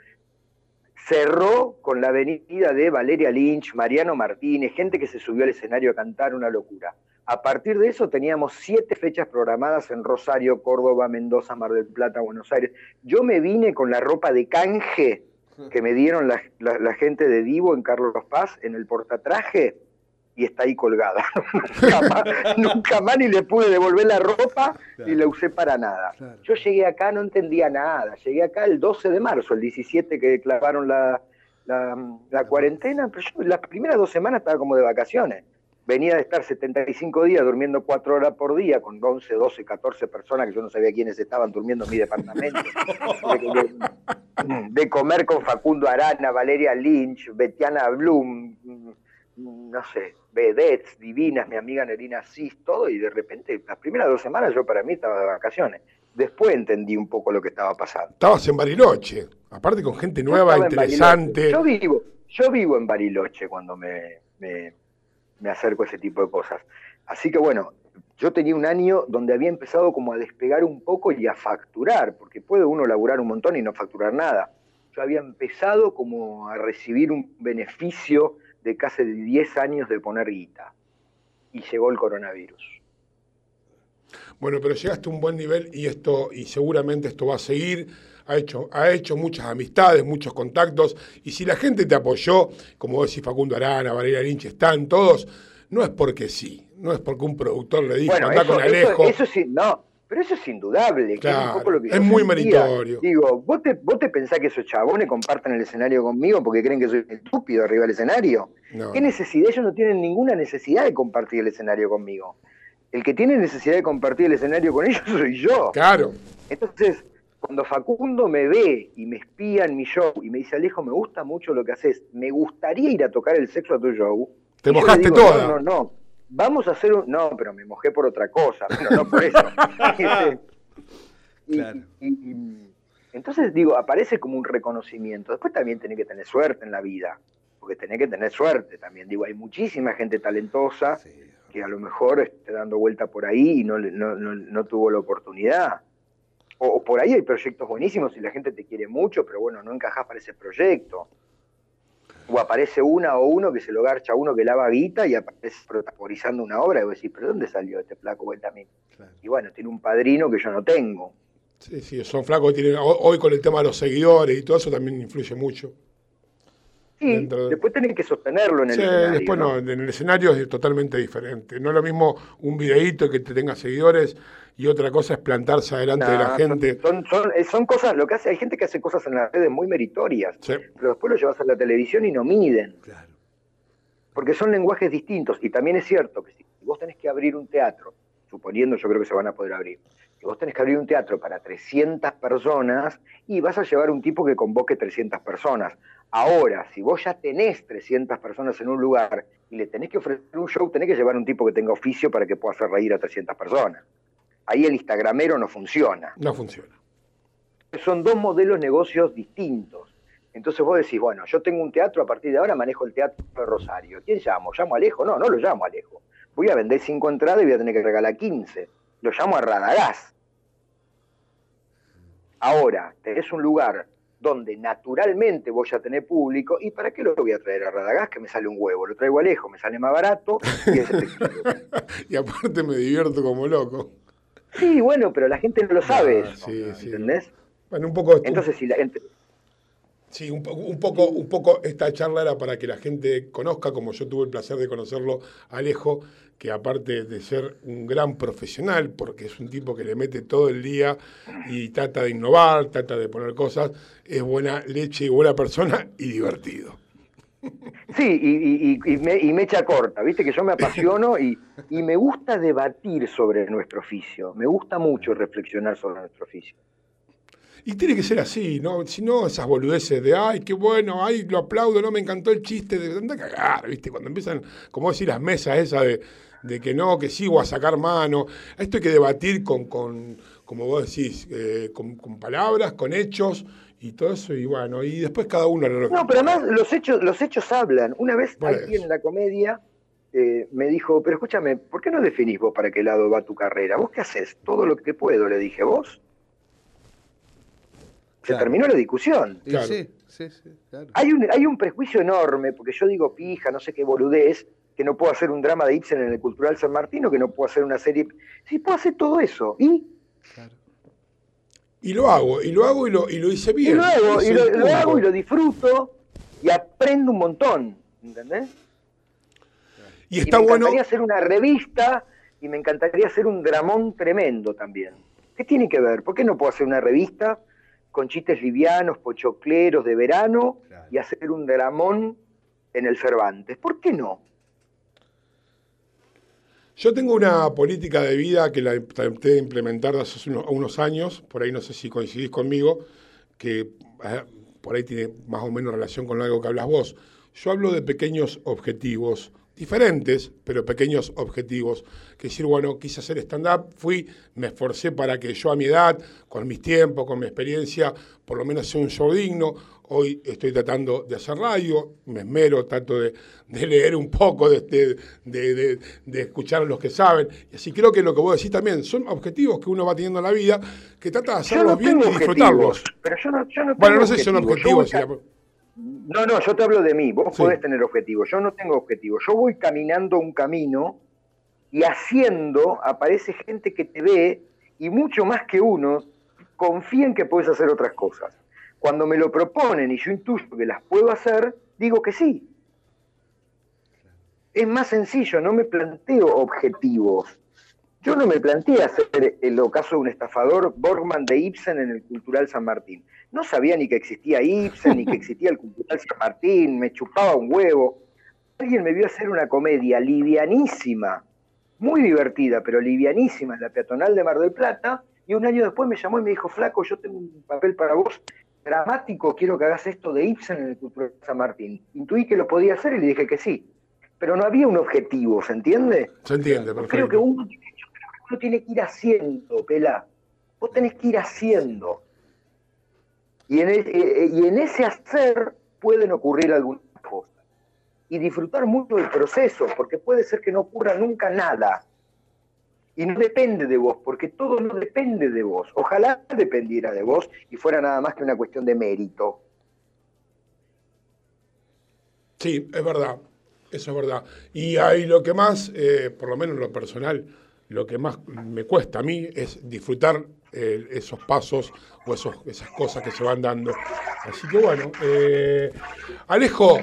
cerró con la venida de Valeria Lynch, Mariano Martínez, gente que se subió al escenario a cantar, una locura. A partir de eso teníamos siete fechas programadas en Rosario, Córdoba, Mendoza, Mar del Plata, Buenos Aires. Yo me vine con la ropa de canje que me dieron la, la- la gente de Divo en Carlos Paz en el portatraje y está ahí colgada. nunca, más, nunca más ni le pude devolver la ropa y la usé para nada. Yo llegué acá, no entendía nada. Llegué acá el 12 de marzo, el 17 que clavaron la, la, la cuarentena, pero yo las primeras dos semanas estaba como de vacaciones. Venía de estar 75 días durmiendo cuatro horas por día con 11, 12, 14 personas que yo no sabía quiénes estaban durmiendo en mi departamento. De, de- de comer con Facundo Arana, Valeria Lynch, Betiana Blum, mm, no sé, vedettes divinas, mi amiga Nerina Cis, todo, y de repente, las primeras dos semanas yo para mí estaba de vacaciones. Después entendí un poco lo que estaba pasando. Estabas en Bariloche, aparte con gente nueva, interesante. Yo vivo, yo vivo en Bariloche cuando me, me, me acerco a ese tipo de cosas. Así que bueno, yo tenía un año donde había empezado como a despegar un poco y a facturar, porque puede uno laburar un montón y no facturar nada. Yo había empezado como a recibir un beneficio de casi 10 años de poner guita. Y llegó el coronavirus. Bueno, pero llegaste a un buen nivel y esto, y seguramente esto va a seguir. Ha hecho, ha hecho muchas amistades, muchos contactos. Y si la gente te apoyó, como decís Facundo Arana, Valeria Lynch, están todos, no es porque sí, no es porque un productor le dijo, anda con Alejo. Eso, sí, no, pero eso es indudable. que es, Claro, un poco lo que es yo muy sentía. meritorio. Digo, ¿vos te, ¿vos te pensás que esos chabones compartan el escenario conmigo porque creen que soy estúpido arriba del escenario? No, ¿Qué necesidad? Ellos no tienen ninguna necesidad de compartir el escenario conmigo. El que tiene necesidad de compartir el escenario con ellos soy yo. Claro. Entonces, cuando Facundo me ve y me espía en mi show y me dice, Alejo, me gusta mucho lo que haces, me gustaría ir a tocar el sexo a tu show. Te mojaste digo, toda. No, no, no. Vamos a hacer un. No, pero me mojé por otra cosa. Bueno, no por eso. Y, y- y- entonces digo, aparece como un reconocimiento. Después también tenés que tener suerte en la vida, porque tenés que tener suerte también. Digo, hay muchísima gente talentosa que a lo mejor esté dando vuelta por ahí y no, no, no, no tuvo la oportunidad. O, o por ahí hay proyectos buenísimos y la gente te quiere mucho, pero bueno, no encajás para ese proyecto. O aparece una o uno que se lo garcha a uno que lava guita y aparece protagonizando una obra y vos decís, pero ¿dónde salió este flaco vuelta a mí? Y bueno, tiene un padrino que yo no tengo. Sí, sí, son flacos, tienen, hoy con el tema de los seguidores y todo eso también influye mucho. Sí, de- después tenés que sostenerlo en el Sí, escenario, después no, en el escenario es totalmente diferente. No es lo mismo un videíto que te tenga seguidores y otra cosa es plantarse delante de la gente. Son, son, eh, son cosas, lo que hace, hay gente que hace cosas en las redes muy meritorias, Sí. pero después lo llevas a la televisión y no miden. Porque son lenguajes distintos. Y también es cierto que si vos tenés que abrir un teatro, suponiendo yo creo que se van a poder abrir, si vos tenés que abrir un teatro para 300 personas y vas a llevar un tipo que convoque 300 personas. Ahora, si vos ya tenés 300 personas en un lugar y le tenés que ofrecer un show, tenés que llevar un tipo que tenga oficio para que pueda hacer reír a 300 personas. Ahí el instagramero no funciona No funciona. son dos modelos negocios distintos. Entonces vos decís, bueno, yo tengo un teatro, a partir de ahora manejo el teatro de Rosario. ¿Quién llamo? ¿Llamo a Alejo? No, no lo llamo a Alejo. Voy a vender cinco entradas y voy a tener que regalar 15. Lo llamo a Radagás. Ahora, tenés un lugar donde naturalmente voy a tener público, ¿y para qué lo voy a traer a Radagás? Que me sale un huevo. Lo traigo a Alejo, me sale más barato y es efectivo. Y aparte me divierto como loco. Sí, bueno, pero la gente no lo sabe Ah, eso, sí, sí. ¿entendés? Bueno, un poco. Entonces, si la gente... Sí, un, un poco, un poco esta charla era para que la gente conozca, como yo tuve el placer de conocerlo, Alejo, que aparte de ser un gran profesional, porque es un tipo que le mete todo el día y trata de innovar, trata de poner cosas, es buena leche y buena persona y divertido. Sí, y, me, y me echa corta, viste que yo me apasiono y me gusta debatir sobre nuestro oficio, me gusta mucho reflexionar sobre nuestro oficio. Y tiene que ser así, ¿no? Si no, esas boludeces de, ay, qué bueno, ay, lo aplaudo, no me encantó el chiste, de anda a cagar, ¿viste? Cuando empiezan, como decir, las mesas esas de, de que no, que sí, o a sacar mano. Esto hay que debatir con, con como vos decís, eh, con, con palabras, con hechos y todo eso, y bueno, y después cada uno lo No, pero además los hechos, los hechos hablan. Una vez aquí en la comedia eh, me dijo, pero escúchame, ¿por qué no definís vos para qué lado va tu carrera? ¿Vos qué haces? Todo lo que puedo, le dije, ¿vos? Se Claro. terminó la discusión. Y Claro. sí, sí, sí, claro. Hay un, hay un prejuicio enorme, porque yo digo pija, no sé qué boludez, que no puedo hacer un drama de Ibsen en el Cultural San Martín o que no puedo hacer una serie. Sí, puedo hacer todo eso. ¿Y? Y lo hago, y lo hago y lo, y lo hice Y bien. lo hago, y lo, hago y lo disfruto y aprendo un montón. ¿Entendés? Y Y está me bueno. encantaría hacer una revista y me encantaría hacer un dramón tremendo también. ¿Qué tiene que ver? ¿Por qué no puedo hacer una revista con chistes livianos, pochocleros de verano y hacer un dramón en el Cervantes? ¿Por qué no? Yo tengo una política de vida que la de implementar hace unos, unos años, por ahí no sé si coincidís conmigo, que por ahí tiene más o menos relación con algo que hablas vos. Yo hablo de pequeños objetivos, diferentes, pero pequeños objetivos. Que decir, bueno, quise hacer stand-up, fui, me esforcé para que yo a mi edad, con mis tiempos, con mi experiencia, por lo menos sea un show digno. Hoy estoy tratando de hacer radio, me esmero, trato de, de leer un poco, de, de, de- escuchar a los que saben. Y así creo que lo que vos decís también son objetivos que uno va teniendo en la vida, que trata de hacerlos no bien y disfrutarlos. pero yo no, yo no Bueno, no sé si son objetivos. Yo No, no, yo te hablo de mí. Vos Sí. podés tener objetivos. Yo no tengo objetivos. Yo voy caminando un camino y haciendo aparece gente que te ve y mucho más que uno confía en que puedes hacer otras cosas. Cuando me lo proponen y yo intuyo que las puedo hacer, digo que sí. Es más sencillo, no me planteo objetivos. Yo no me planteé hacer el ocaso de un estafador Borgman de Ibsen en el Cultural San Martín. No sabía ni que existía Ibsen, ni que existía el Cultural San Martín, me chupaba un huevo. Alguien me vio hacer una comedia livianísima, muy divertida, pero livianísima en la peatonal de Mar del Plata, y un año después me llamó y me dijo, flaco, yo tengo un papel para vos, dramático, quiero que hagas esto de Ibsen en el Cultural San Martín. Intuí que lo podía hacer y le dije que sí. Pero no había un objetivo, ¿se entiende? Se entiende, Creo que perfecto. uno tiene, uno tiene que ir haciendo, Pela. Vos tenés que ir haciendo. Y en, e- eh, y en ese hacer pueden ocurrir algunas cosas. Y disfrutar mucho del proceso, porque puede ser que no ocurra nunca nada. Y no depende de vos, porque todo no depende de vos. Ojalá dependiera de vos y fuera nada más que una cuestión de mérito. Sí, es verdad. Eso es verdad. Y ahí lo que más, eh, por lo menos en lo personal, lo que más me cuesta a mí es disfrutar eh, esos pasos o esos, esas cosas que se van dando. Así que bueno, eh, Alejo,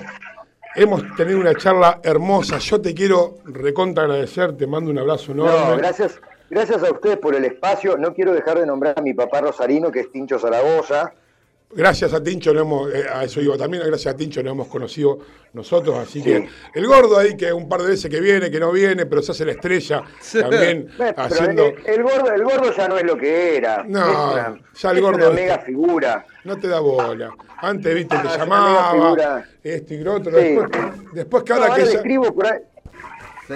hemos tenido una charla hermosa. Yo te quiero recontra agradecer, te mando un abrazo enorme. No, gracias, gracias a ustedes por el espacio. No quiero dejar de nombrar a mi papá Rosarino, que es Tincho Zaragoza. Gracias a Tincho, no hemos, eh, a eso iba también, gracias a Tincho nos hemos conocido nosotros, así que el gordo ahí que un par de veces que viene, que no viene, pero se hace la estrella, también haciendo... el, el gordo, el gordo ya no es lo que era. No, es una, ya el es gordo una este. mega figura. No te da bola. Antes, viste, Ah, te es una llamaba, esto y lo otro. Sí. Después, después que No, ahora ahora que le ya- escribo por ahí, Sí.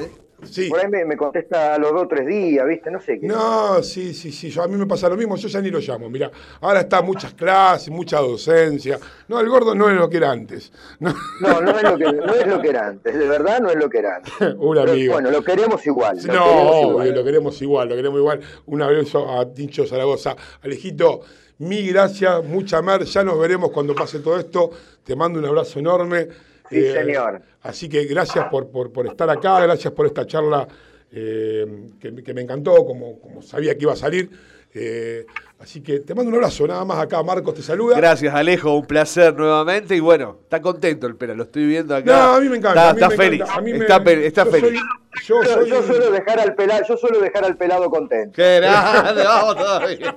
Por ahí me, me contesta a los dos o tres días, ¿viste? No sé qué. No, sí, sí, sí. Yo, a mí me pasa lo mismo, yo ya ni lo llamo. Mira, ahora está muchas clases, mucha docencia. No, el gordo no es lo que era antes. No, No, no es, lo que, no es lo que era antes, de verdad no es lo que era antes. un Pero, amigo. bueno, lo queremos igual. lo no, queremos obvio, igual. lo queremos igual, lo queremos igual. Un abrazo a Tincho Zaragoza. Alejito, mil gracias, mucha mer. Ya nos veremos cuando pase todo esto. Te mando un abrazo enorme. Sí, señor. Así que gracias por, por, por estar acá, gracias por esta charla eh, que, que me encantó, como, como sabía que iba a salir. Eh, así que te mando un abrazo, nada más acá. Marcos te saluda. Gracias, Alejo, un placer nuevamente. Y bueno, está contento el pera, lo estoy viendo acá. No, a mí me encanta. Está, está me feliz. encanta. A mí me- está yo feliz. soy- yo Yo, soy- yo suelo dejar al pelado, yo suelo dejar al pelado contento. Qué grande, vamos todavía.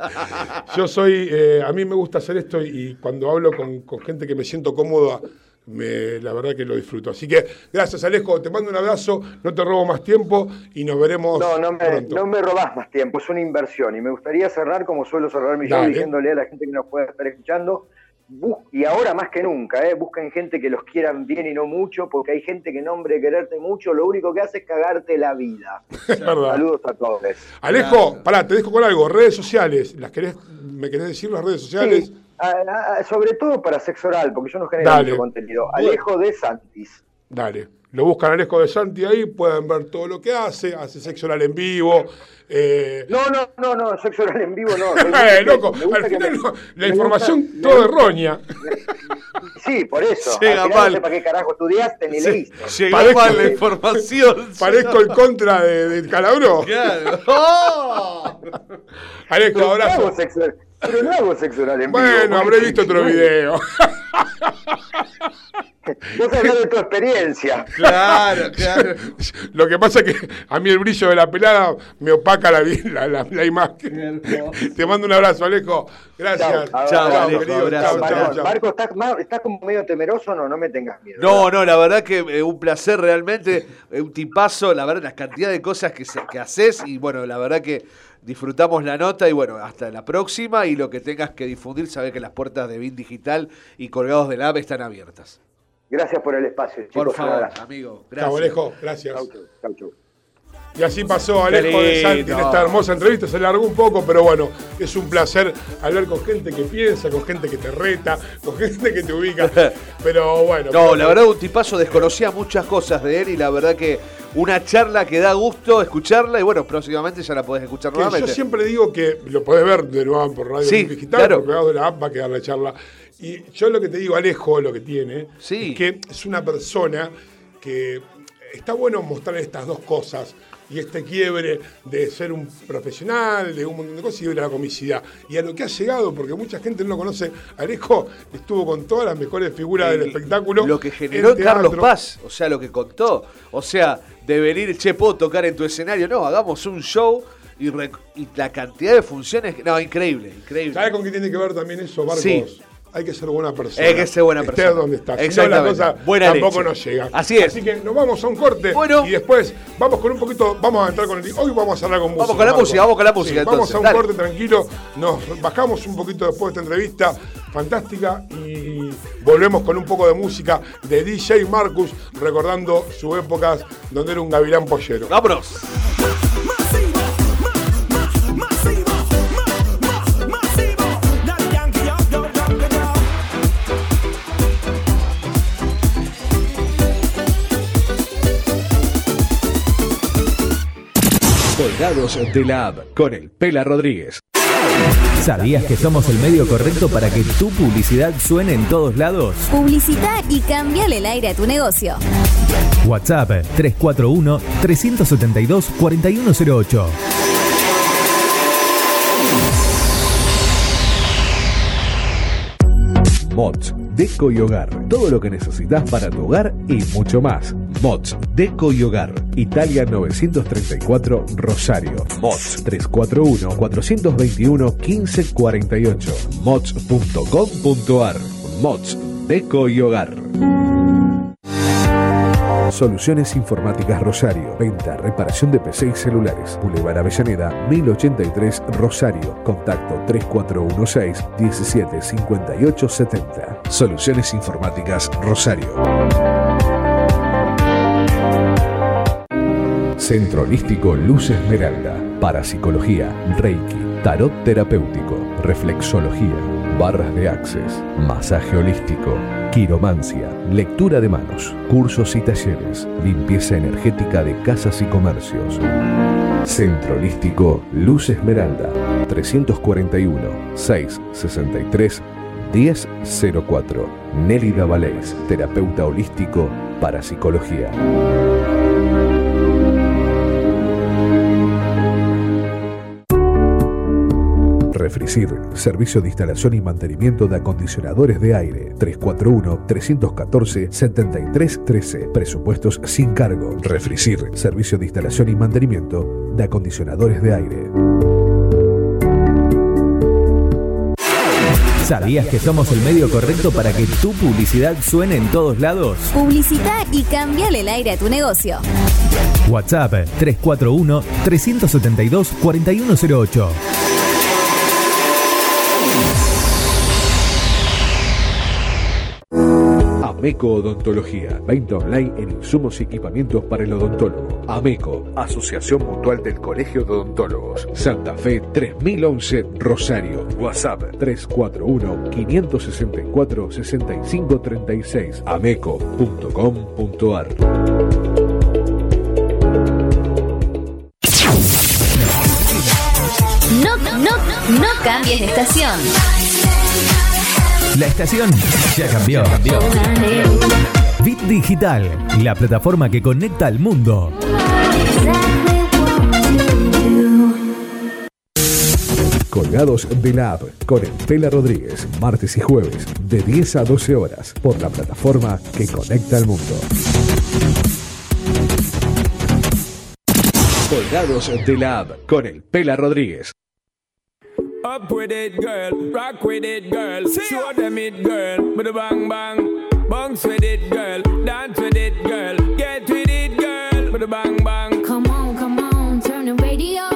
Yo soy, eh, a mí me gusta hacer esto y cuando hablo con, con gente que me siento cómoda, me- la verdad que lo disfruto. Así que gracias Alejo, te mando un abrazo, no te robo más tiempo y nos veremos No, no me, pronto. no me robás más tiempo, es una inversión. Y me gustaría cerrar como suelo cerrar mi show, diciéndole a la gente que nos puede estar escuchando, bus- y ahora más que nunca, ¿eh? busquen gente que los quieran bien y no mucho, porque hay gente que en nombre de quererte mucho, lo único que hace es cagarte la vida. Es verdad. Saludos a todos. Alejo, pará, te dejo con algo, redes sociales, ¿las querés, ¿me querés decir las redes sociales? Sí, a- a- sobre todo para sexo oral, porque yo no genero Dale. mucho contenido. Alejo de Santis. Dale. Lo buscan a Alejo de Santi ahí, pueden ver todo lo que hace, hace sexo oral en vivo. eh, No, no, no, no, sexo oral en vivo no. eh, loco, al final me- la información gusta- gusta- errónea. Sí, por eso. Llega Al final mal. No sé para qué carajo estudiaste ni leíste. Llegó Parezco- mal la información. Parezco el contra de, de Calabro. Claro. ¡Oh! Alejo, Pero no abrazo. sexo, pero no hago sexo oral en vivo. Bueno, habré visto otro video. Vos hablás de tu experiencia. Claro, claro. Lo que pasa es que a mí el brillo de la pelada me opaca la, la, la- la imagen. Te mando un abrazo, Alejo. Gracias. Chao. Alejo, querido. abrazo. Chao, chao, Marco, chao. Marco, ¿estás, como medio temeroso o no? No me tengas miedo. No, no, la verdad que eh, un placer realmente, eh, un tipazo, la verdad, la cantidad de cosas que, se- que haces y bueno, la verdad que disfrutamos la nota y bueno, hasta la próxima y lo que tengas que difundir, sabés que las puertas de BIN Digital y Colgados del AB están abiertas. Gracias por el espacio, chicos. Por favor, amigo. Gracias. Alejo. Gracias. Chau, chau, chau, chau. Y así pasó Alejo de Santi en esta hermosa entrevista. Se largó un poco, pero bueno, es un placer hablar con gente que piensa, con gente que te reta, con gente que te ubica. Pero bueno. No, la verdad un tipazo desconocía muchas cosas de él y la verdad que una charla que da gusto escucharla y bueno, próximamente ya la podés escuchar que yo nuevamente. siempre digo que lo podés ver de nuevo por radio Sí, digital, claro. por pegado de la app va a quedar la charla. Y yo lo que te digo, Alejo, lo que tiene, Sí. es que es una persona que está bueno mostrar estas dos cosas y este quiebre de ser un profesional, de un montón de cosas y de la comicidad. Y a lo que ha llegado, porque mucha gente no lo conoce, Alejo estuvo con todas las mejores figuras del espectáculo. Lo que generó en Carlos. Paz, o sea, lo que contó. O sea, de venir, che, puedo tocar en tu escenario. No, hagamos un show y, la cantidad de funciones. No, increíble, increíble. ¿Sabes con qué tiene que ver también eso, Marcos? Sí. Hay que ser buena persona. Hay que ser buena Estés persona. donde estás. Si no, la Exactamente. cosa Buena tampoco leche. nos llega. Así es. Así que nos vamos a un corte. Bueno. Y después vamos con un poquito. Vamos a entrar con el. Hoy vamos a hablar con música. Vamos con la música, vamos con la música, Sí, vamos a un dale. corte tranquilo. Nos bajamos un poquito después de esta entrevista fantástica. Y volvemos con un poco de música de DJ Marcus. Recordando sus épocas donde era un gavilán pollero. Vámonos. Colgados de la app con el Pela Rodríguez. ¿Sabías que somos el medio correcto para que tu publicidad suene en todos lados? Publicita y cambiale el aire a tu negocio. WhatsApp 341-372-4108. Mods, Deco y Hogar. Todo lo que necesitas para tu hogar y mucho más. Mods, Deco y Hogar. Italia 934 Rosario. Mods 341-421-1548. Mods.com.ar. Mods, Deco y Hogar. Soluciones Informáticas Rosario. Venta, reparación de PC y celulares. Boulevard Avellaneda, 1083 Rosario. Contacto 3416 175870. Soluciones Informáticas Rosario. Centro Holístico Luz Esmeralda. Parapsicología, Reiki, Tarot Terapéutico, Reflexología, Barras de Access, Masaje Holístico, Quiromancia, Lectura de Manos, Cursos y Talleres, Limpieza Energética de Casas y Comercios. Centro Holístico Luz Esmeralda, 341 663 1004. Nélida Valés, terapeuta holístico para psicología. Refricir, servicio de instalación y mantenimiento de acondicionadores de aire. 341-314-7313. Presupuestos sin cargo. Refricir, servicio de instalación y mantenimiento de acondicionadores de aire. ¿Sabías que somos el medio correcto para que tu publicidad suene en todos lados? Publicita y cambiale el aire a tu negocio. WhatsApp 341 372 4108. Ameco Odontología. Venta online en insumos y equipamientos para el odontólogo. Ameco, Asociación Mutual del Colegio de Odontólogos. Santa Fe 3011 Rosario. WhatsApp 341 564 6536. ameco.com.ar. No, no, no cambies de estación. La estación ya cambió. Bit Digital, la plataforma que conecta al mundo. Colgados de la app con Estela Rodríguez, martes y jueves, de 10 a 12 horas, por la plataforma que conecta al mundo. Colgados de la app con el Pela Rodríguez. Up with it, girl. Rock with it, girl. Show them it, girl. With a bang bang. Bounce with it, girl. Dance with it, girl. Get with it, girl. With a bang bang. Come on, come on. Turn the radio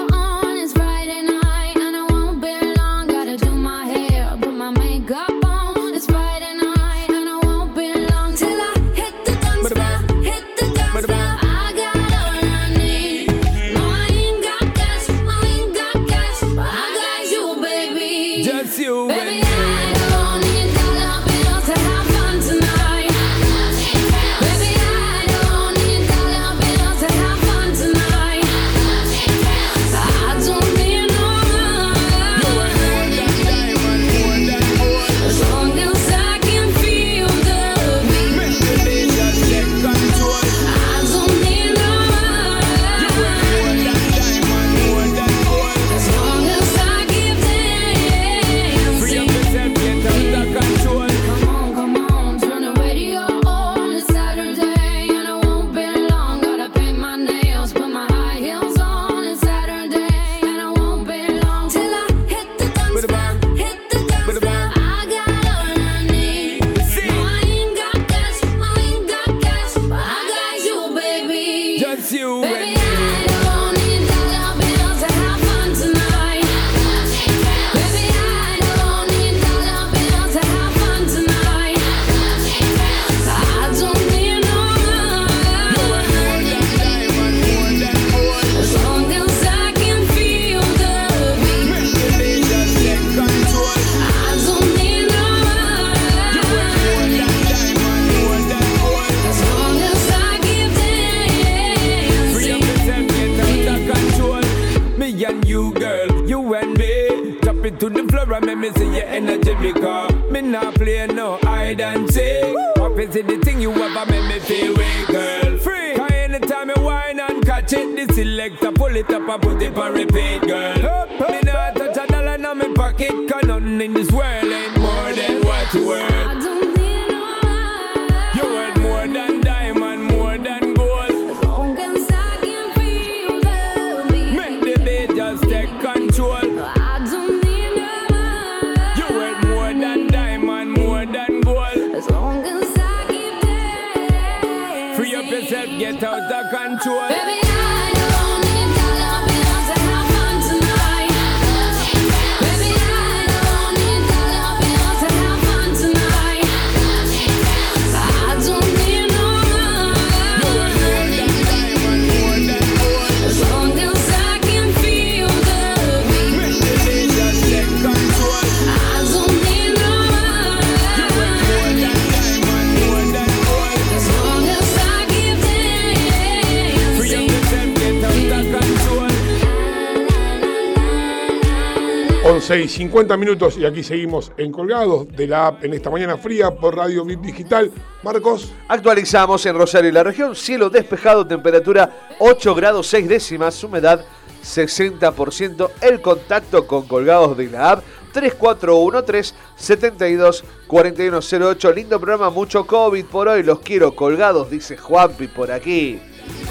50 minutos y aquí seguimos en Colgados de la app en esta mañana fría por Radio Bit Digital. Marcos. Actualizamos en Rosario y la región. Cielo despejado, temperatura 8 grados 6 décimas, humedad 60%. El contacto con Colgados de la app 3413 72 4108 Lindo programa, mucho COVID por hoy. Los quiero colgados, dice Juanpi por aquí.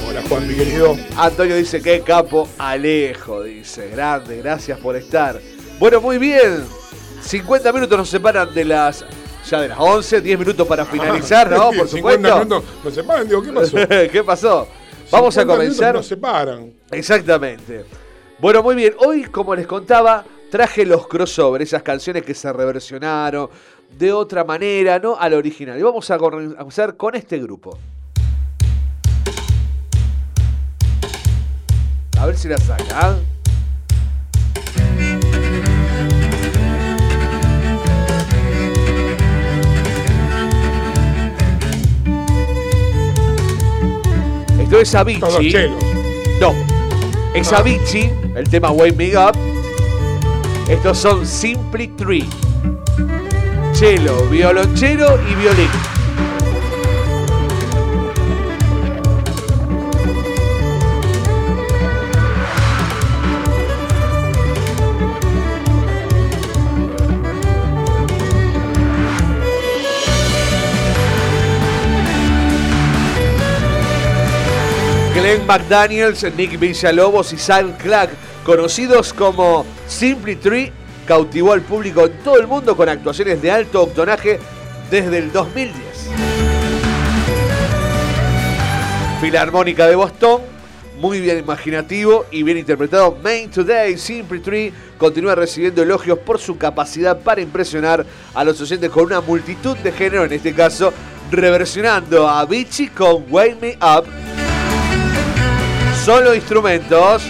Hola Juanpi, querido. Antonio dice que capo, Alejo, dice. Grande, gracias por estar. Bueno, muy bien. 50 minutos nos separan de las ya de las 11, 10 minutos para ah, finalizar, ¿no? Por supuesto. 50 minutos nos separan, digo, ¿qué pasó? ¿Qué pasó? Vamos a comenzar. Nos separan. Exactamente. Bueno, muy bien. Hoy, como les contaba, traje los crossover, esas canciones que se reversionaron de otra manera, ¿no? Al original. Y vamos a comenzar con este grupo. A ver si la saca. ¿ah? Es Avicii. Todos chelos. No. Es Ah. Avicii, el tema Wake Me Up. Estos son Simply Three. Chelo, violonchelo y violín. Glenn McDaniels, Nick Villalobos y Sam Clark, conocidos como Simply Tree, cautivó al público en todo el mundo con actuaciones de alto octonaje desde el 2010. Filarmónica de Boston, muy bien imaginativo y bien interpretado. Main Today, Simply Tree, continúa recibiendo elogios por su capacidad para impresionar a los oyentes con una multitud de género, en este caso reversionando a Avicii con Wake Me Up. Solo instrumentos.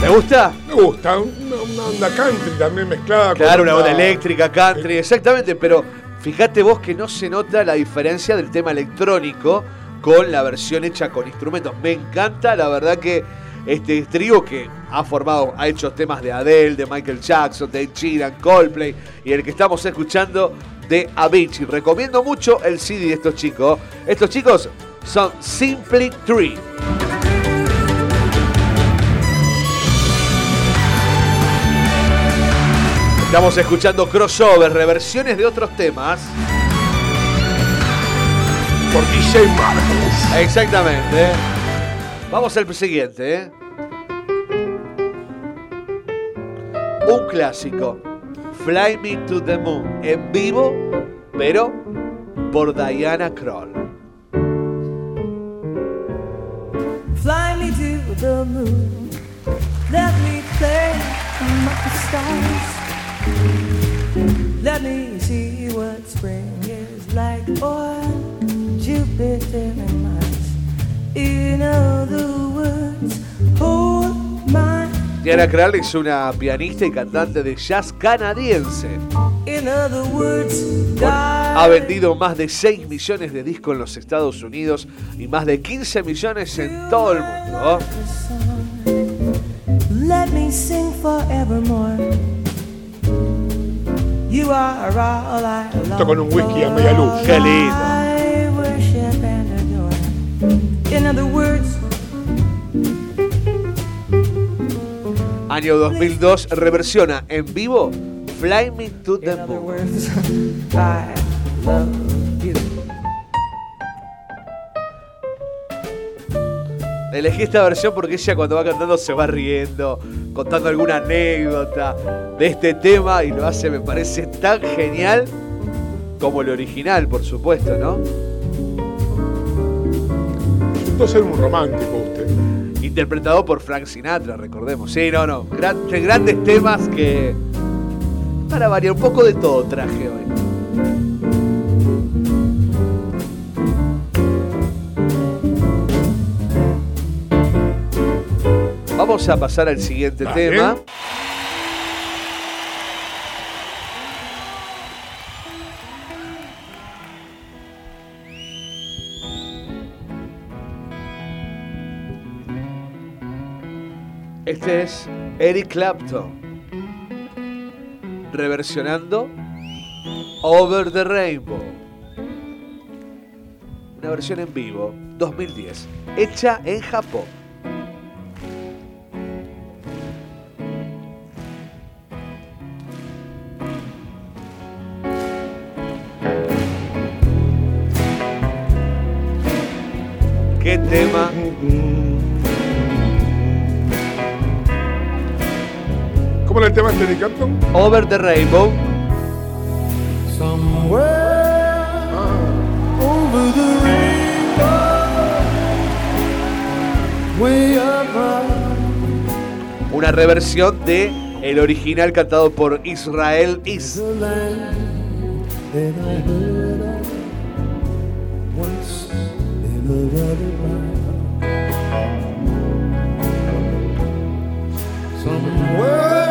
¿Te gusta? Me gusta, una, una onda country también mezclada con. Claro, una onda onda- eléctrica, country, exactamente, pero fíjate vos que no se nota la diferencia del tema electrónico con la versión hecha con instrumentos. Me encanta, la verdad que este trío que ha formado, ha hecho temas de Adele, de Michael Jackson, de Sheeran, Coldplay y el que estamos escuchando de Avicii. Recomiendo mucho el CD de estos chicos. Estos chicos son Simply Tree. Estamos escuchando crossover, reversiones de otros temas. Por DJ Marcos. Exactamente. Vamos al siguiente. ¿eh? Un clásico. Fly Me to the Moon. En vivo, pero por Diana Kroll. Fly me to the moon. Let me play among the stars. Let me see what spring is like on Jupiter and Mars. In other words, hold my. Diana Krall es una pianista y cantante de jazz canadiense. In other words, Ha vendido más de 6 millones de discos en los Estados Unidos y más de 15 millones en todo el mundo. Let me sing forevermore. You are all I love. Esto con un whisky a media luz. Qué lindo. In other words, Año 2002 reversiona en vivo Fly Me to the Moon. words, I love you. Elegí esta versión porque ella cuando va cantando se va riendo, contando alguna anécdota de este tema y lo hace, me parece, tan genial como el original, por supuesto, ¿no? Esto ser un romántico usted. Interpretado por Frank Sinatra, recordemos. Sí, no, no. Gran- grandes temas que. Para variar un poco de todo traje hoy. Vamos a pasar al siguiente Dale. tema. Este es Eric Clapton reversionando Over the Rainbow. Una versión en vivo 2010, hecha en Japón. ¿Qué tema? ¿Cómo era el tema este de Clapton? Over the Rainbow. Somewhere over the rainbow, way up Una reversión de el original cantado por Israel Is. the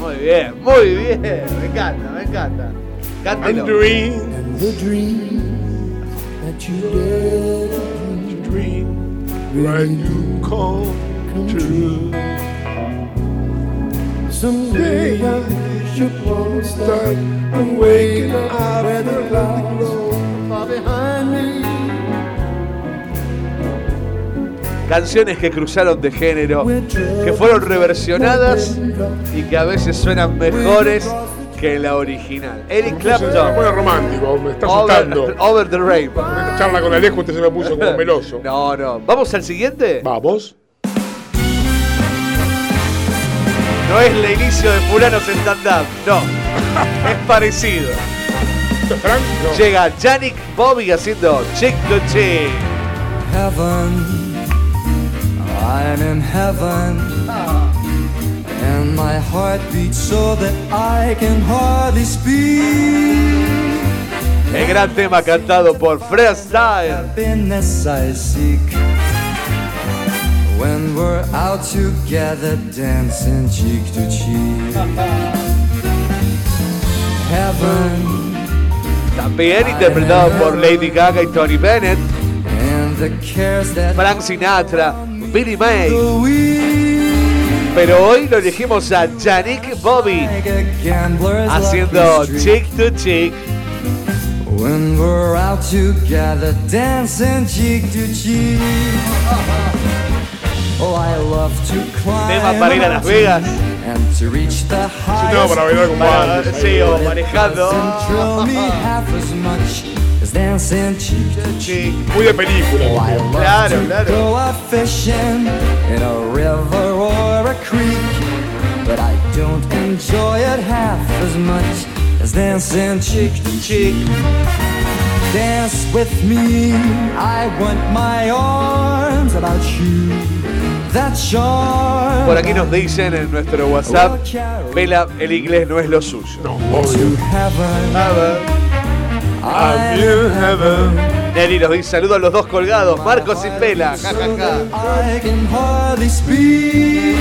Muy bien, muy bien. Me encanta, me encanta. Cántelo. And the dream that you did dream right you come true. Someday I wish upon a star and waking up where the clouds Canciones que cruzaron de género, que fueron reversionadas y que a veces suenan mejores que la original. Eric Se me Clapton. pone romántico, me está Over, asustando. over the Rainbow. Charla con Alejo usted se me puso como meloso. No, no. ¿Vamos al siguiente? Vamos. No es el inicio de Fulanos en stand-up, no. Es parecido. Frank, no. Llega Yannick Bobby haciendo Chick to Chick. heaven. I'm in heaven. And my heart beats so that I can hardly speak. El gran tema cantado por seek. When we're out together dancing cheek to cheek. Heaven. También interpretado por Lady Gaga y Tony Bennett. Frank Sinatra, Billy May. Pero hoy lo elegimos a Yannick Bobby haciendo. Chick to Chick. When we're out together dancing cheek to cheek. Oh, I love to climb Tema para ir a Las Vegas. and to reach the Sí, no, para bailar como sí, o manejando. Chick. Muy de película. Oh, I love Claro, to claro. go a fishing in a river or a creek, but I don't enjoy it half as much as dancing cheek to cheek. Dance with me, I want my arms about you. That charm. Por aquí nos dicen en nuestro WhatsApp, Vela, el inglés no es lo suyo. No, obvio. I'm in heaven. Nelly nos dice saludos a los dos colgados, Marcos y Pela. Ja, ja, ja. I can hardly speak,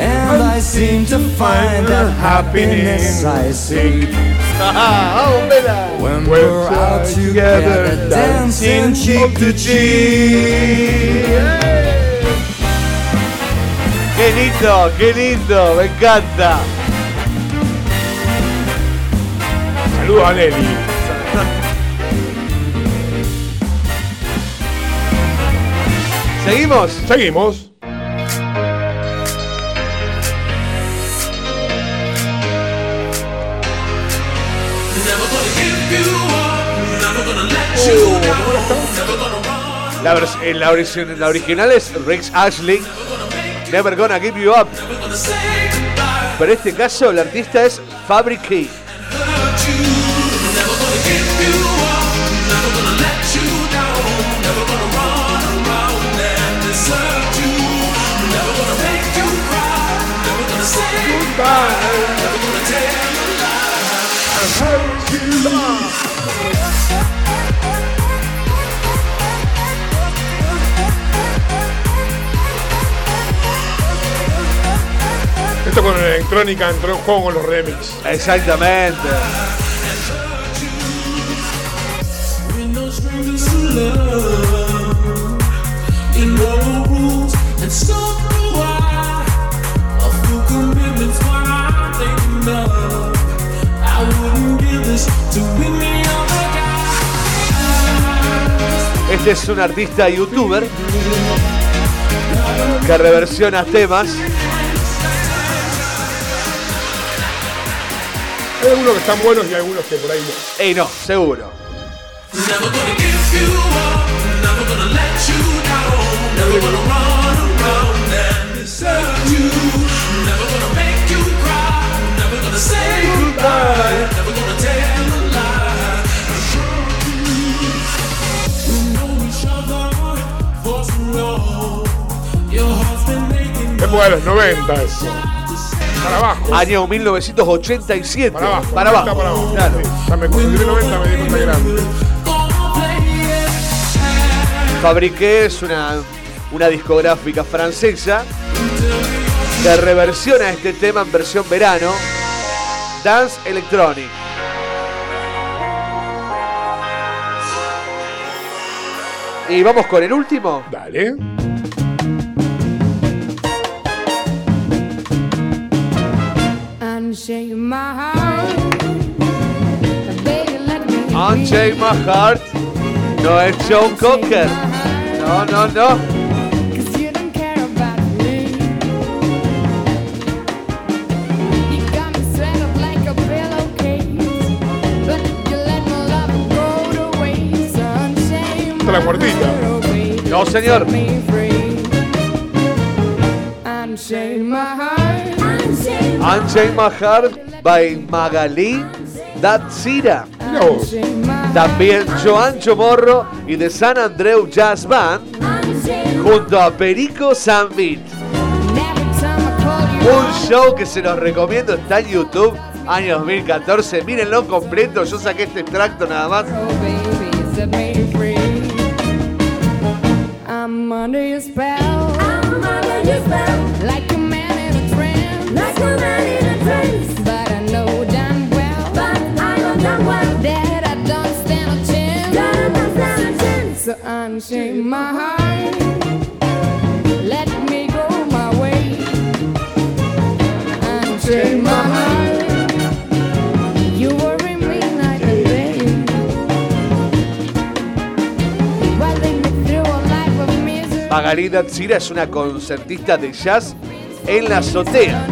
and I seem to find that happiness I seek Pela. when We're out together together dancing cheek to cheek. Qué lindo, qué lindo, me encanta. Saludos a Nelly. ¿Seguimos? Seguimos. La, vers- eh, la, origi- la original es Rex Ashley, Never Gonna Give You Up. Pero en este caso el artista es Fabric Key. Esto con electrónica entró en juego con los remix. Exactamente. Este es un artista youtuber que reversiona temas. Hay algunos que están buenos y algunos que por ahí no. Ey, no, seguro. Época de los 90 eso. Para abajo. Año 1987. Para abajo. Para 90 abajo. Para abajo. Claro. Sí. Ya me cumplí 90, me di cuenta grande. Fabriqué es una, una discográfica francesa que reversiona este tema en versión verano. Dance Electronic. Y vamos con el último. Dale. Unshake my heart. Unchain My Heart. No es Joe Cocker. No, no, no. La cuartita. No, señor. Unchain My Heart by Magali Datsira. Mira vos. También Joan Chomorro y de San Andreu Jazz Band junto a Perico Sanbit. Un show que se los recomiendo, está en YouTube, año 2014. Mírenlo completo, yo saqué este extracto nada más. set me free. I'm under your spell. I'm under your spell. Like Unchain my heart. Let me go my way. Unchain my heart. You worry me night and day. Magali Datsira es una concertista de jazz en la azotea.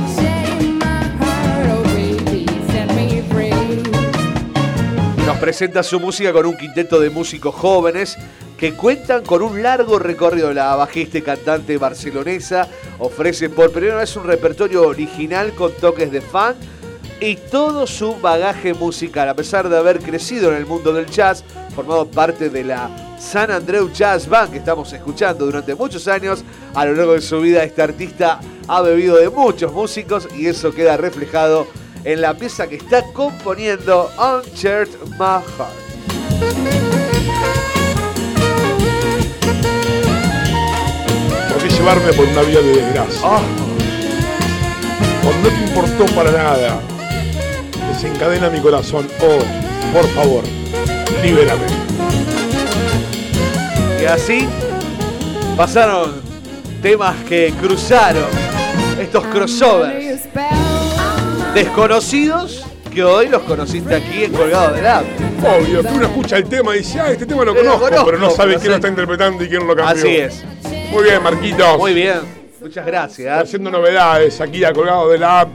Nos presenta su música con un quinteto de músicos jóvenes que cuentan con un largo recorrido. La bajista y cantante barcelonesa ofrece por primera vez un repertorio original con toques de funk y todo su bagaje musical. A pesar de haber crecido en el mundo del jazz, formado parte de la San Andreu Jazz Band que estamos escuchando durante muchos años, a lo largo de su vida este artista ha bebido de muchos músicos y eso queda reflejado en la pieza que está componiendo Unchained My Heart. Llevarme por una vía de desgracia? Ah. Cuando no te importó para nada, desencadena mi corazón. Oh, por favor, libérame. Y así pasaron temas que cruzaron estos crossovers desconocidos que hoy los conociste aquí en Colgado del App. Obvio, que uno escucha el tema y dice, ah, este tema lo Lo conozco, conozco, pero no sabe quién lo está interpretando y quién lo cambió. Así es. Muy bien, Marquitos. Muy bien. Muchas gracias. Haciendo novedades aquí a colgado de la app.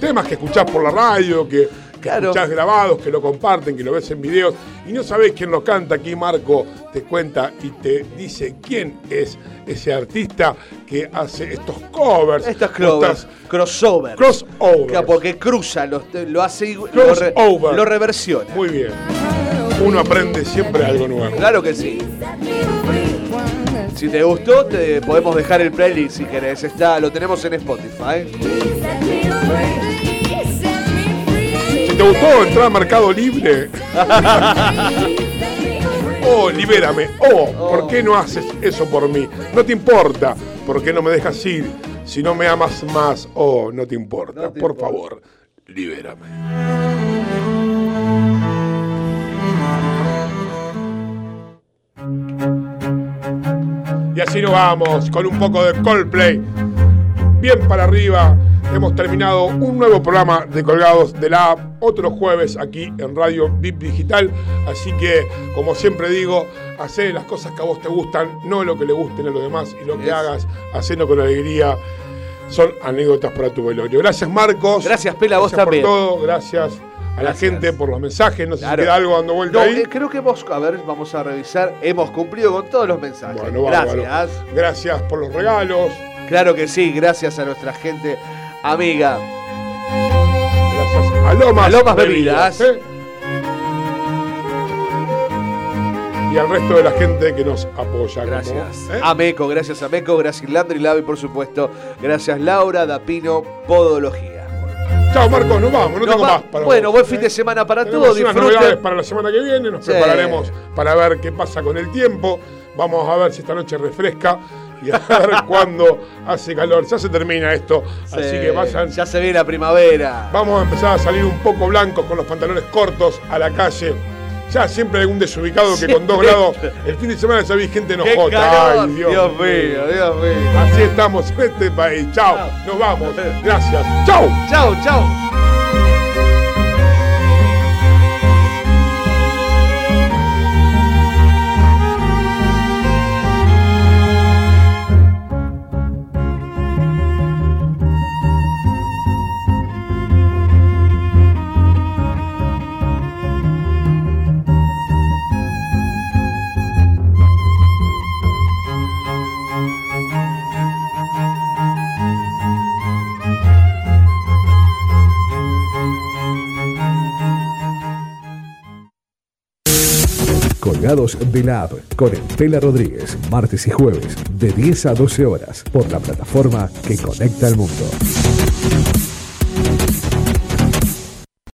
Temas que escuchás por la radio, que, que escuchás grabados, que lo comparten, que lo ves en videos. Y no sabés quién lo canta. Aquí Marco te cuenta y te dice quién es ese artista que hace estos covers. Estos covers, crossover. Crossover. Claro, Porque cruza, lo, lo hace igual, lo, re- Crossover. lo reversiona. Muy bien. Uno aprende siempre algo nuevo. Claro que sí. Si te gustó, te podemos dejar el playlist si querés. Está, lo tenemos en Spotify. Si te gustó entrar a Mercado Libre. Oh, libérame. Oh, ¿por qué no haces eso por mí? No te importa. ¿Por qué no me dejas ir? Si no me amas más, oh, no te importa. por favor, libérame. Así nos vamos, con un poco de Coldplay. Bien para arriba. Hemos terminado un nuevo programa de Colgados de la App, otro jueves aquí en Radio VIP Digital. Así que, como siempre digo, hacé las cosas que a vos te gustan, no lo que le gusten a los demás. Y lo que hagas, hacelo con alegría. Son anécdotas para tu velorio. Gracias, Marcos. Gracias, Pela, vos Gracias también. por todo. Gracias a la Gracias. gente por los mensajes. No sé Claro. si queda algo dando vuelta No, ahí. eh, creo que hemos, a ver, vamos a revisar, hemos cumplido con todos los mensajes. Bueno, bárbaro. gracias. Gracias por los regalos. Claro que sí, gracias a nuestra gente amiga. Gracias a Lomas, A Lomas Bebidas. ¿eh? Y al resto de la gente que nos apoya. como, Gracias. ¿eh? A Meco, gracias a Meco, gracias Landry Lavi, por supuesto. Gracias Laura Dapino, Podología. Chao, Marcos, nos vamos. No Nos tengo va- más para bueno, vos, buen ¿eh? fin de semana para todos. novedades para la semana que viene. Nos Sí. prepararemos para ver qué pasa con el tiempo. Vamos a ver si esta noche refresca y a ver cuándo hace calor. Ya se termina esto. Así Sí, que vayan. Ya se viene la primavera. Vamos a empezar a salir un poco blancos con los pantalones cortos a la calle. Ya siempre hay un desubicado que con dos grados. El fin de semana ya vi gente ¡Qué enojota. Ay, Dios, Dios mío, Dios mío. Así estamos en este país. Chao. Nos vamos. Gracias. Chao. Chao, chao. La App con Estela Rodríguez, martes y jueves de 10 a 12 horas por la plataforma que conecta al mundo.